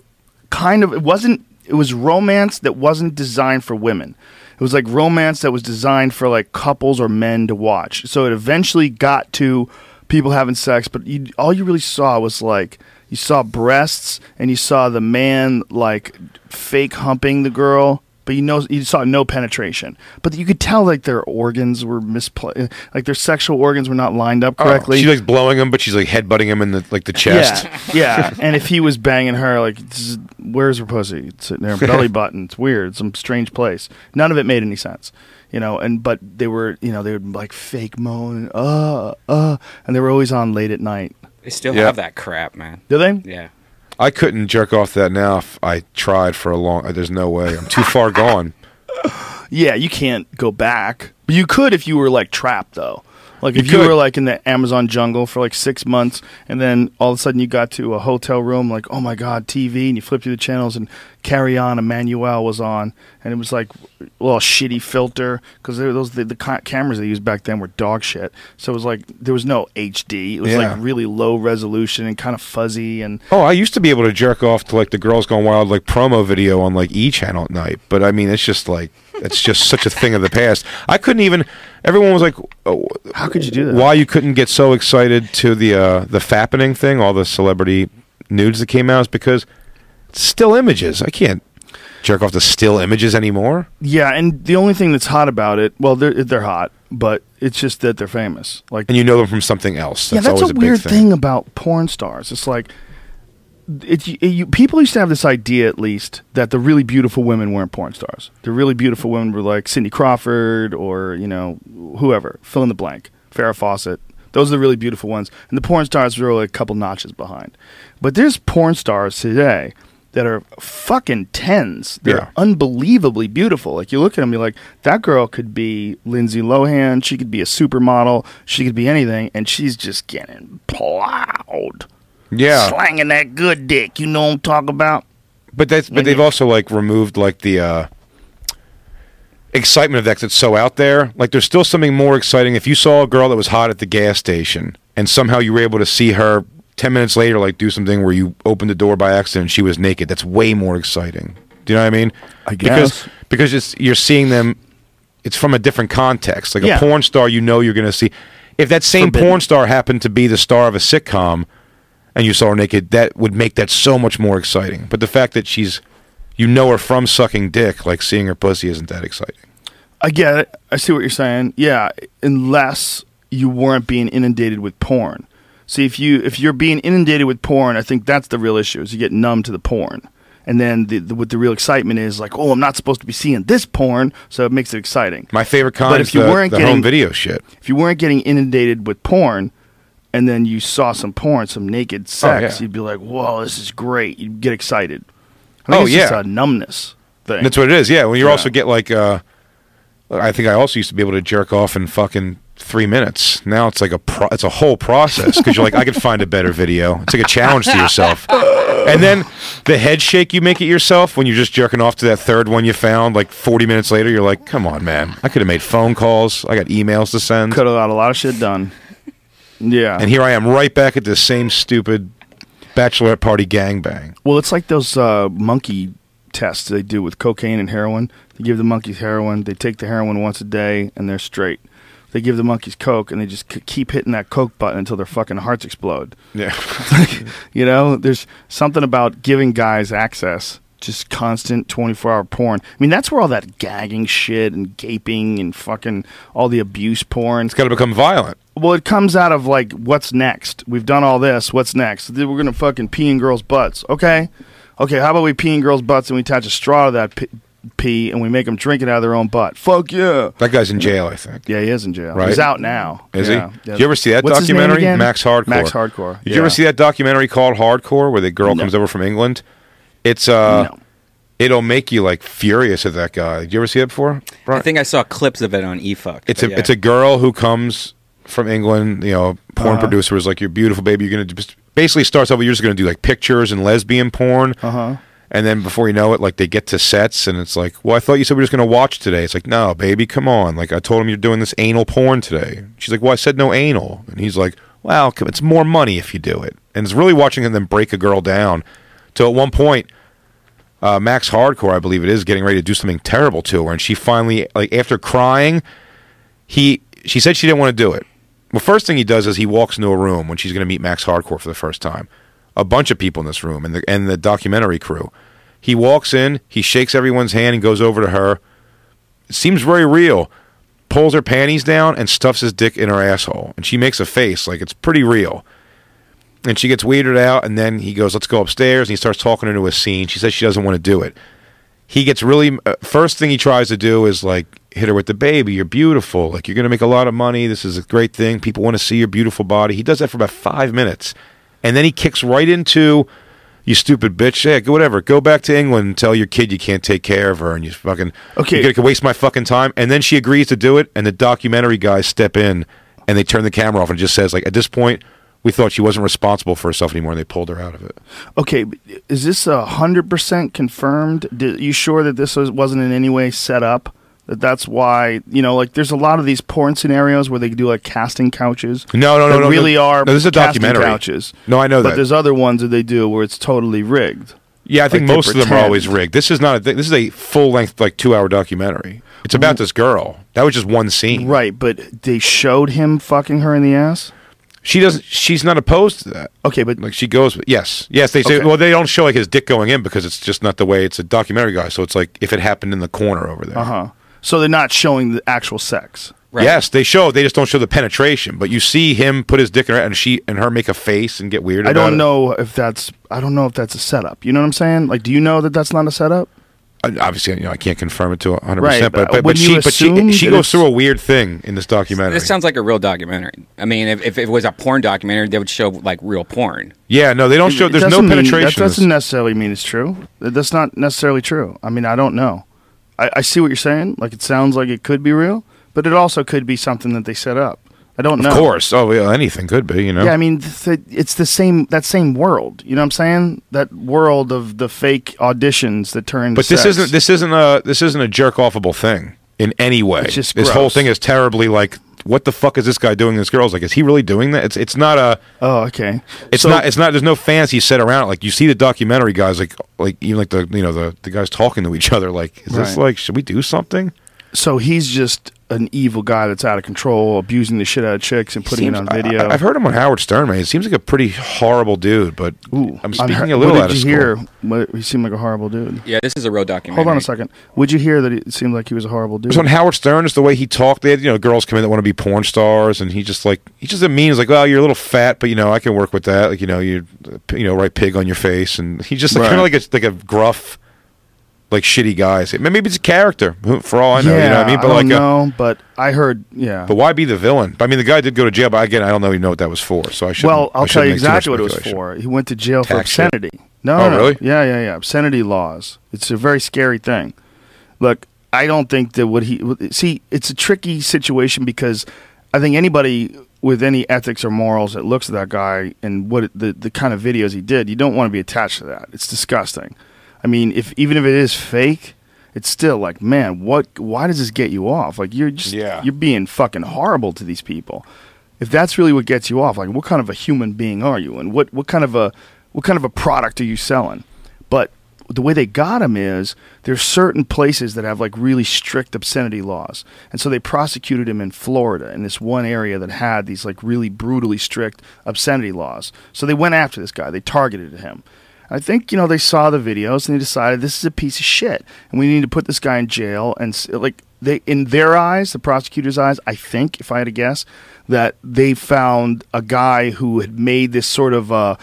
kind of it wasn't it was romance that wasn't designed for women. It was like romance that was designed for like couples or men to watch. So it eventually got to people having sex, but you, all you really saw was like you saw breasts and you saw the man like fake humping the girl but you know you saw no penetration. But you could tell like their organs were misplaced, like their sexual organs were not lined up correctly. Oh, she likes blowing him, but she's like headbutting him in the like the chest. Yeah, yeah. And if he was banging her, like, is- where's her pussy? It's sitting there, belly button. It's weird. Some strange place. None of it made any sense, you know. And but they were, you know, they would like fake moan, uh, uh, and they were always on late at night. They still Yeah. have that crap, man. Do they? Yeah. I couldn't jerk off that now if I tried for a long. There's no way. I'm too far gone. Yeah, you can't go back. But you could if you were like trapped though. Like if you could. were like in the Amazon jungle for like six months, and then all of a sudden you got to a hotel room, like oh my god, TV, and you flip through the channels, and Carry On Emmanuelle was on, and it was like a little shitty filter because those the, the ca- cameras they used back then were dog shit. So it was like there was no HD. It was Yeah. like really low resolution and kind of fuzzy, and Oh, I used to be able to jerk off to like the Girls Gone Wild like promo video on like E Channel at night, but I mean it's just like it's just such a thing of the past. I couldn't even. Everyone was like, oh, how could you do that? "Why you couldn't get so excited to the uh, the fappening thing? All the celebrity nudes that came out is because still images. I can't jerk off to still images anymore. Yeah, and the only thing that's hot about it, well, they're they're hot, but it's just that they're famous. Like And you know them from something else. That's yeah, that's always a, weird thing. thing. about porn stars. It's like it, you, you, people used to have this idea, at least, that the really beautiful women weren't porn stars. The really beautiful women were like Cindy Crawford or you know whoever, fill in the blank, Farrah Fawcett. Those are the really beautiful ones, and the porn stars were like a couple notches behind. But there's porn stars today that are fucking tens. They're Yeah. unbelievably beautiful. Like you look at them, you're like, that girl could be Lindsay Lohan. She could be a supermodel. She could be anything, and she's just getting plowed. Yeah, slanging that good dick. You know what I'm talking about? But that's but they've also like removed like the uh excitement of that it's so out there. Like there's still something more exciting if you saw a girl that was hot at the gas station and somehow you were able to see her 10 minutes later like do something where you open the door by accident and she was naked. That's way more exciting. Do you know what I mean? I Because guess. because it's you're seeing them it's from a different context. Like Yeah. a porn star you know you're going to see if that same Forbidden. porn star happened to be the star of a sitcom and you saw her naked, that would make that so much more exciting. But the fact that she's, you know her from sucking dick, like seeing her pussy isn't that exciting. I get it. I see what you're saying. Yeah, unless you weren't being inundated with porn. See, if you if you're being inundated with porn, I think that's the real issue. Is you get numb to the porn, and then the, the, what the real excitement is like, oh, I'm not supposed to be seeing this porn, so it makes it exciting. My favorite kind But is if you the, weren't the getting- home video shit. If you weren't getting inundated with porn, and then you saw some porn, some naked sex, yeah. you'd be like, whoa, this is great. You'd get excited. Oh, it's just yeah. a numbness thing. That's what it is. Yeah. When you Yeah. also get like, uh, I think I also used to be able to jerk off and fucking three minutes. Now it's like a pro- it's a whole process because you're like I could find a better video. It's like a challenge to yourself. And then the head shake you make it yourself when you're just jerking off to that third one you found. Like 40 minutes later, you're like, come on, man. I could have made phone calls. I got emails to send. Could have got a lot of shit done. Yeah. And here I am right back at the same stupid bachelorette party gangbang. Well, it's like those uh, monkey tests they do with cocaine and heroin. They give the monkeys heroin. They take the heroin once a day, and they're straight. They give the monkeys coke and they just c- keep hitting that coke button until their fucking hearts explode. Yeah. You know, there's something about giving guys access, just constant 24 hour porn. I mean, that's where all that gagging shit and gaping and fucking all the abuse porn. It's got to become violent. Well, it comes out of like, what's next? We've done all this. What's next? We're gonna fucking pee in girls' butts. Okay, okay. How about we pee in girls' butts and we attach a straw to that pee and we make them drink it out of their own butt? Fuck yeah. That guy's in jail, I think. Yeah, he is in jail. Right. He's out now. Is Yeah. he? Yeah. Did you ever see that What's his name documentary? again? Max Hardcore. Max Hardcore. Did you ever see that documentary called Hardcore, where the girl No. comes over from England? It's uh, No. it'll make you like furious at that guy. Did you ever see that before? I think I saw clips of it on eFukt. It's a yeah. it's a girl who comes from England. You know, porn Uh-huh. producer is like, "You're beautiful, baby. You're gonna just basically starts off. You're just gonna do like pictures and lesbian porn." Uh huh. And then before you know it, like they get to sets, and it's like, "Well, I thought you said we were just gonna watch today." It's like, "No, baby, come on!" Like I told him you're doing this anal porn today. She's like, "Well, I said no anal," and he's like, "Well, it's more money if you do it." And it's really watching him then break a girl down. So at one point, uh, Max Hardcore, I believe it is, getting ready to do something terrible to her, and she finally, like after crying, he she said she didn't want to do it. Well, first thing he does is he walks into a room when she's going to meet Max Hardcore for the first time. A bunch of people in this room and the and the documentary crew. He walks in, he shakes everyone's hand and goes over to her. Seems very real. Pulls her panties down and stuffs his dick in her asshole, and she makes a face like it's pretty real. And she gets weirded out, and then he goes, "Let's go upstairs." And he starts talking into a scene. She says she doesn't want to do it. He gets really uh, first thing he tries to do is like hit her with the baby. You're beautiful. Like you're gonna make a lot of money. This is a great thing. People want to see your beautiful body. He does that for about five minutes, and then he kicks right into you stupid bitch. Yeah, go whatever. Go back to England and tell your kid you can't take care of her, and you fucking Okay. You're gonna waste my fucking time. And then she agrees to do it, and the documentary guys step in and they turn the camera off and just says like at this point we thought she wasn't responsible for herself anymore, and they pulled her out of it. Okay, is this a hundred percent confirmed? Did, you sure that this was, wasn't in any way set up? That that's why you know, like, there's a lot of these porn scenarios where they do like casting couches. No, no, no, no, really no. are. No, this is a documentary. couches. No, I know but that. But there's other ones that they do where it's totally rigged. Yeah, I think Like most of them are always rigged. This is not. A, this is a full length, like two hour documentary. It's about this girl. That was just one scene. Right, but they showed him fucking her in the ass. She doesn't. She's not opposed to that. Okay, but Like she goes. Yes, yes. They say. Okay. Well, they don't show like his dick going in because it's just not the way. It's a documentary guy. So it's like if it happened in the corner over there. uh huh. So they're not showing the actual sex. Right. Yes, they show. They just don't show the penetration. But you see him put his dick in her, and she and her make a face and get weird. I don't it. know if that's. I don't know if that's a setup. You know what I'm saying? Like, do you know that that's not a setup? I- obviously, you know, I can't confirm it to 100. Right, percent but But but, but she you but she assume she goes through a weird thing in this documentary. This sounds like a real documentary. I mean, if, if it was a porn documentary, they would show like real porn. yeah, no, they don't show. There's no doesn't mean- penetration. That doesn't necessarily mean it's true. That's not necessarily true. I mean, I don't know. I, I see what you're saying. Like, it sounds like it could be real, but it also could be something that they set up. I don't know. Of course. Oh, yeah, anything could be. You know. Yeah, I mean, th- it's the same that same world. You know what I'm saying? That world of the fake auditions that turn. but this isn't this isn't a this isn't a jerk offable thing in any way. It's just this whole thing is terribly like, what the fuck is this guy doing? This girl's like, is he really doing that? It's it's not a. Oh, okay. It's So- not. It's not. There's no fancy set around. it. Like you see the documentary guys, like like even like the you know the the guys talking to each other. Like, is this like should we do something? So he's just an evil guy that's out of control, abusing the shit out of chicks and putting Seems- it on video. I, have heard him on Howard Stern, man. He seems like a pretty horrible dude, but Ooh, I'm on speaking her- a little what out did of you school. hear? What, he seemed like a horrible dude. Yeah, this is a real documentary. Hold on a second. Would you hear that it seemed like he was a horrible It dude? was on Howard Stern, just the way he talked. They had, you know, girls come in that want to be porn stars, and he just like he just means like, well, you're a little fat, but you know, I can work with that. Like, you know, you you know, write pig on your face, and he's just like, kind of like a like a gruff, like shitty guys. Maybe it's a character, for all I know. yeah, you know what I mean? But don't like, uh, know, but I heard, yeah. but why be the villain? I mean, the guy did go to jail, but again, I don't know even know what that was for. So I should. well, I'll tell you exactly what it was for. He went to jail for Tax shit. obscenity. No, Oh, no, no. really? Yeah, yeah, yeah. Obscenity laws. It's a very scary thing. Look, I don't think that what he see. It's a tricky situation because I think anybody with any ethics or morals that looks at that guy and what the the kind of videos he did, you don't want to be attached to that. It's disgusting. I mean, if even if it is fake, it's still like, man, what? Why does this get you off? Like you're just Yeah. you're being fucking horrible to these people. If that's really what gets you off, like what kind of a human being are you, and what what kind of a what kind of a product are you selling? But the way they got him is there's certain places that have like really strict obscenity laws, and so they prosecuted him in Florida in this one area that had these like really brutally strict obscenity laws. So they went after this guy. They targeted him. I think you know they saw the videos and they decided this is a piece of shit, and we need to put this guy in jail. And like they, in their eyes, the prosecutor's eyes, I think, if I had to guess, that they found a guy who had made this sort of uh,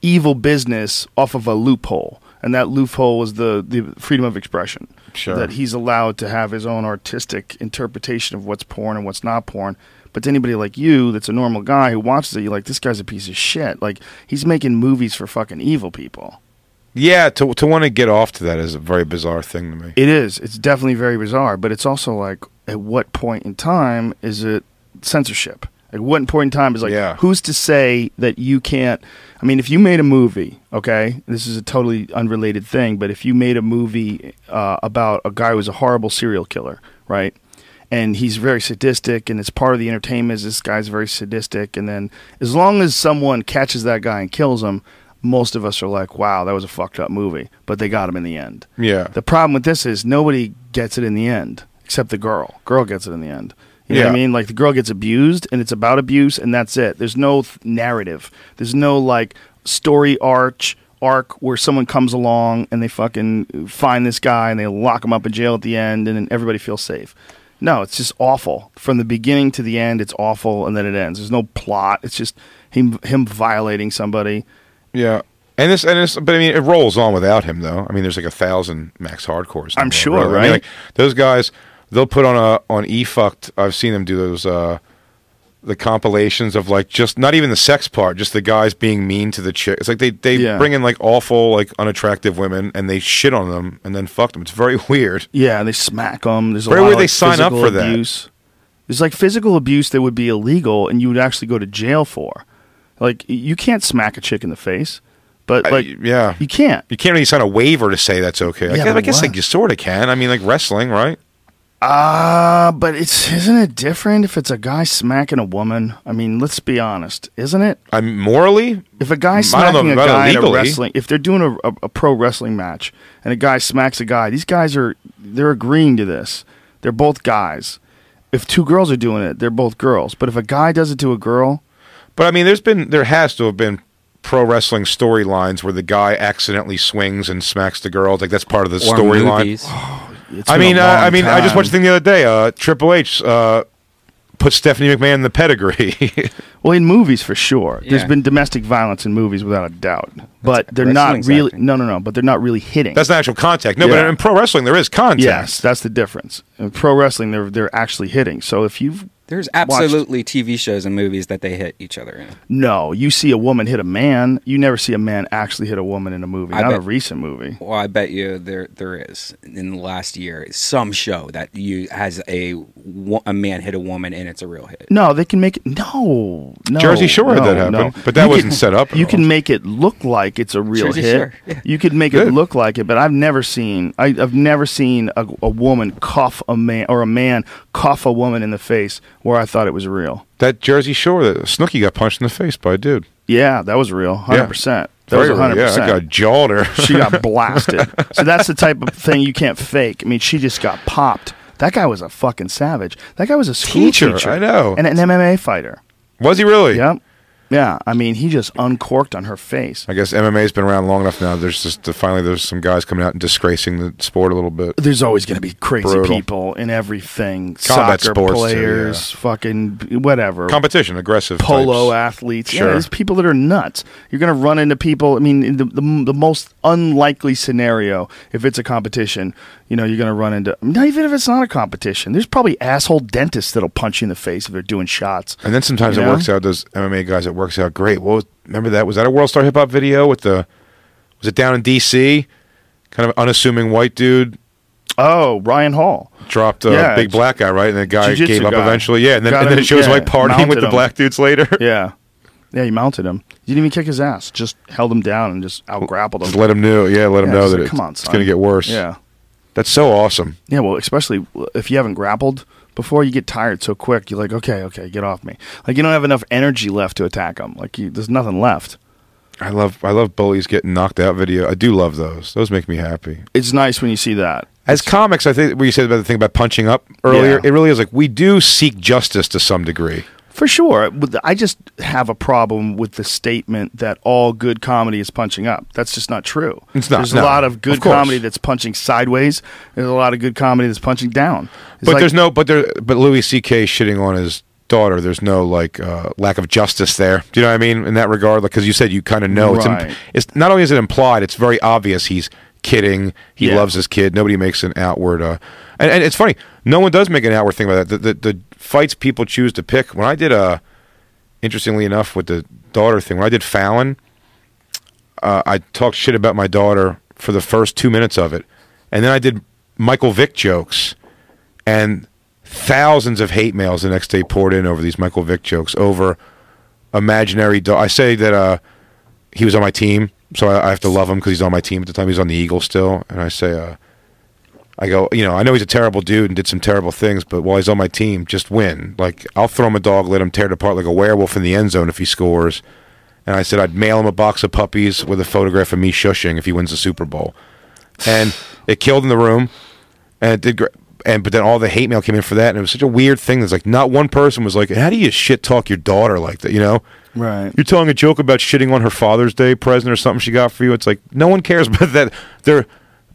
evil business off of a loophole, and that loophole was the the freedom of expression. Sure. That he's allowed to have his own artistic interpretation of what's porn and what's not porn. But to anybody like you, that's a normal guy who watches it, you're like, this guy's a piece of shit. Like he's making movies for fucking evil people. Yeah, to to want to get off to that is a very bizarre thing to me. It is. It's definitely very bizarre, but it's also like, at what point in time is it censorship? Like, what point in time is like, Yeah. who's to say that you can't? I mean, if you made a movie, okay, this is a totally unrelated thing, but if you made a movie uh, about a guy who was a horrible serial killer, right? And he's very sadistic, and it's part of the entertainment is this guy's very sadistic. And then, as long as someone catches that guy and kills him, most of us are like, wow, that was a fucked up movie. But they got him in the end. Yeah. The problem with this is nobody gets it in the end except the girl. Girl gets it in the end. You know what I mean? Like the girl gets abused and it's about abuse and that's it. There's no th- narrative. There's no like story arch arc where someone comes along and they fucking find this guy and they lock him up in jail at the end and then everybody feels safe. No, it's just awful. From the beginning to the end, it's awful and then it ends. There's no plot. It's just him him violating somebody. Yeah. And this, and this, but I mean, it rolls on without him, though. I mean, there's like a thousand max hardcores. I'm sure, really. I mean, right? like, those guys, they'll put on a on eFukt. I've seen them do those, uh the compilations of like just not even the sex part, just the guys being mean to the chick. It's like they they Yeah. bring in like awful, like unattractive women, and they shit on them and then fuck them. It's very weird. Yeah, they smack them. There's a Where lot would of, they like, sign up for that? abuse. There's like physical abuse that would be illegal, and you would actually go to jail for. Like you can't smack a chick in the face, but I- like yeah. you can't. You can't really sign a waiver to say that's okay. I Yeah, guess, I guess like you sort of can. I mean, like wrestling, right? Ah, but it's isn't it different if it's a guy smacking a woman? I mean, let's be honest, isn't it? I'm morally. If a guy I don't know smacking a about guy in a wrestling, if they're doing a, a, a pro wrestling match and a guy smacks a guy, these guys are they're agreeing to this. They're both guys. If two girls are doing it, they're both girls. But if a guy does it to a girl, But I mean, there's been there has to have been pro wrestling storylines where the guy accidentally swings and smacks the girl. Like that's part of the storyline. movies. it's I mean, uh, I mean, I just watched the thing the other day. Uh, Triple H uh, put Stephanie McMahon in the pedigree. Well, in movies for sure. there's been domestic violence in movies without a doubt, but they're not really. acting. No, no, no. But they're not really hitting. that's not actual contact. No, but in pro wrestling there is contact. yes, that's the difference. In pro wrestling, they're they're actually hitting. So if you've There's absolutely TV shows and movies that they hit each other in. no, you see a woman hit a man. You never see a man actually hit a woman in a movie. I not a recent movie. Well, I bet you there there is in the last year some show that you has a a man hit a woman and it's a real hit. No, they can make it. No, no. Jersey Shore had no, that happen, no. but that You wasn't can- set up at You all. can make it look like it's a real Jersey hit. Shore, yeah. You could make Good. it look like it, but I've never seen. I, I've never seen a, a woman cuff a man or a man cuff a woman in the face where I thought it was real. That Jersey Shore, that Snooki got punched in the face by a dude. Yeah, that was real. Hundred percent. That Very was hundred Yeah, I got jawed her. She got blasted. so that's the type of thing you can't fake. I mean, she just got popped. That guy was a fucking savage. That guy was a school Teacher, teacher. I know. and an MMA fighter. Was he really? Yep. Yeah, I mean, he just uncorked on her face. I guess MMA's been around long enough now. There's just finally there's some guys coming out and disgracing the sport a little bit. There's always going to be crazy Brutal. people in everything. Combat Soccer sports, too, players, fucking whatever. Competition, aggressive Polo types. athletes. Yeah, there's people that are nuts. You're going to run into people. I mean, the, the the most unlikely scenario, if it's a competition, you know, you're going to run into. Not even if it's not a competition. There's probably asshole dentists that'll punch you in the face if they're doing shots. And then sometimes You it works out. Those MMA guys, it works out great. What remember that? Was that a World Star Hip Hop video with the? Was it down in D.C.? Kind of unassuming white dude Oh, Ryan Hall. dropped a Yeah, big black guy, right? And the guy Jiu-jitsu gave up guy. eventually. Yeah, and then, and then him- it shows yeah, like partying with the him. black dudes later. Yeah. Yeah, he mounted him. He didn't even kick his ass. Just held him down and just out grappled him. Just let him know. Yeah, let him Yeah, know that like, it's, come on, it's going to get worse. Yeah. That's so awesome. Yeah, well, especially if you haven't grappled before, you get tired so quick. You're like, okay, okay, get off me. Like you don't have enough energy left to attack them. Like you, there's nothing left. I love I love bullies getting knocked out video. I do love those. Those make me happy. It's nice when you see that. As comics, I think what you said about the thing about punching up earlier, Yeah. it really is like we do seek justice to some degree. For sure. I just have a problem with the statement that all good comedy is punching up. That's just not true. It's not, There's no. a lot of good Of comedy that's punching sideways. There's a lot of good comedy that's punching down. It's but like- there's no but there but Louis C.K. shitting on his daughter. There's no like uh, lack of justice there. Do you know what I mean in that regard? Like because you said you kind of know it's Right. it's not only is it implied, it's very obvious he's kidding. He Yeah. loves his kid. Nobody makes an outward. Uh, and, and it's funny. No one does make an outward thing about that. The, the, the fights people choose to pick. When I did uh, interestingly enough with the daughter thing, when I did Fallon, uh, I talked shit about my daughter for the first two minutes of it, and then I did Michael Vick jokes, and thousands of hate mails the next day poured in over these Michael Vick jokes over imaginary. Do- I say that uh, he was on my team, so I, I have to love him because he's on my team at the time. He's on the Eagles still, and I say, uh, I go, you know, I know he's a terrible dude and did some terrible things, but while he's on my team, just win. Like I'll throw him a dog, let him tear it apart like a werewolf in the end zone if he scores. And I said I'd mail him a box of puppies with a photograph of me shushing if he wins the Super Bowl. And it killed in the room, and it did. Gr- and but then all the hate mail came in for that, and it was such a weird thing. There's like not one person was like, "How do you shit talk your daughter like that?" You know, Right. you're telling a joke about shitting on her Father's Day present or something she got for you. It's like no one cares about that. There,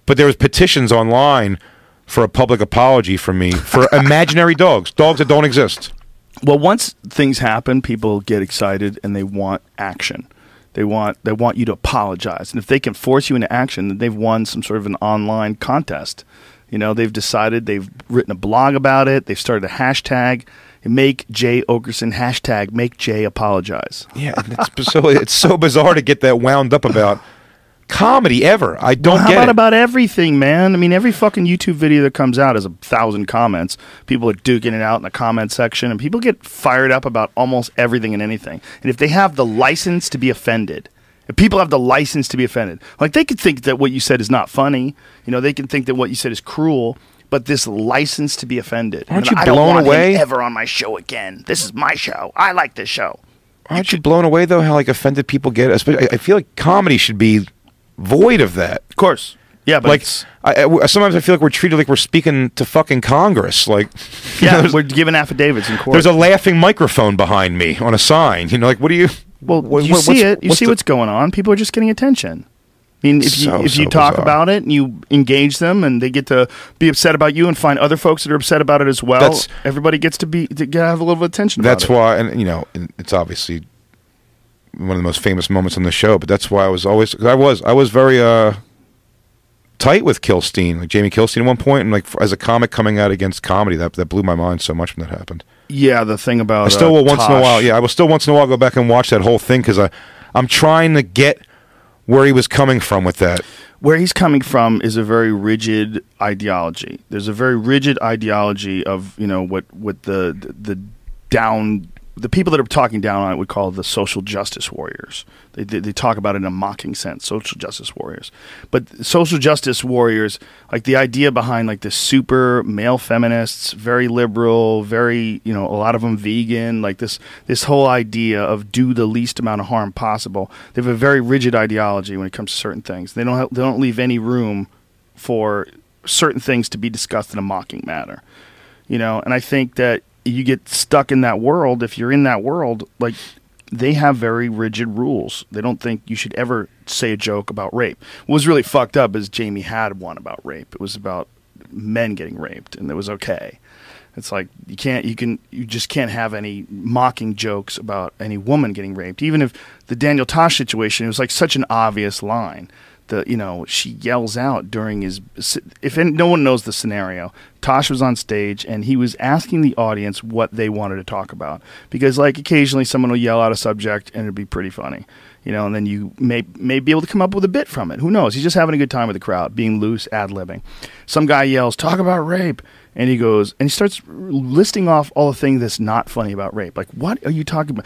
but there was petitions online for a public apology from me for imaginary dogs, dogs that don't exist. Well, once things happen, people get excited and they want action. They want they want you to apologize, and if they can force you into action, then they've won some sort of an online contest. You know, they've decided they've written a blog about it. They've started a hashtag. Make Jay Oakerson hashtag Make Jay apologize. Yeah, it's so it's so bizarre to get that wound up about comedy ever. I don't Well, how get about it. about everything, man? I mean, every fucking YouTube video that comes out has a thousand comments. People are duking it out in the comment section, and people get fired up about almost everything and anything. And if they have the license to be offended, if people have the license to be offended, like they could think that what you said is not funny, you know, they can think that what you said is cruel. But this license to be offended, Aren't you I don't blown want him away? ever on my show again? This is my show. I like this show. Aren't you blown away though? How like offended people get? Especially, I feel like comedy should be void of that. Of course, yeah, but like I, I- sometimes I feel like we're treated like we're speaking to fucking Congress. Like, you know, yeah, we're giving affidavits in court. there's a laughing microphone behind me on a sign. You know, like what do you? Well, what- you what- see it. You see the- what's going on. People are just getting attention. I mean, if you So, if you so talk bizarre. about it and you engage them, and they get to be upset about you, and find other folks that are upset about it as well, That's- everybody gets to be to have a little attention. That's it. why, and you know, it's obviously one of the most famous moments on the show. But that's why I was always I was, I was very uh, tight with Kilstein, like Jamie Kilstein at one point, and like as a comic coming out against comedy, that that blew my mind so much when that happened. Yeah, the thing about I still uh, will once in a while, yeah, I will still once in a while go back and watch that whole thing because I, I'm trying to get where he was coming from with that. where he's coming from is a very rigid ideology. There's a very rigid ideology of you know what what the, the down the people that are talking down on it would call the social justice warriors. They, they they talk about it in a mocking sense, social justice warriors. But social justice warriors, like the idea behind like the super male feminists, very liberal, very you know a lot of them vegan, like this this whole idea of do the least amount of harm possible. They have a very rigid ideology when it comes to certain things. They don't have, they don't leave any room for certain things to be discussed in a mocking manner. You know, and I think that you get stuck in that world if you're in that world like they have very rigid rules. They don't think you should ever say a joke about rape. What was really fucked up is Jamie had one about rape. It was about men getting raped and it was okay. It's like you can't you can you just can't have any mocking jokes about any woman getting raped. Even if the Daniel Tosh situation it was like such an obvious line. The you know she yells out during his if any, no one knows the scenario. Tosh was on stage and he was asking the audience what they wanted to talk about because like occasionally someone will yell out a subject and it'd be pretty funny, you know, and then you may may be able to come up with a bit from it. Who knows? He's just having a good time with the crowd, being loose, ad libbing. Some guy yells, "Talk about rape." And he goes and he starts listing off all the things that's not funny about rape. Like, what are you talking about?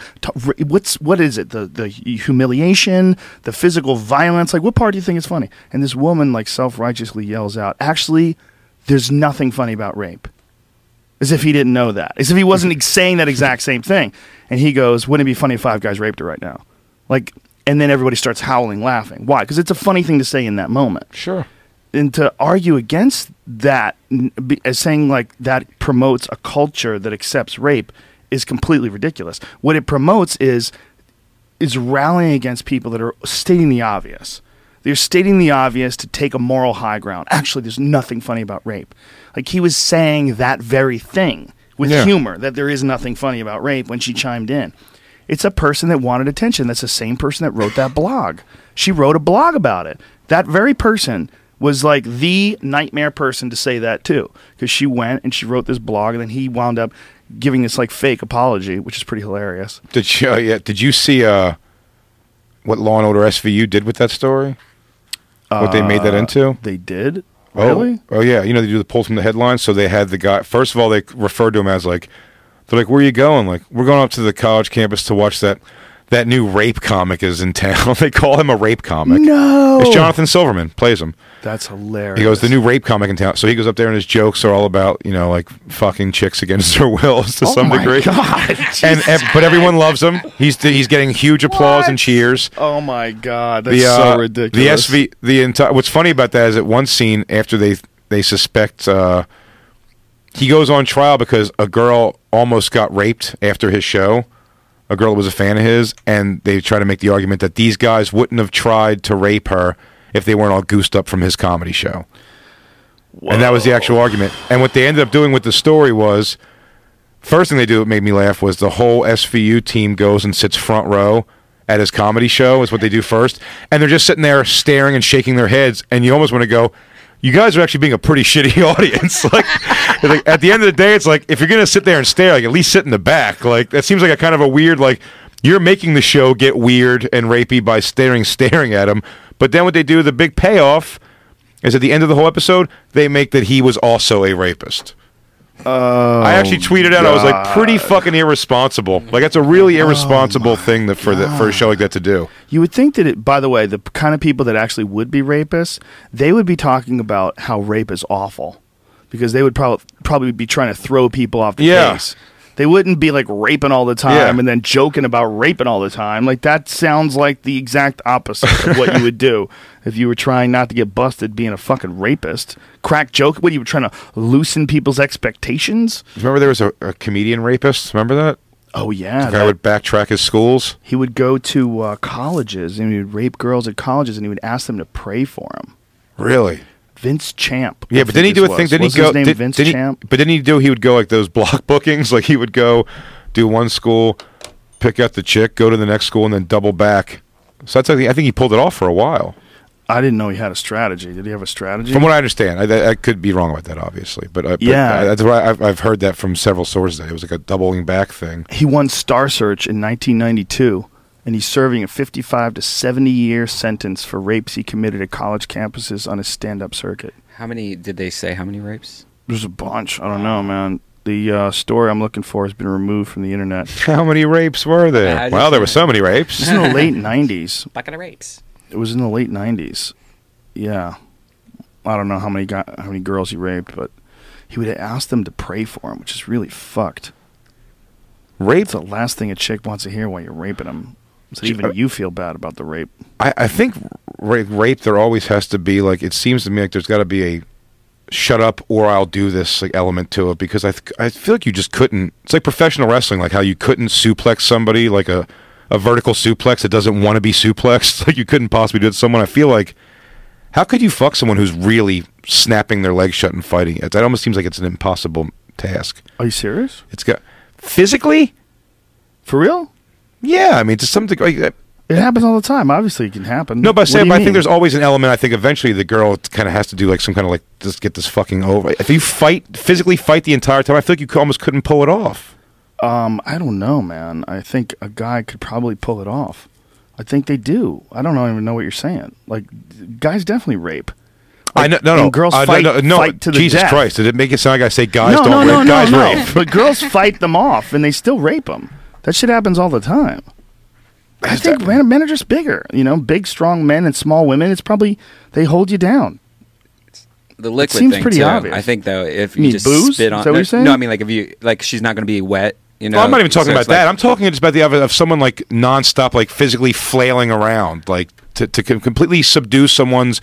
What's what is it? The the humiliation, the physical violence. Like, what part do you think is funny? And this woman like self righteously yells out, "Actually, there's nothing funny about rape." As if he didn't know that. As if he wasn't saying that exact same thing. And he goes, "Wouldn't it be funny if five guys raped her right now?" Like. and then everybody starts howling, laughing. Why? Because it's a funny thing to say in that moment Sure. And to argue against that as saying like that promotes a culture that accepts rape is completely ridiculous. What it promotes is is rallying against people that are stating the obvious. They're stating the obvious to take a moral high ground. Actually, there's nothing funny about rape. Like he was saying that very thing with Yeah. humor that there is nothing funny about rape when she chimed in. It's a person that wanted attention. That's the same person that wrote that blog. She wrote a blog about it. That very person was like the nightmare person to say that too, because she went and she wrote this blog, and then he wound up giving this like fake apology, which is pretty hilarious. Did you? Uh, yeah. Did you see uh, what Law and Order SVU did with that story? What they made that Uh, into? They did Oh, really. Oh, yeah. You know they do the pulls from the headlines. So they had the guy. First of all, they referred to him as like, they're like, "Where are you going?" Like, we're going up to the college campus to watch that. That new rape comic is in town. they call him a rape comic. No, It's Jonathan Silverman plays him. That's hilarious. He goes, the new rape comic in town. So he goes up there and his jokes are all about, you know, like fucking chicks against their wills to oh some degree. God, And, and but everyone loves him. He's he's getting huge applause and cheers. oh my god, that's The uh, so ridiculous. the SV the entire. What's funny about that is at one scene after they they suspect uh, he goes on trial because a girl almost got raped after his show. A girl that was a fan of his, and they try to make the argument that these guys wouldn't have tried to rape her if they weren't all goosed up from his comedy show. And that was the actual argument. And what they ended up doing with the story was first thing they do that made me laugh was the whole SVU team goes and sits front row at his comedy show is what they do first. And they're just sitting there staring and shaking their heads and you almost want to go you guys are actually being a pretty shitty audience. like, like, at the end of the day, it's like if you're gonna sit there and stare, like at least sit in the back. Like that seems like a kind of a weird like you're making the show get weird and rapey by staring, staring at him. But then what they do, the big payoff, is at the end of the whole episode, they make that he was also a rapist. Oh, I actually tweeted out, I was like, pretty fucking irresponsible. Like that's a really oh irresponsible thing that for the, for a show like that to do. You would think that it, by the way, the kind of people that actually would be rapists, they would be talking about how rape is awful because they would probably probably be trying to throw people off the Yeah. case. They wouldn't be like raping all the time Yeah. and then joking about raping all the time. Like that sounds like the exact opposite of what you would do if you were trying not to get busted being a fucking rapist. Crack joke. What are you were trying to loosen people's expectations? Remember there was a, a comedian rapist? Remember that? Oh yeah, The guy that- would backtrack his schools. he would go to uh, colleges and he would rape girls at colleges and he would ask them to pray for him. Really? Vince Champ. Yeah, I but then he do a his thing. was. Then he go. His name did- Vince he- Champ. but then he do. He would go like those block bookings. Like he would go do one school, pick out the chick, go to the next school, and then double back. So that's. I think I think he pulled it off for a while. I didn't know he had a strategy. Did he have a strategy? From what I understand, I, I could be wrong about that, obviously, but, uh, Yeah. uh, that's what I've, I've heard that from several sources. That it was like a doubling back thing. he won Star Search in 1992, and he's serving a 55 to 70 year sentence for rapes he committed at college campuses on his stand up circuit. How many did they say? How many rapes? There's a bunch. I don't know, man. The uh, story I'm looking for has been removed from the internet. How many rapes were there? I well, there were so many rapes. This is in the late 90s. Bucket of rapes. It was in the late 90s. Yeah. I don't know how many guy, how many girls he raped, but he would ask them to pray for him, which is really fucked. Rape's the last thing a chick wants to hear while you're raping them. So even you feel bad about the rape. I, I think rape, rape there always has to be like it seems to me like there's got to be a shut up or I'll do this like element to it because I th- I feel like you just couldn't. It's like professional wrestling, like how you couldn't suplex somebody like a a vertical suplex that doesn't want to be suplexed. Like you couldn't possibly do it to someone. I feel like how could you fuck someone who's really snapping their legs shut and fighting it? That almost seems like it's an impossible task. Are you serious? It's got physically. For real? Yeah, I mean, to some degree, like, It happens all the time. Obviously, it can happen. No, but Sam, I mean? think there's always an element. I think eventually the girl kind of has to do like some kind of like just get this fucking over. If you fight physically, fight the entire time, I feel like you almost couldn't pull it off. Um, I don't know, man. I think a guy could probably pull it off. I think they do. I don't even know what you're saying. Like, guys definitely rape. I know, no, no, girls uh, fight- no, no, fight to the Jesus death. Christ! Did it make it sound like I say guys no, don't no, rape? no, guys no, no. rape. but girls fight them off, and they still rape them. That shit happens all the time. I think men, men are just bigger. You know, big, strong men and small women. It's probably they hold you down. The liquid seems thing pretty too. obvious. I think though, if You you, just booze? spit Is on, that what you're saying? no, I mean like if you like she's not going to be wet You know, Well, I'm not even talking So about it's like- that. I'm talking just about the other of someone like nonstop, like physically flailing around, like to to com- completely subdue someone's.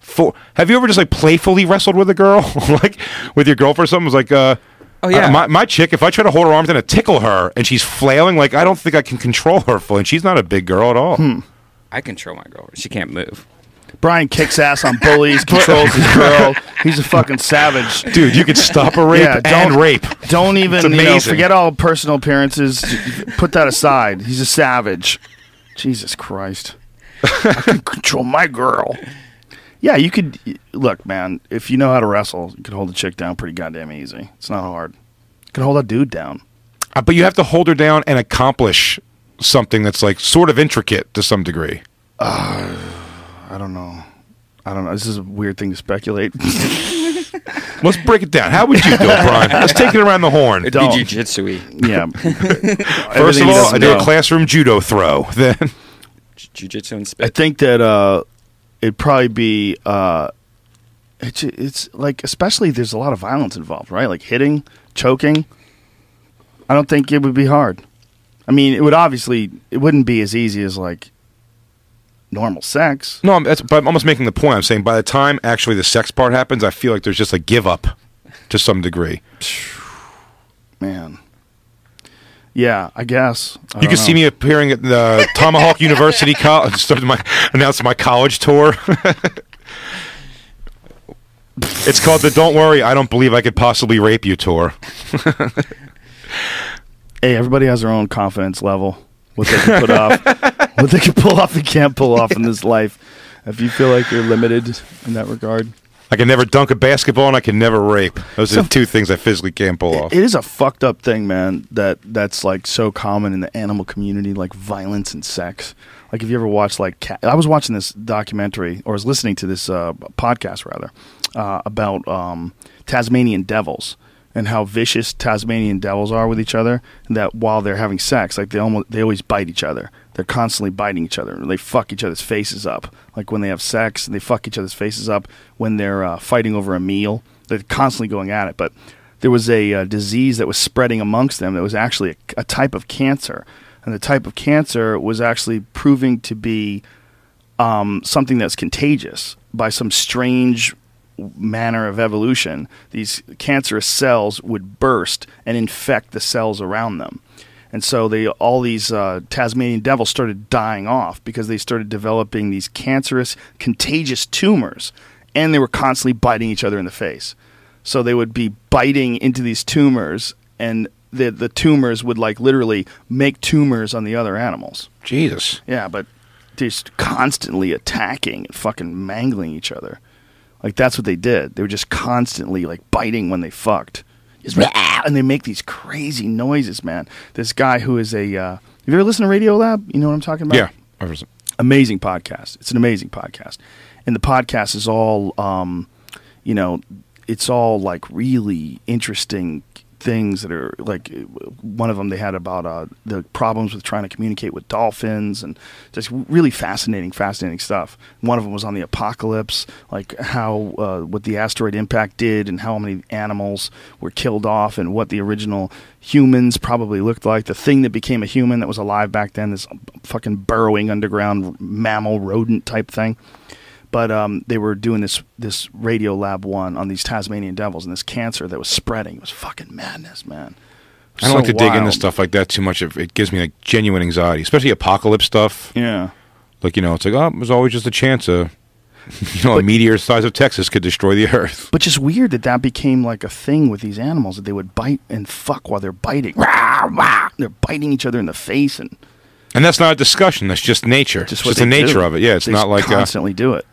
Full, have you ever just like playfully wrestled with a girl, like with your girlfriend? or something? It was like, uh, Oh, yeah. uh, my my chick. If I try to hold her arms and to tickle her, and she's flailing, like I don't think I can control her fully. And she's not a big girl at all. Hmm. I control my girl. She can't move. Brian kicks ass on bullies, controls his girl. He's a fucking savage. Dude, you could stop a rape Yeah, and don't- rape. Don't even you know, amazing. forget all personal appearances. Put that aside. He's a savage. Jesus Christ. I can control my girl. Yeah, you could look, man. If you know how to wrestle, you can hold a chick down pretty goddamn easy. It's not hard. You can hold a dude down. Uh, but you have to hold her down and accomplish something that's like sort of intricate to some degree. I don't know. I don't know. This is a weird thing to speculate. Let's break it down. How would you do it, Brian? Let's take it around the horn. It'd be jujitsu-y. yeah. First of all, I do a classroom judo throw. Then Jiu-jitsu and I think that uh, it'd probably be uh, it's it's like especially there's a lot of violence involved, right? Like hitting, choking. I don't think it would be hard. I mean, it would obviously it wouldn't be as easy as like normal sex. no, I'm, that's, but I'm almost making the point. I'm saying by the time actually the sex part happens, I feel like there's just a give up to some degree. Man. Yeah, I guess. I you can see me appearing at the Tomahawk University College. Started my announced my college tour. it's called the "Don't Worry, I Don't Believe I Could Possibly Rape You" tour. Hey, everybody has their own confidence level. What they can put off, what they can pull off and can't pull off in this life. If you feel like you're limited in that regard, I can never dunk a basketball, and I can never rape. Those are the two things I physically can't pull off. It is a fucked up thing, man. That that's like so common in the animal community, like violence and sex. Like, if you ever watched like, cat, I was watching this documentary or was listening to this uh, podcast rather uh, about um, Tasmanian devils and how vicious Tasmanian devils are with each other. And that while they're having sex, like they almost they always bite each other. They're constantly biting each other. They fuck each other's faces up. Like when they have sex, they fuck each other's faces up. When they're uh, fighting over a meal, they're constantly going at it. But there was a uh, disease that was spreading amongst them that was actually a, a type of cancer. And the type of cancer was actually proving to be um, something that's contagious by some strange manner of evolution. These cancerous cells would burst and infect the cells around them. And so they all these uh, Tasmanian devils started dying off because they started developing these cancerous, contagious tumors, and they were constantly biting each other in the face. So they would be biting into these tumors, and the the tumors would like literally make tumors on the other animals. Jesus. Yeah, but just constantly attacking and fucking mangling each other. Like that's what they did. They were just constantly like biting when they fucked. Just, and they make these crazy noises, man. This guy who is a uh, have you ever listened to Radiolab? You know what I'm talking about? Yeah. Amazing podcast. It's an amazing podcast, and the podcast is all, um, you know, it's all like really interesting things that are like one of them they had about uh, the problems with trying to communicate with dolphins and just really fascinating fascinating stuff. One of them was on the apocalypse like how uh, what the asteroid impact did and how many animals were killed off and what the original humans probably looked like. The thing that became a human that was alive back then this fucking burrowing underground mammal rodent type thing but um, they were doing this this radio lab one on these Tasmanian devils and this cancer that was spreading. It was fucking madness, man. I don't So like to dig into stuff like that too much. It, it gives me like genuine anxiety, especially apocalypse stuff. Yeah, Like you know, it's like oh, there's always just a chance a you know a meteor the size of Texas could destroy the Earth. but just weird that that became like a thing with these animals that they would bite and fuck while they're biting. Rah, rah. They're biting each other in the face and And that's not a discussion. That's just nature. just Just, what the nature do. of it. Yeah, it's They not just like uh, constantly do it.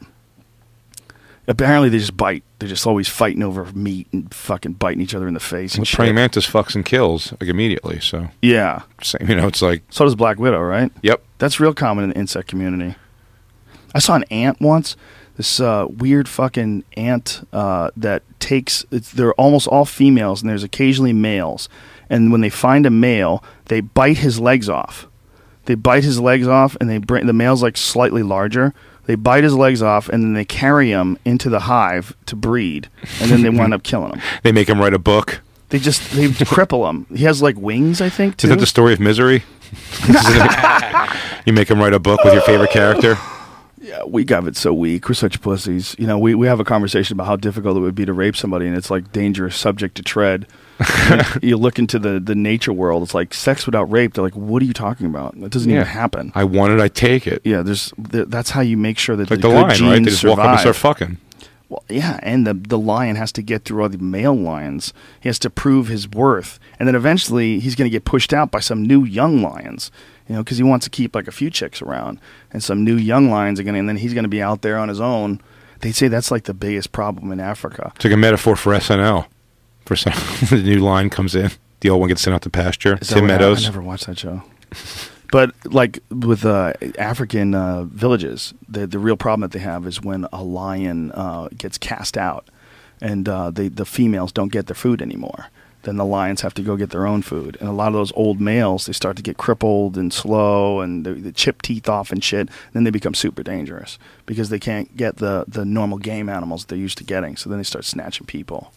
Apparently, they just bite. They're just always fighting over meat and fucking biting each other in the face and shit. praying mantis fucks and kills like immediately. So Yeah. same, you know, it's like So does Black Widow, right? yep. That's real common in the insect community. I saw an ant once. This uh, weird fucking ant uh, that takes. It's, they're almost all females, and there's occasionally males. And when they find a male, they bite his legs off. They bite his legs off, and they bring the male's like slightly larger. They bite his legs off, and then they carry him into the hive to breed, and then they wind up killing him. They make him write a book. They just they cripple him. He has like wings, I think. Too. Is that the story of misery? you make him write a book with your favorite character. Yeah, we got it so weak. We're such pussies. You know, we, we have a conversation about how difficult it would be to rape somebody, and it's like dangerous subject to tread. you look into the, the nature world, it's like sex without rape. They're like, what are you talking about? That doesn't Yeah. even happen. I want it, I take it. yeah, there's th- that's how you make sure that It's like the, the lion, genes right? They just walk up and survive. start fucking. Well, yeah, and the the lion has to get through all the male lions. He has to prove his worth, and then eventually he's going to get pushed out by some new young lions. You know, because he wants to keep like a few chicks around, and some new young lions are going, to and then he's going to be out there on his own. They say that's like the biggest problem in Africa. It's like a metaphor for SNL. For some, the new line comes in, the old one gets sent out to pasture. Is Tim Meadows. I never watched that show. But like with uh, African uh, villages, the the real problem that they have is when a lion uh, gets cast out, and uh, they the females don't get their food anymore. Then the lions have to go get their own food, and a lot of those old males they start to get crippled and slow, and they, they chip teeth off and shit. And then they become super dangerous because they can't get the the normal game animals they're used to getting. So then they start snatching people.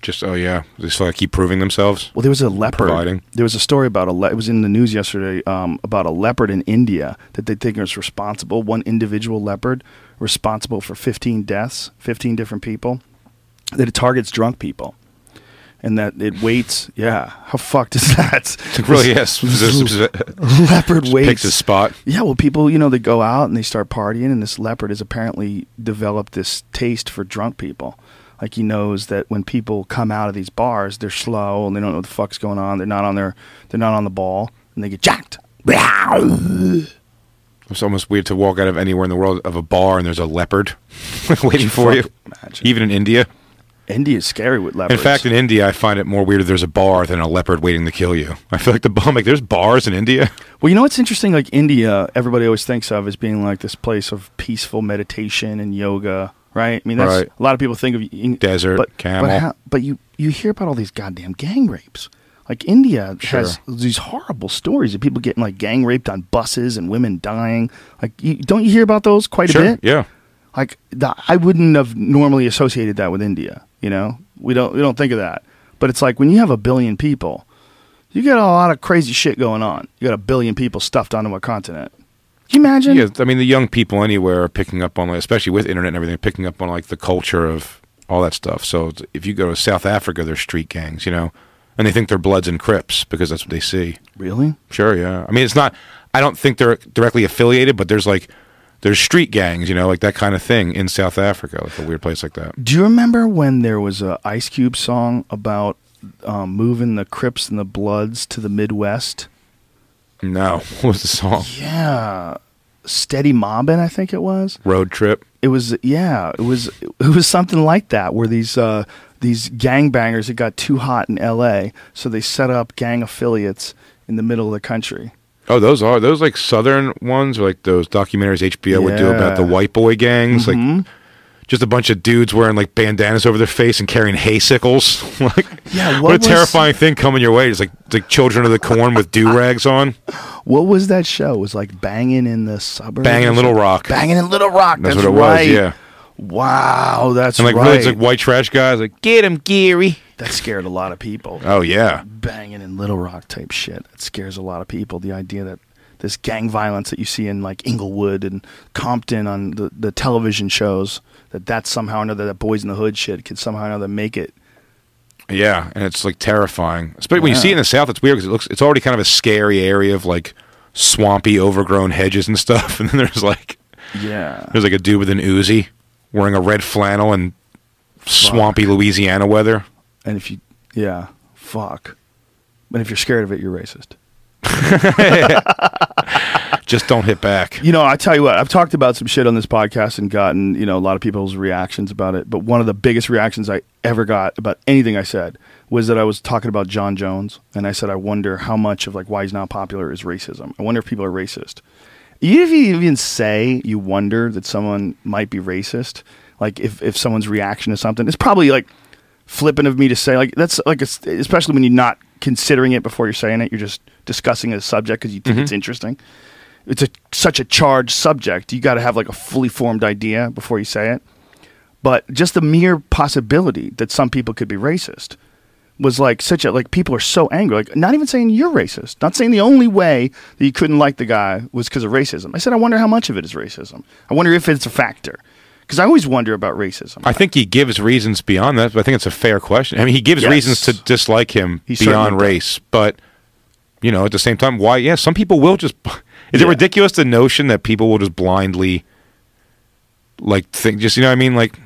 Just oh yeah, they just like keep proving themselves. Well, there was a leopard. Providing. There was a story about a. Le- it was in the news yesterday um, about a leopard in India that they think is responsible. One individual leopard responsible for 15 deaths, 15 different people. That it targets drunk people, and that it waits. Yeah, how fucked is that? Really yes, leopard waits. picks a spot. Yeah, well, people, you know, they go out and they start partying, and this leopard has apparently developed this taste for drunk people. Like he knows that when people come out of these bars, they're slow and they don't know what the fuck's going on. They're not on their, they're not on the ball, and they get jacked. It's almost weird to walk out of anywhere in the world of a bar and there's a leopard waiting for you. Imagine. Even in India. India's scary with leopards. In fact, in India, I find it more weird if there's a bar than a leopard waiting to kill you. I feel like the I'm like there's bars in India. well, you know what's interesting? Like India, everybody always thinks of as being like this place of peaceful meditation and yoga, right? I mean, that's Right. a lot of people think of in- Desert, but, camel. But, how, but you you hear about all these goddamn gang rapes. Like India has these horrible stories of people getting like gang raped on buses and women dying. Like, you, don't you hear about those quite a bit? yeah. Like, the, I wouldn't have normally associated that with India. You know, we don't we don't think of that. But it's like when you have a billion people, you got a lot of crazy shit going on. You got a billion people stuffed onto a continent. Can you imagine? Yeah, I mean the young people anywhere are picking up on, like, especially with internet and everything, picking up on like the culture of all that stuff. So if you go to South Africa, there's street gangs, you know, and they think they're Bloods and Crips because that's what they see. Really? Sure, yeah. I mean, it's not. I don't think they're directly affiliated, but there's like there's street gangs, you know, like that kind of thing in South Africa, like a weird place like that. Do you remember when there was a Ice Cube song about um, moving the Crips and the Bloods to the Midwest? No, what was the song? Yeah, Steady Mobbin', I think it was. Road trip. It was yeah, it was it was something like that where these uh, these gangbangers it got too hot in L.A. so they set up gang affiliates in the middle of the country. Oh, those are those like southern ones, or like those documentaries HBO would do about the white boy gangs, Mhm. like just a bunch of dudes wearing like bandanas over their face and carrying hay sickles. like, Yeah, what, what a was- terrifying thing coming your way! It's like like children of the corn with do rags on, What was that show? It was like banging in the suburbs. banging in Little? Rock. Banging in Little Rock. That's, That's, what it right. was. Yeah, Wow, that's and like right. really, it's like white trash guys, like get him, Geary. That scared a lot of people. Oh yeah, banging in Little Rock type shit. That scares a lot of people. The idea that this gang violence that you see in like Inglewood and Compton on the, the television shows, that that somehow or another, that Boys in the Hood shit could somehow or another make it. yeah, and it's like terrifying. Especially when you see it in the south, it's weird because it looks it's already kind of a scary area of like swampy, overgrown hedges and stuff, and then there's like Yeah. There's like a dude with an Uzi wearing a red flannel and swampy Louisiana weather. And if you, yeah, fuck. And if you're scared of it, you're racist. Just don't hit back. You know, I tell you what, I've talked about some shit on this podcast and gotten, you know, a lot of people's reactions about it. But one of the biggest reactions I ever got about anything I said was that I was talking about Jon Jones. And I said, I wonder how much of like why he's not popular is racism. I wonder if people are racist. Even if you even say you wonder that someone might be racist, like if, if someone's reaction to something, it's probably like flippant of me to say like that's like a, especially when you're not considering it before you're saying it you're just discussing a subject because you think it's mm-hmm. interesting it's a such a charged subject you got to have like a fully formed idea before you say it but just the mere possibility that some people could be racist was like such a like people are so angry. Like not even saying you're racist, not saying the only way that you couldn't like the guy was because of racism. I said I wonder how much of it is racism. I wonder if it's a factor. Because I always wonder about racism. I think he gives reasons beyond that, but I think it's a fair question. I mean, he gives Yes. reasons to dislike him He beyond does. race, but you know, at the same time, why? Yeah, some people will just. Is it ridiculous the notion that people will just blindly, like, think? Just you know, what I mean, like,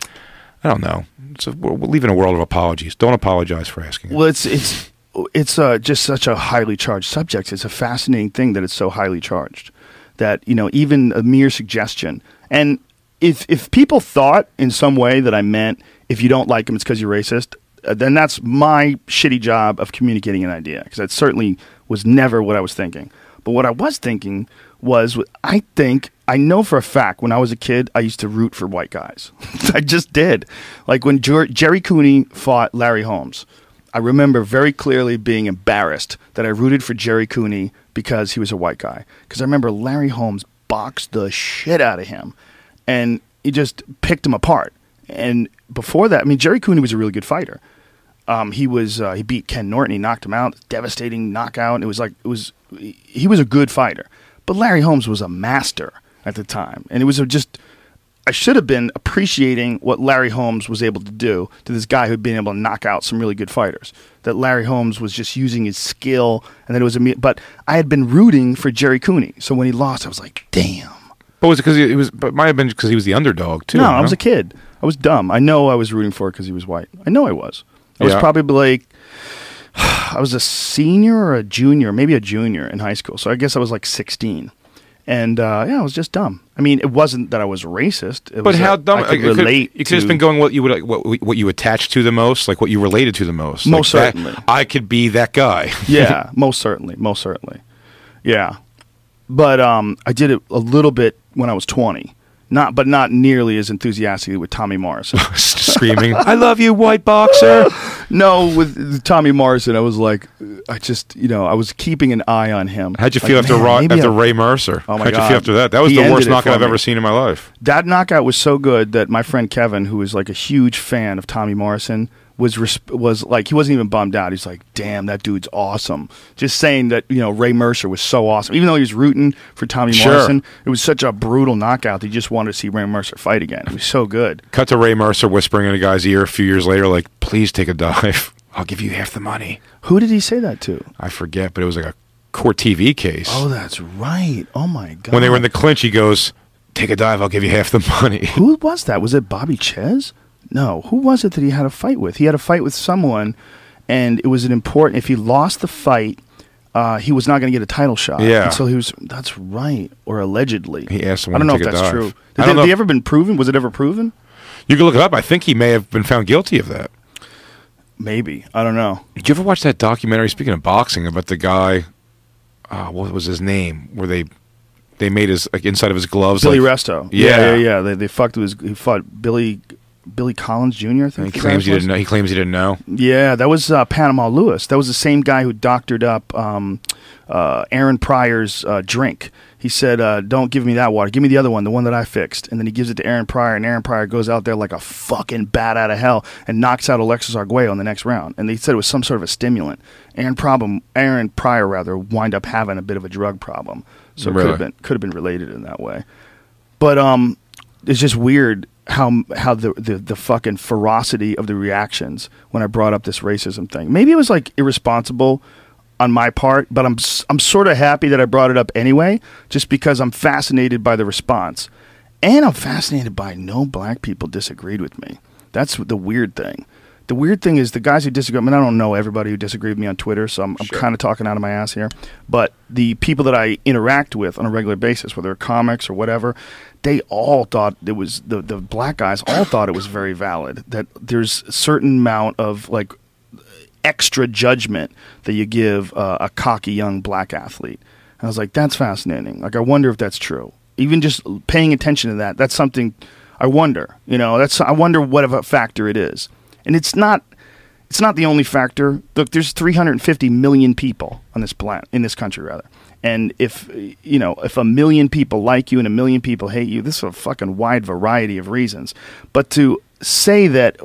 I don't know. It's a, we're, in a world of apologies. Don't apologize for asking. it. Well, it's it's it's uh, just such a highly charged subject. It's a fascinating thing that it's so highly charged that you know even a mere suggestion. And if if people thought in some way that I meant if you don't like him, it's because you're racist, uh, then that's my shitty job of communicating an idea because that certainly was never what I was thinking. But what I was thinking was, I think I know for a fact when I was a kid, I used to root for white guys. I just did. Like when Jer- Gerry Cooney fought Larry Holmes, I remember very clearly being embarrassed that I rooted for Gerry Cooney because he was a white guy. Because I remember Larry Holmes boxed the shit out of him, and he just picked him apart. And before that, I mean, Gerry Cooney was a really good fighter. Um, he was uh, he beat Ken Norton. He knocked him out, devastating knockout. It was like it was he was a good fighter, but Larry Holmes was a master at the time, and it was just I should have been appreciating what Larry Holmes was able to do to this guy who'd been able to knock out some really good fighters. That Larry Holmes was just using his skill, and that it was a. But I had been rooting for Gerry Cooney, so when he lost, I was like, damn. But was it because it was? But it might have been because he was the underdog too. No, I was a kid. I was dumb. I know I was rooting for it because he was white. I know I was. I was Yeah. probably like, I was a senior or a junior, maybe a junior in high school. So I guess I was like 16. And uh, yeah, I was just dumb. I mean, it wasn't that I was racist. It But was how that dumb? I could it could- relate. You could have to- been going what you would like, what what you attached to the most, like what you related to the most. Most Like that- certainly. I could be that guy. yeah, most certainly, most certainly. Yeah, but um, I did it a little bit when I was 20. Not, but not nearly as enthusiastically with Tommy Morrison. Screaming, "I love you, white boxer!" no, with Tommy Morrison, I was like, uh, I just, you know, I was keeping an eye on him. How'd you Like, feel after Ra- after Ray Mercer? Oh, my How'd you feel after that? That was He the worst knockout I've me. ever seen in my life. That knockout was so good that my friend Kevin, who is like a huge fan of Tommy Morrison, was resp- was like he wasn't even bummed out. He's like, "Damn, that dude's awesome." Just saying that you know Ray Mercer was so awesome, even though he was rooting for Tommy Sure. Morrison. It was such a brutal knockout. that He just wanted to see Ray Mercer fight again. It was so good. Cut to Ray Mercer whispering in a guy's ear a few years later, like, "Please take a dive. I'll give you half the money." Who did he say that to? I forget, but it was like a court TV case. Oh, that's right. Oh my god. when they were in the clinch, he goes, "Take a dive. I'll give you half the money." Who was that? Was it Bobby Ches? No. Who was it that he had a fight with? He had a fight with someone, and it was an important. If he lost the fight, uh, he was not going to get a title shot. Yeah. And so he was. That's right, or allegedly. He asked someone. I don't know if that's dive. true. Did they, know they ever been proven? Was it ever proven? You can look it up. I think he may have been found guilty of that. Maybe. I don't know. Did you ever watch that documentary? Speaking of boxing, about the guy, uh, what was his name? Where they they made his like inside of his gloves. Billy like, Resto. Yeah. yeah, yeah. yeah. They they fucked with his. He fought Billy. Billy Collins Jr. I think He claims he didn't know. He claims he didn't know. Yeah, that was uh, Panama Lewis. That was the same guy who doctored up um, uh, Aaron Pryor's uh, drink. He said, uh, "Don't give me that water. Give me the other one, the one that I fixed." And then he gives it to Aaron Pryor, and Aaron Pryor goes out there like a fucking bat out of hell and knocks out Alexis Arguello in the next round. And they said it was some sort of a stimulant. Aaron problem, Aaron Pryor rather, wind up having a bit of a drug problem, so it could have been could have been related in that way. But um, it's just weird how how the, the the fucking ferocity of the reactions when I brought up this racism thing. Maybe it was like irresponsible on my part, but I'm I'm sort of happy that I brought it up anyway, just because I'm fascinated by the response, and I'm fascinated by no black people disagreed with me. That's the weird thing. The weird thing is the guys who disagree. I mean, I don't know everybody who disagreed with me on Twitter, so I'm, I'm kind of talking out of my ass here. But the people that I interact with on a regular basis, whether comics or whatever, they all thought it was the the black guys all thought it was very valid. That there's a certain amount of like extra judgment that you give uh, a cocky young black athlete. And I was like, that's fascinating. Like, I wonder if that's true. Even just paying attention to that, that's something I wonder. You know, that's I wonder what of a factor it is. And it's not. It's not the only factor. Look, there's 350 million people on this planet, in this country, rather. And if you know, if a million people like you and a million people hate you, this is a fucking wide variety of reasons. But to say that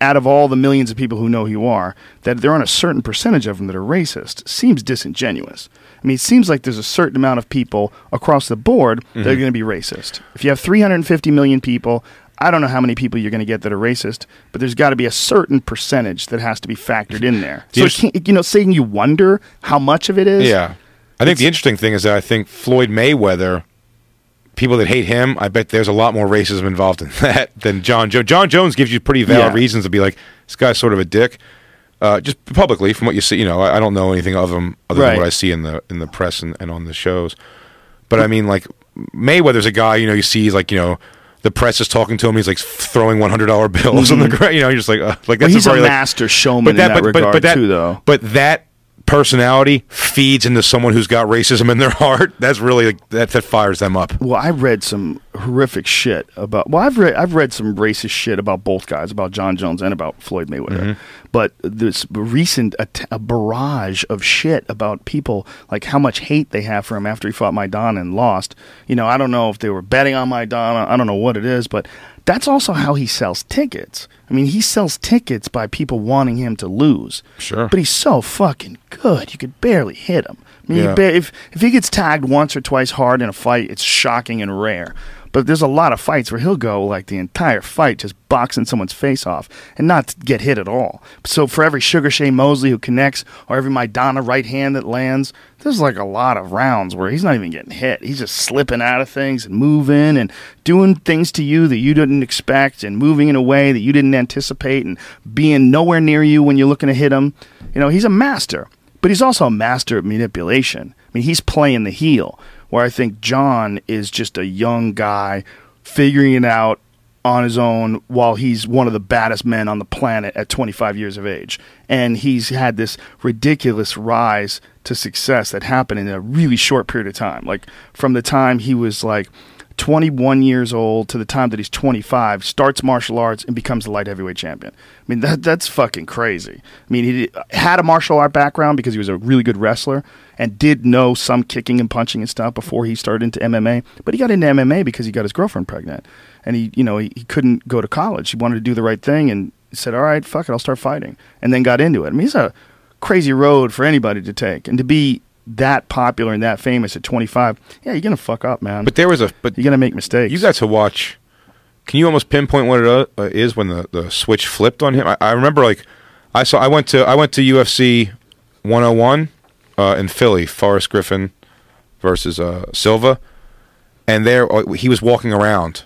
out of all the millions of people who know who you are, that there aren't a certain percentage of them that are racist seems disingenuous. I mean, it seems like there's a certain amount of people across the board that are going to be racist. If you have 350 million people, I don't know how many people you're going to get that are racist, but there's got to be a certain percentage that has to be factored in there. So, it can't, you know, saying you wonder how much of it is. Yeah. I think the interesting thing is that I think Floyd Mayweather, people that hate him, I bet there's a lot more racism involved in that than Jon Jones. Jon Jones gives you pretty valid Yeah. reasons to be like, this guy's sort of a dick. Uh, just publicly, from what you see, you know, I, I don't know anything of him other Right. than what I see in the in the press and, and on the shows. But I mean, like Mayweather's a guy, you know, you see, he's like, you know, the press is talking to him. He's like throwing one hundred dollar bills on the ground. You know, you're just like, uh, like Well, that's he's a very, like- master showman in that regard, too, though. But that personality feeds into someone who's got racism in their heart. That's really like, that that fires them up. Well, I've read some horrific shit about. Well, I've read I've read some racist shit about both guys, about Jon Jones and about Floyd Mayweather. Mm-hmm. But this recent att- a barrage of shit about people, like how much hate they have for him after he fought Maidana and lost. You know, I don't know if they were betting on Maidana. I don't know what it is, but that's also how he sells tickets. I mean, he sells tickets by people wanting him to lose. Sure. But he's so fucking good, you could barely hit him. I mean, Yeah. ba- if if he gets tagged once or twice hard in a fight, it's shocking and rare. But there's a lot of fights where he'll go like the entire fight just boxing someone's face off and not get hit at all. So for every Sugar Shane Mosley who connects or every Maidana right hand that lands, there's like a lot of rounds where he's not even getting hit. He's just slipping out of things and moving and doing things to you that you didn't expect and moving in a way that you didn't anticipate and being nowhere near you when you're looking to hit him. You know, he's a master but he's also a master of manipulation. I mean, he's playing the heel, where I think Jon is just a young guy figuring it out on his own while he's one of the baddest men on the planet at 25 years of age. And he's had this ridiculous rise to success that happened in a really short period of time. Like from the time he was like 21 years old to the time that he's 25, starts martial arts and becomes the light heavyweight champion. I mean, that that's fucking crazy. I mean, he had a martial art background because he was a really good wrestler and did know some kicking and punching and stuff before he started into MMA. But he got into MMA because he got his girlfriend pregnant, and he, you know, he, he couldn't go to college. He wanted to do the right thing and said, "All right, fuck it, I'll start fighting," and then got into it. I mean, he's a crazy road for anybody to take, and to be that popular and that famous at 25, yeah, you're gonna fuck up, man. But there was a but you're gonna make mistakes. you got to watch. Can you almost pinpoint what it uh, is when the, the switch flipped on him? I, I remember like I saw I went to I went to UFC 101 uh, in Philly, Forrest Griffin versus uh, Silva, and there uh, he was walking around,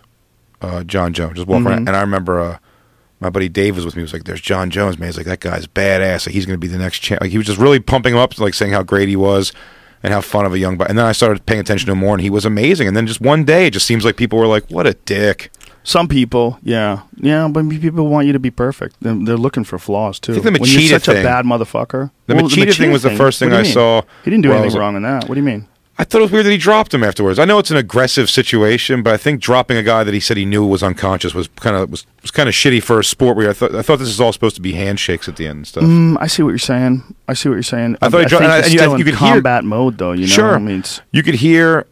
uh, Jon Jones, just walking around, and I remember uh, my buddy Dave was with me. He was like, "There's Jon Jones, man. He's like that guy's badass. Like he's going to be the next champ." Like he was just really pumping him up, like saying how great he was and how fun of a young. But and then I started paying attention to him more, and he was amazing. And then just one day, it just seems like people were like, "What a dick." Some people, yeah, yeah, but people want you to be perfect. They're, they're looking for flaws too. I think the when you're Machida such a thing- bad motherfucker. The Machida thing was the first thing what do you I mean? saw He didn't do anything wrong in that. What do you mean? I thought it was weird that he dropped him afterwards. I know it's an aggressive situation, but I think dropping a guy that he said he knew was unconscious was kind of was, was kind of shitty for a sport where I thought I thought this is all supposed to be handshakes at the end and stuff. Mm, I see what you're saying. I see what you're saying. I thought he dro- I- and you- you in could hear- combat mode though. You know, Sure. I mean, You could hear,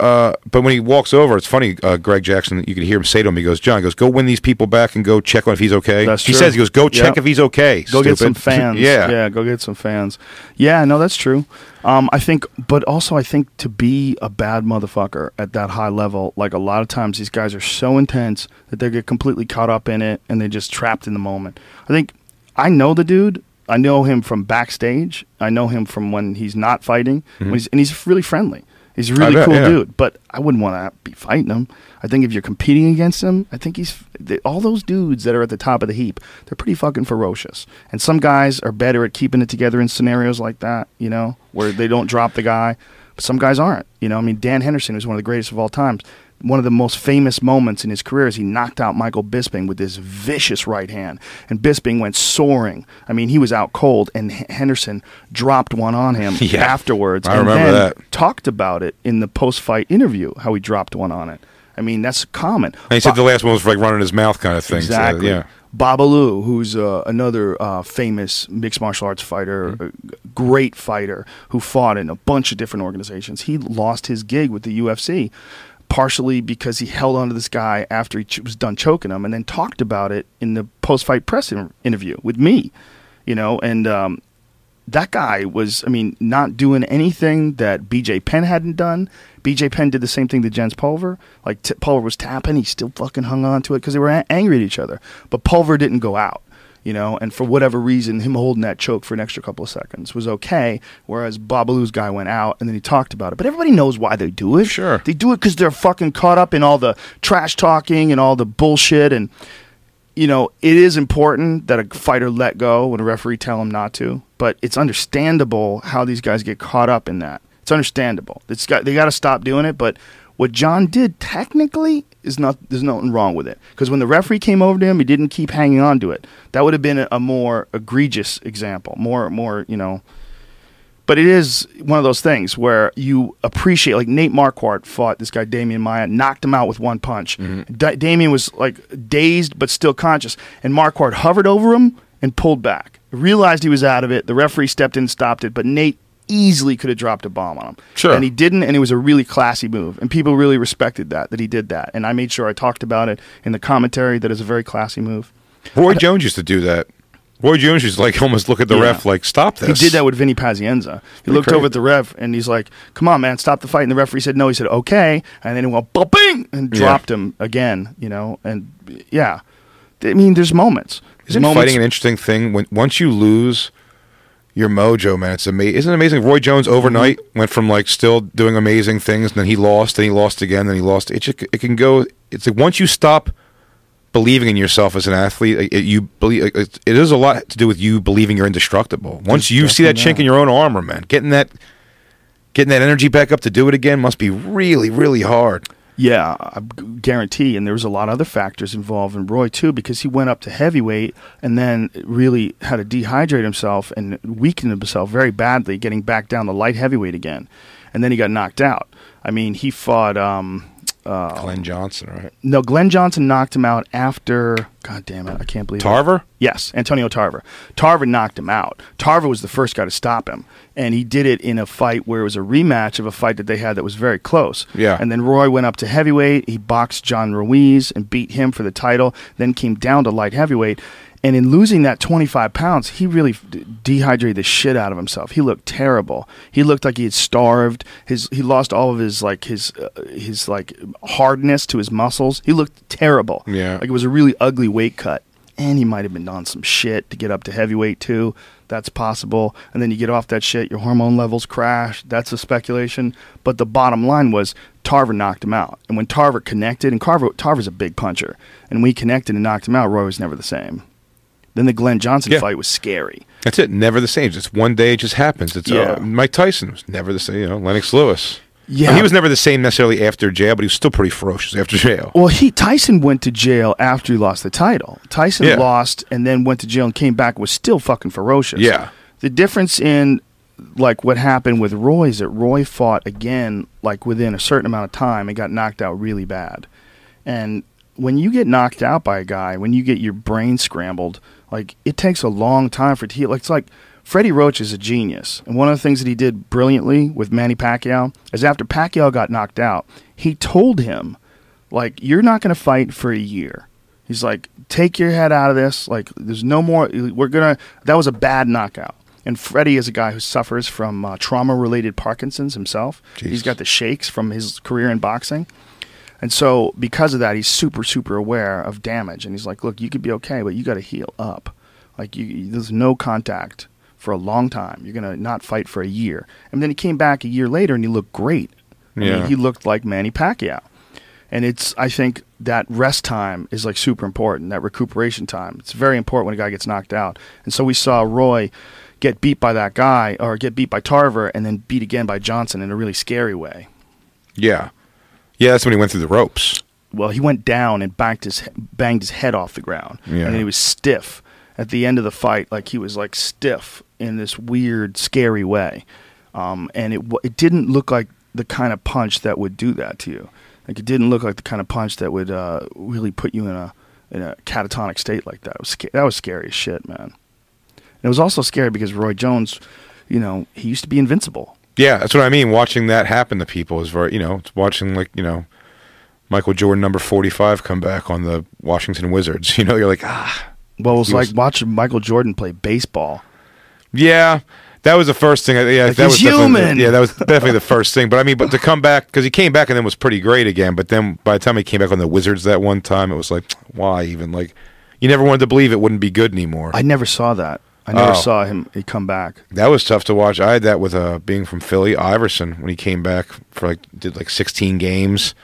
uh, but when he walks over, it's funny. Uh, Greg Jackson, you can hear him say to him, "He goes, Jon, he goes, go win these people back and go check on if he's okay." That's he true. says, "He goes, go check Yep. if he's okay." go get some fans. yeah, yeah, go get some fans. Yeah, no, that's true. Um, I think, but also I think to be a bad motherfucker at that high level, like a lot of times these guys are so intense that they get completely caught up in it and they're just trapped in the moment. I think I know the dude. I know him from backstage. I know him from when he's not fighting, when he's, and he's really friendly. He's a really bet, cool yeah. dude, but I wouldn't want to be fighting him. I think if you're competing against him, I think he's they, all those dudes that are at the top of the heap. They're pretty fucking ferocious, and some guys are better at keeping it together in scenarios like that. You know, where they don't drop the guy. But some guys aren't. You know, I mean, Dan Henderson is one of the greatest of all times. One of the most famous moments in his career is he knocked out Michael Bisping with this vicious right hand, and Bisping went soaring. I mean, he was out cold, and H- Henderson dropped one on him Yeah. afterwards. I and remember then that. Talked about it in the post-fight interview, how he dropped one on it. I mean, that's common. And he said the last one was like running his mouth kind of thing. so, Exactly. yeah. Babalu, who's uh, another uh, famous mixed martial arts fighter, Mm-hmm. great fighter who fought in a bunch of different organizations. He lost his gig with the UFC partially because he held on to this guy after he was done choking him, and then talked about it in the post-fight press in- interview with me. You know, and um, that guy was, I mean, not doing anything that BJ Penn hadn't done. BJ Penn did the same thing to Jens Pulver. Like t- Pulver was tapping, he still fucking hung on to it because they were a- angry at each other. But Pulver didn't go out, you know, and for whatever reason, him holding that choke for an extra couple of seconds was okay. Whereas Babalu's guy went out and then he talked about it. But everybody knows why they do it. Sure. they do it because they're fucking caught up in all the trash talking and all the bullshit and you know, it is important that a fighter let go when a referee tell him not to, but it's understandable how these guys get caught up in that. It's understandable. It's got they got to stop doing it, but what Jon did technically is not there's nothing wrong with it because when the referee came over to him, he didn't keep hanging on to it. That would have been a, a more egregious example, more more, you know, but it is one of those things where you appreciate, like Nate Marquardt fought this guy Demian Maia, knocked him out with one punch. Mm-hmm. Da- Demian was like dazed but still conscious, and Marquardt hovered over him and pulled back. Realized he was out of it. The referee stepped in and stopped it, but Nate easily could have dropped a bomb on him. Sure. And he didn't, and it was a really classy move, and people really respected that that he did that. And I made sure I talked about it in the commentary that it's a very classy move. Roy Jones used to do that. Roy Jones used to like almost look at the Yeah. ref like, "Stop this." He did that with Vinny Pazienza. He looked crazy. over at the ref and he's like, "Come on, man, stop the fight." And the referee said no. He said okay, and then he went bing and Yeah. dropped him again. You know, and yeah, I mean, there's moments. There's Isn't moments. fighting an interesting thing? When once you lose your mojo, man, it's amazing. Isn't it amazing? Roy Jones overnight Mm-hmm. went from like still doing amazing things, and then he lost, and he lost again, and he lost. It just, it can go. It's like once you stop believing in yourself as an athlete, it, you believe it, it is a lot to do with you believing you're indestructible. Once you see that chink in your own armor, man, getting that. Getting that energy back up to do it again must be really, really hard. Yeah, I guarantee. And there was a lot of other factors involved in Roy too, because he went up to heavyweight and then really had to dehydrate himself and weaken himself very badly, getting back down to light heavyweight again, and then he got knocked out. I mean, he fought. Um, uh, Glen Johnson, right? no, Glen Johnson knocked him out after. God damn it! I can't believe it. Tarver. Yes, Antonio Tarver. Tarver knocked him out. Tarver was the first guy to stop him, and he did it in a fight where it was a rematch of a fight that they had that was very close. Yeah. And then Roy went up to heavyweight. He boxed John Ruiz and beat him for the title. Then came down to light heavyweight. And in losing that 25 pounds, he really d- dehydrated the shit out of himself. He looked terrible. He looked like he had starved. His he lost all of his like his uh, his like hardness to his muscles. He looked terrible. Yeah. Like it was a really ugly weight cut. And he might have been on some shit to get up to heavyweight too. That's possible. And then you get off that shit, your hormone levels crash. That's a speculation. But the bottom line was Tarver knocked him out. And when Tarver connected, and Carver, Tarver's a big puncher, and we connected and knocked him out, Roy was never the same. Then the Glen Johnson Yeah. fight was scary. That's it. Never the same. Just one day it just happens. It's Yeah. uh, Mike Tyson was never the same. You know, Lennox Lewis. Yeah. he was never the same necessarily after jail, but he was still pretty ferocious after jail. Well, he Tyson went to jail after he lost the title. Tyson Yeah. lost and then went to jail and came back was still fucking ferocious. Yeah. The difference in like what happened with Roy is that Roy fought again like within a certain amount of time and got knocked out really bad. And when you get knocked out by a guy, when you get your brain scrambled, like it takes a long time for it to heal. Like it's like Freddie Roach is a genius, and one of the things that he did brilliantly with Manny Pacquiao is after Pacquiao got knocked out, he told him, like, you're not going to fight for a year. He's like, take your head out of this. Like, there's no more. We're gonna. That was a bad knockout. And Freddie is a guy who suffers from uh, trauma-related Parkinson's himself. He's got the shakes from his career in boxing. And so, because of that, he's super, super aware of damage. And he's like, "Look, you could be okay, but you got to heal up. Like, you, there's no contact for a long time. You're gonna not fight for a year." And then he came back a year later, and he looked great. I mean, he looked like Manny Pacquiao. And it's, I think, that rest time is like super important. That recuperation time. It's very important when a guy gets knocked out. And so we saw Roy get beat by that guy, or get beat by Tarver, and then beat again by Johnson in a really scary way. Yeah, yeah. That's when he went through the ropes. well, he went down and banged his banged his head off the ground, Yeah. and he was stiff at the end of the fight, like he was like stiff in this weird, scary way, um, and it it didn't look like the kind of punch that would do that to you. Like it didn't look like the kind of punch that would uh, really put you in a in a catatonic state like that. It was sca- that was scary as shit, man. And it was also scary because Roy Jones, you know, he used to be invincible. Yeah, that's what I mean. Watching that happen to people is very, you know, it's watching like you know, Michael Jordan number 45 come back on the Washington Wizards. You know, you're like, ah. Well, it was like was- watching Michael Jordan play baseball. Yeah, that was the first thing. Yeah, Like, that was human. Yeah, that was definitely the first thing. But I mean, but to come back because he came back and then was pretty great again. But then by the time he came back on the Wizards that one time, it was like, why even? Like, you never wanted to believe it wouldn't be good anymore. I never saw that. I never Oh. saw him he come back. that was tough to watch. I had that with uh, being from Philly, Iverson when he came back for like did like 16 games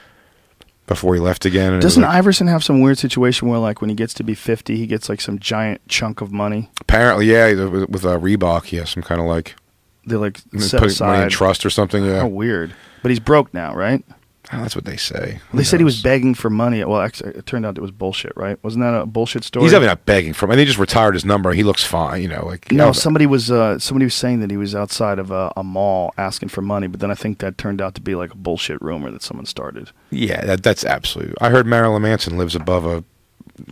before he left again. Doesn't like- Iverson have some weird situation where, like, when he gets to be fifty, he gets like some giant chunk of money? apparently, yeah, with, with uh, Reebok, he has some kind of like They like putting set money in aside. trust or something. Yeah, How weird! But he's broke now, right? Oh, that's what they say. Who They said he was begging for money. Well, actually, it turned out it was bullshit, right? Wasn't that a bullshit story? He's definitely not begging for him. And he just retired his number. He looks fine, you know. Like No, yeah, somebody was uh, somebody was saying that he was outside of a, a mall asking for money, but then I think that turned out to be like a bullshit rumor that someone started. Yeah, that, that's absolute. I heard Marilyn Manson lives above a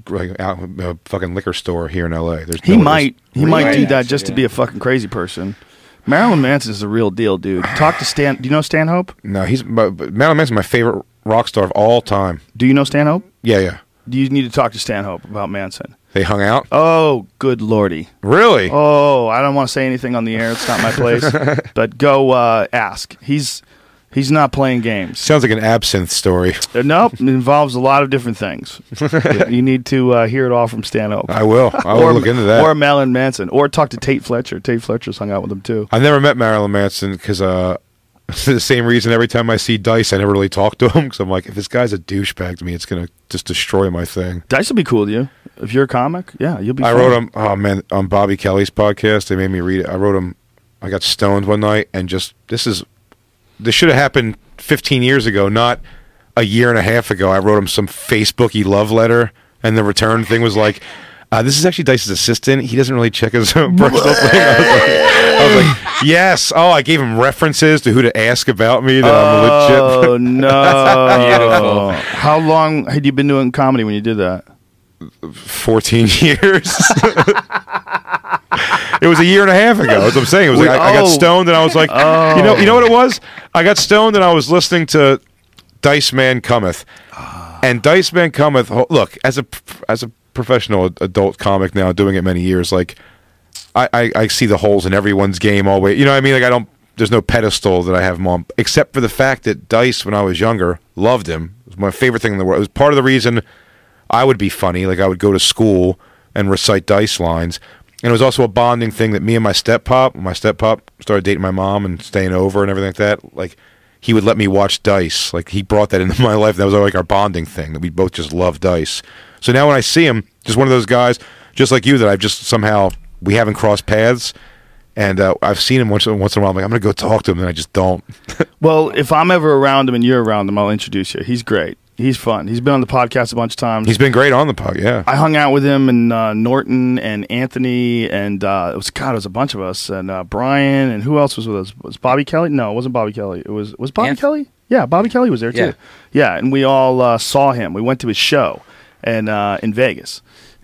like out, a fucking liquor store here in L.A. There's He no- might he Really? might do that Actually, just to yeah. be a fucking crazy person. Marilyn Manson is the real deal, dude. Talk to Stan. Do you know Stanhope? No, he's but, but Marilyn Manson's my favorite rock star of all time. Do you know Stanhope? Yeah, yeah. Do you need to talk to Stanhope about Manson? They hung out. Oh, good lordy. Really? Oh, I don't want to say anything on the air. It's not my place. but go uh, ask. He's he's not playing games. Sounds like an absinthe story. Uh, nope, it involves a lot of different things. you need to uh, hear it all from Stanhope. I will. I will look into that. Or Marilyn Manson. Or talk to Tait Fletcher. Tait Fletcher's hung out with him too. I've never met Marilyn Manson because uh, the same reason every time I see Dice, I never really talk to him because I'm like, if this guy's a douchebag to me, it's gonna just destroy my thing. Dice will be cool to you. If you're a comic, yeah, you'll be I fun. wrote him. Oh man, on Bobby Kelly's podcast, they made me read it. I wrote him. I got stoned one night, and just this is this should have happened 15 years ago, not a year and a half ago. I wrote him some Facebooky love letter, and the return thing was like. Uh, this is actually Dice's assistant. He doesn't really check his own personal thing. I was, like, I was like, yes. Oh, I gave him references to who to ask about me. That I'm legit. Oh no! Beautiful. How long had you been doing comedy when you did that? 14 years. it was a year and a half ago. I'm saying. It was like, I, I got Oh. stoned and I was like, oh. you know, you know what it was? I got stoned and I was listening to Dice Man Cometh, ah. and Dice Man Cometh. Look, as a as a professional adult comic now, doing it many years, like I, I, I see the holes in everyone's game all the way. You know what I mean? Like I don't. There's no pedestal that I have him on, except for the fact that Dice, when I was younger, loved him. It was my favorite thing in the world. It was part of the reason I would be funny. Like I would go to school and recite Dice lines, and it was also a bonding thing that me and my step pop, my step pop started dating my mom and staying over and everything like that. Like he would let me watch Dice. Like he brought that into my life. That was like our bonding thing that we both just loved Dice. So now when I see him, just one of those guys, just like you, that I've just somehow we haven't crossed paths. And uh, I've seen him once, once in a while. I'm like, I'm going to go talk to him, and I just don't. Well, if I'm ever around him and you're around him, I'll introduce you. He's great. He's fun. He's been on the podcast a bunch of times. He's been great on the pod, yeah. I hung out with him and uh, Norton and Anthony and uh, it was God, it was a bunch of us and uh, Brian and who else was with us? Was Bobby Kelly? No, it wasn't Bobby Kelly. It was was Bobby Anth- Kelly? Yeah, Bobby Kelly was there too. Yeah. Yeah, and we all uh, saw him. We went to his show and uh, in Vegas.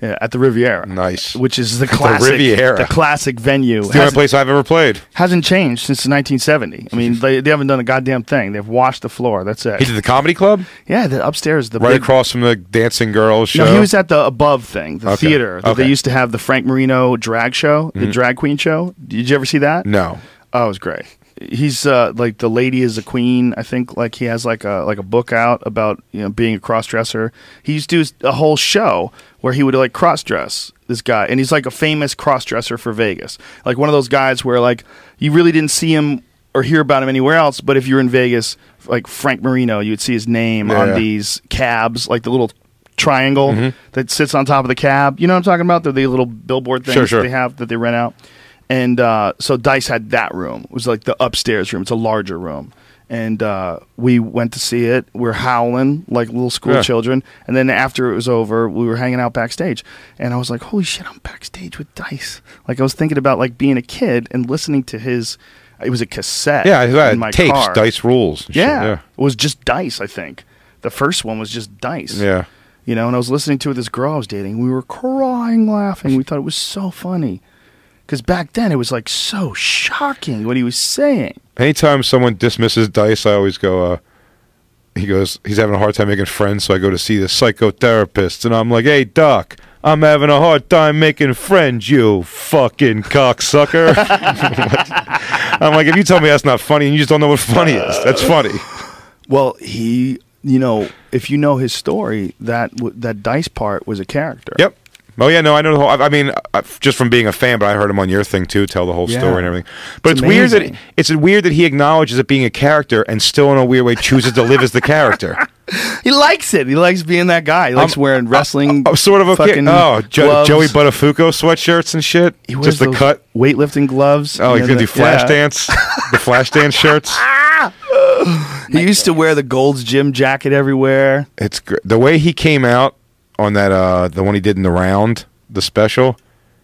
Yeah, at the Riviera. Nice. Which is the classic the Riviera. the classic venue. It's the only place I've ever played. hasn't changed since 1970. I mean, they, they haven't done a goddamn thing. They've washed the floor. That's it. He did the comedy club yeah, the upstairs, the right big, across from the Dancing Girls show. No, he was at the above thing, the Okay. theater that they Okay. Mm-hmm. used to have the Frank Marino drag show, the drag queen show. Did you ever see that? no. Oh, it was great. He's uh, like the lady is a queen. I think like he has like a like a book out about you know being a cross dresser. He used to do a whole show where he would like cross dress this guy, and he's like a famous cross dresser for Vegas. Like one of those guys where like you really didn't see him or hear about him anywhere else, but if you're in Vegas, like Frank Marino, you would see his name Yeah. on these cabs, like the little triangle Mm-hmm. that sits on top of the cab. You know what I'm talking about? They're the little billboard things Sure, sure. they have that they rent out. And uh, so Dice had that room. It was like the upstairs room. It's a larger room. And uh, we went to see it. We're howling like little school Yeah. children. And then after it was over, we were hanging out backstage. And I was like, holy shit, I'm backstage with Dice. Like I was thinking about like being a kid and listening to his. It was a cassette. Yeah, I in my had tapes, car. dice rules. and shit, Yeah. yeah. It was just Dice, I think. The first one was just Dice. Yeah. You know, and I was listening to it with this girl I was dating. We were crying, laughing. We thought it was so funny. Because back then it was like so shocking what he was saying. Anytime someone dismisses dice, I always go, uh, he goes, he's having a hard time making friends, so I go to see the psychotherapist, and I'm like, hey, doc, I'm having a hard time making friends, you fucking cocksucker. I'm like, if you tell me that's not funny and you just don't know what funny is, that's funny. Well, he, you know, if you know his story, that that dice part was a character. Yep. Oh yeah, no, I know the whole. I, I mean, uh, just from being a fan, but I heard him on your thing too, tell the whole Yeah. story and everything. But it's, It's weird that it's weird that he acknowledges it being a character and still in a weird way chooses to live as the character. He likes it. He likes being that guy. He likes wearing wrestling. I'm sort of a kid. Oh, jo- Joey Buttafuoco sweatshirts and shit. He wears Just the cut. weightlifting gloves. Oh, he's gonna do flash yeah. dance. the flash dance shirts. He used to wear the Gold's gym jacket everywhere. It's gr- the way he came out on that. uh The one he did in the round, the special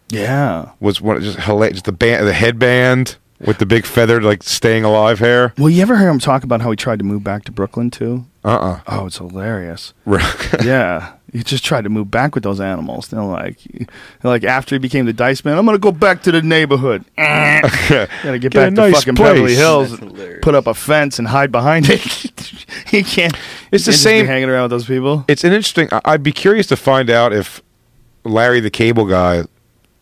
Yeah. was one just hilarious. Just the band, the headband with the big feathered like staying alive hair. Well, you ever hear him talk about how he tried to move back to Brooklyn too? Uh uh Oh, it's hilarious. yeah, he just tried to move back with those animals. They're like, they're like after he became the Dice Man, I'm gonna go back to the neighborhood. Gotta get, Get a back to nice fucking place. Beverly Hills, That's put up a fence and hide behind it. he can't. It's the he can't just be same- hanging around with those people. it's an interesting. I'd be curious to find out if Larry the Cable Guy,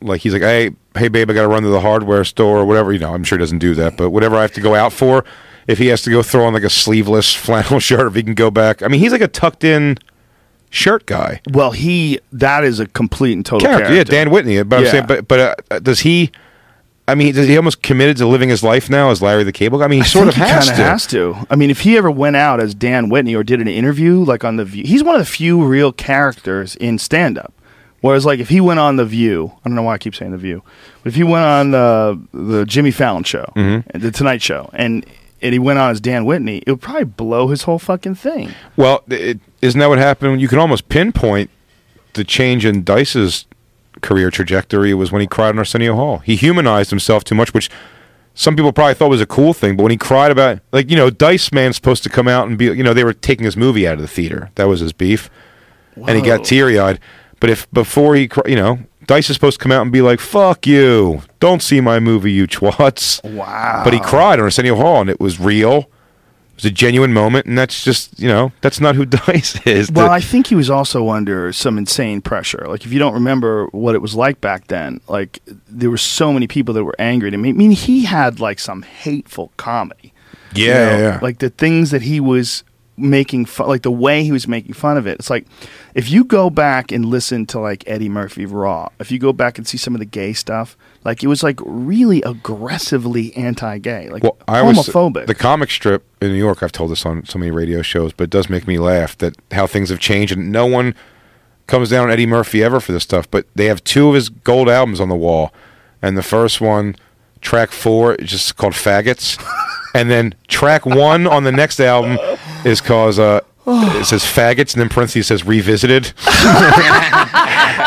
like he's like, hey, hey, babe, I got to run to the hardware store or whatever. You know, I'm sure he doesn't do that, but whatever I have to go out for, if he has to go throw on like a sleeveless flannel shirt, if he can go back. I mean, he's like a tucked in shirt guy Well, he that is a complete and total character. character. Yeah, Dan Whitney. But I'm saying, but but uh, does he? I mean, does he almost committed to living his life now as Larry the Cable Guy? I mean, he I sort of he has to. has to. I mean, if he ever went out as Dan Whitney or did an interview like on the View, he's one of the few real characters in stand-up. Whereas, like, if he went on the View, I don't know why I keep saying the View, but if he went on the the Jimmy Fallon show, Mm-hmm. the Tonight Show, and and he went on as Dan Whitney, it would probably blow his whole fucking thing. Well, isn't that what happened? You can almost pinpoint the change in Dice's career trajectory was when he cried on Arsenio Hall. He humanized himself too much, which some people probably thought was a cool thing. But when he cried about, like, you know, Dice Man's supposed to come out and be, you know, they were taking his movie out of the theater. That was his beef. And he got teary eyed. But if before he, you know, Dice is supposed to come out and be like, fuck you. Don't see my movie, you twats. Wow. But he cried on Arsenio Hall, and it was real. It was a genuine moment, and that's just you know that's not who Dice is. Well, The- I think he was also under some insane pressure. Like, if you don't remember what it was like back then, like there were so many people that were angry at him. I mean, he had like some hateful comedy. yeah, you know? yeah, yeah. Like the things that he was making fun, like the way he was making fun of it. It's like if you go back and listen to like Eddie Murphy Raw, if you go back and see some of the gay stuff, like it was like really aggressively anti-gay, like well, I homophobic. the comic strip in New York. I've told this on so many radio shows, but it does make me laugh that how things have changed, and no one comes down on Eddie Murphy ever for this stuff. But they have two of his gold albums on the wall, and the first one, track four, is just called "Faggots," and then track one on the next album is called. Uh, it oh. says faggots, and then parentheses says revisited.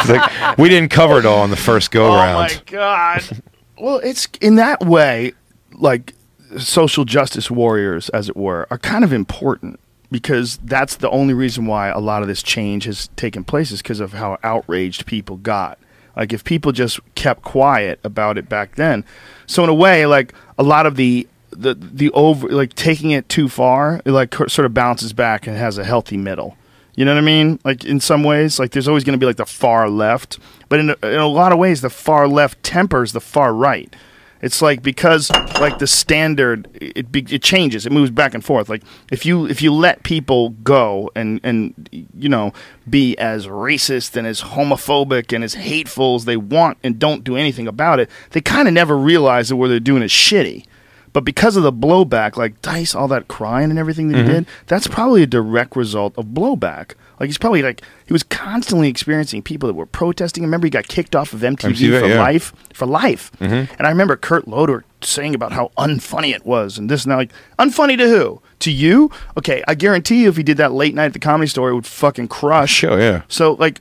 like we didn't cover it all in the first go round. Oh my god. well, it's in that way, like social justice warriors, as it were, are kind of important because that's the only reason why a lot of this change has taken place is because of how outraged people got. Like if people just kept quiet about it back then. So in a way, like a lot of the the the over like taking it too far, it like sort of bounces back and has a healthy middle. You know what I mean? Like in some ways, like there's always going to be like the far left, but in a, in a lot of ways, the far left tempers the far right. It's like because like the standard, it it changes, it moves back and forth. Like if you if you let people go and and you know be as racist and as homophobic and as hateful as they want and don't do anything about it, they kind of never realize that what they're doing is shitty. But because of the blowback, like Dice, all that crying and everything that he mm-hmm. did, that's probably a direct result of blowback. Like he's probably like he was constantly experiencing people that were protesting. Remember, he got kicked off of MTV, MTV, for yeah. life, for life. Mm-hmm. And I remember Kurt Loder saying about how unfunny it was, and this and that. Like unfunny to who? To you? Okay, I guarantee you, if he did that late night at the comedy store, it would fucking crush. Sure, yeah. So, like,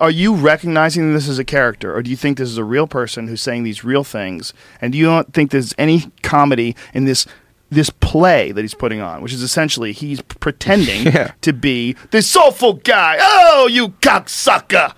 are you recognizing this as a character, or do you think this is a real person who's saying these real things? And do you not think there's any comedy in this this play that he's putting on, which is essentially he's pretending Yeah. to be this soulful guy? Oh, you cocksucker!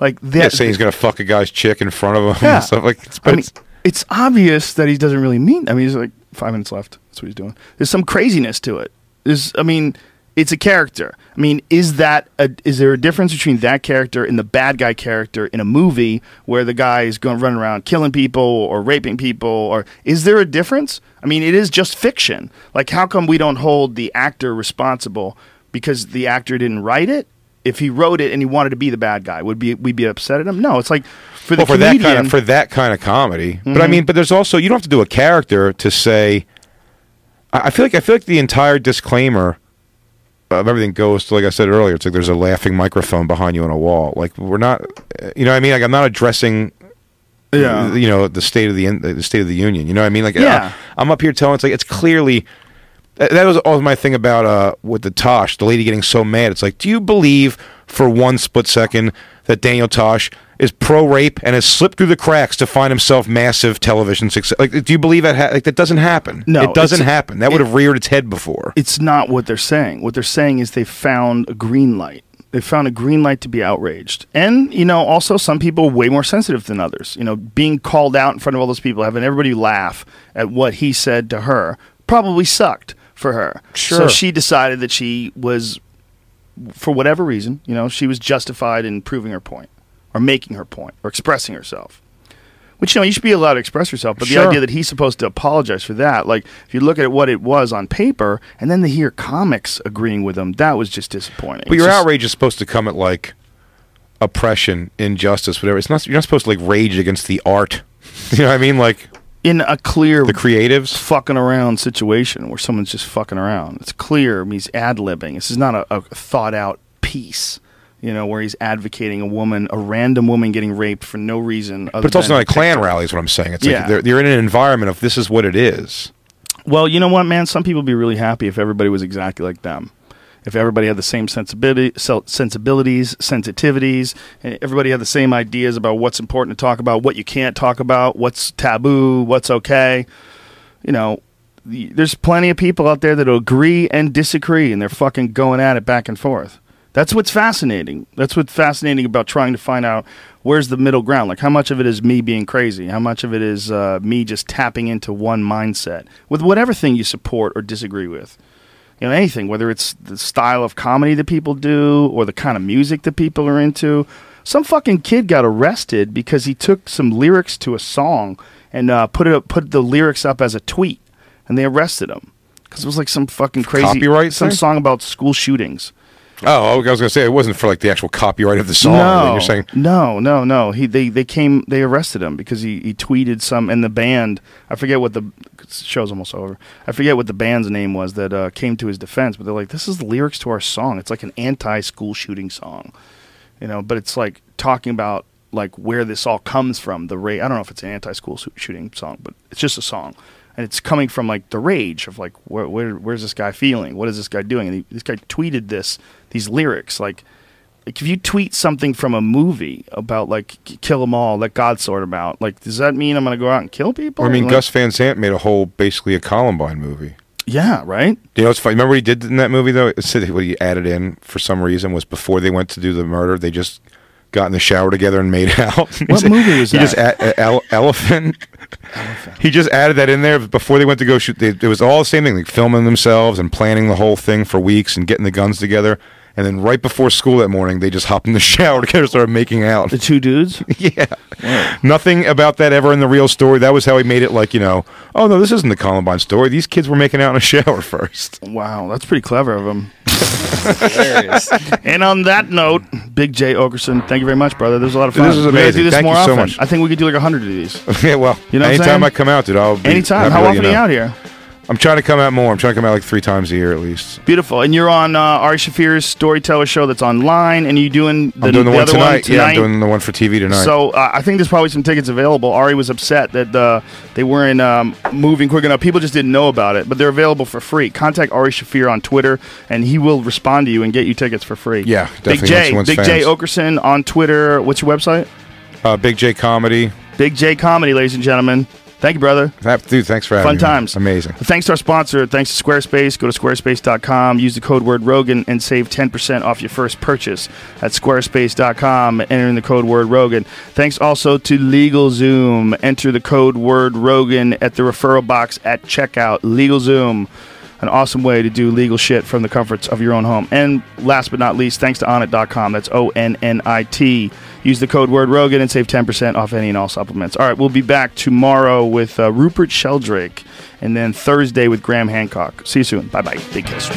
Like that. Yeah, saying he's gonna fuck a guy's chick in front of him Yeah. and stuff like. It's, I mean, it's, it's obvious that he doesn't really mean. I mean, he's like five minutes left. That's what he's doing. There's some craziness to it. There's, I mean, it's a character. I mean, is that a, is there a difference between that character and the bad guy character in a movie where the guy is going to run around killing people or raping people? Or is there a difference? I mean, it is just fiction. Like, how come we don't hold the actor responsible because the actor didn't write it? If he wrote it and he wanted to be the bad guy, would be we be upset at him? No, it's like for the well, for that kind of for that kind of comedy. But I Mhm. mean, but there's also you don't have to do a character to say. I feel like I feel like the entire disclaimer of everything goes to like I said earlier. It's like there's a laughing microphone behind you on a wall. Like we're not, you know, what I mean, like I'm not addressing. Yeah. you know the state of the in- the state of the union. You know what I mean? Like, Yeah. I, am up here telling it's like it's clearly that that was always my thing about uh with the Tosh, the lady getting so mad. It's like, do you believe for one split second that Daniel Tosh is pro rape and has slipped through the cracks to find himself massive television success? Like, do you believe that? Ha- like, that doesn't happen. No, it doesn't happen. That would have reared its head before. it's not what they're saying. What they're saying is they found a green light. They found a green light to be outraged. And, you know, also some people way more sensitive than others. You know, being called out in front of all those people, having everybody laugh at what he said to her probably sucked for her. Sure. So she decided that she was, for whatever reason, you know, she was justified in proving her point or making her point or expressing herself. Which you know you should be allowed to express yourself, but Sure. the idea that he's supposed to apologize for that, like if you look at what it was on paper, and then to hear comics agreeing with him, that was just disappointing. But It's your just- outrage is supposed to come at like oppression, injustice, whatever. It's not. You're not supposed to like rage against the art. You know what I mean? Like in a clear the creatives. fucking around situation where someone's just fucking around. It's clear he's ad libbing. This is not a, a thought out piece. You know, where he's advocating a woman, a random woman getting raped for no reason. But it's also not a Klan rally, is what I'm saying. It's Yeah. like they're, they're in an environment of this is what it is. Well, you know what, man? Some people would be really happy if everybody was exactly like them. If everybody had the same sensibility, sensibilities, sensitivities, and everybody had the same ideas about what's important to talk about, what you can't talk about, what's taboo, what's okay. You know, there's plenty of people out there that agree and disagree, and they're fucking going at it back and forth. That's what's fascinating. That's what's fascinating about trying to find out where's the middle ground. Like, how much of it is me being crazy? How much of it is uh, me just tapping into one mindset with whatever thing you support or disagree with? You know, anything, whether it's the style of comedy that people do or the kind of music that people are into. Some fucking kid got arrested because he took some lyrics to a song and uh, put it up, put the lyrics up as a tweet, and they arrested him because it was like some fucking crazy Copyright some thing? song about school shootings. Oh, I was going to say it wasn't for like the actual copyright of the song. No, You're saying no, no, no. He they they came they arrested him because he, he tweeted some and the band I forget what the show's almost over. I forget what the band's name was that uh, came to his defense, but they're like, this is the lyrics to our song. It's like an anti-school shooting song, you know. But it's like talking about like where this all comes from. The rage. I don't know if it's an anti-school shoo- shooting song, but it's just a song. And it's coming from like the rage of like where, where where's this guy feeling? What is this guy doing? And he, this guy tweeted this these lyrics like like if you tweet something from a movie about like kill them all, let God sort them out, like does that mean I'm gonna go out and kill people? I mean, Like, Gus Van Sant made a whole basically a Columbine movie. Yeah, right. You know, it's funny. Remember what he did in that movie though? It said what he added in for some reason was before they went to do the murder, they just got in the shower together and made out. What movie was he that? just uh, ele- elephant. He just added that in there before they went to go shoot. They, it was all the same thing, like filming themselves and planning the whole thing for weeks and getting the guns together. And then right before school that morning, they just hopped in the shower together and started making out. The two dudes. yeah. Nothing about that ever in the real story. That was how he made it like, you know, oh no, this isn't the Columbine story. These kids were making out in a shower first. Wow, that's pretty clever of him. And on that note, Big Jay Oakerson, thank you very much, brother. There's a lot of fun. This is We amazing. Do this Thank more you so often. much. I think we could do like a hundred of these. yeah, well, You know what I'm anytime? I come out, dude, I'll be Anytime. happy How to often you are you out here? I'm trying to come out more. I'm trying to come out like three times a year at least. Beautiful. And you're on uh, Ari Shaffir's Storyteller show that's online, and you doing the, I'm doing the, one other tonight. one tonight. Yeah, I'm doing the one for TV tonight. So uh, I think there's probably some tickets available. Ari was upset that uh, they weren't um, moving quick enough. People just didn't know about it, but they're available for free. Contact Ari Shaffir on Twitter, and he will respond to you and get you tickets for free. Yeah, Big Jay, once- once Big Jay. Oakerson on Twitter. What's your website? uh, Big Jay Comedy. Big Jay Comedy, ladies and gentlemen. Thank you, brother. That- Dude, thanks for having Fun me. times. Amazing. Thanks to our sponsor. Thanks to Squarespace. Go to squarespace.com. Use the code word Rogan and save 10% off your first purchase at squarespace.com. Entering the code word Rogan. Thanks also to LegalZoom. Enter the code word Rogan at the referral box at checkout. LegalZoom. An awesome way to do legal shit from the comforts of your own home. And last but not least, thanks to Onnit.com. That's O N N I T. Use the code word Rogan and save 10% off any and all supplements. All right, we'll be back tomorrow with uh, Rupert Sheldrake and then Thursday with Graham Hancock. See you soon. Bye bye. Big kiss.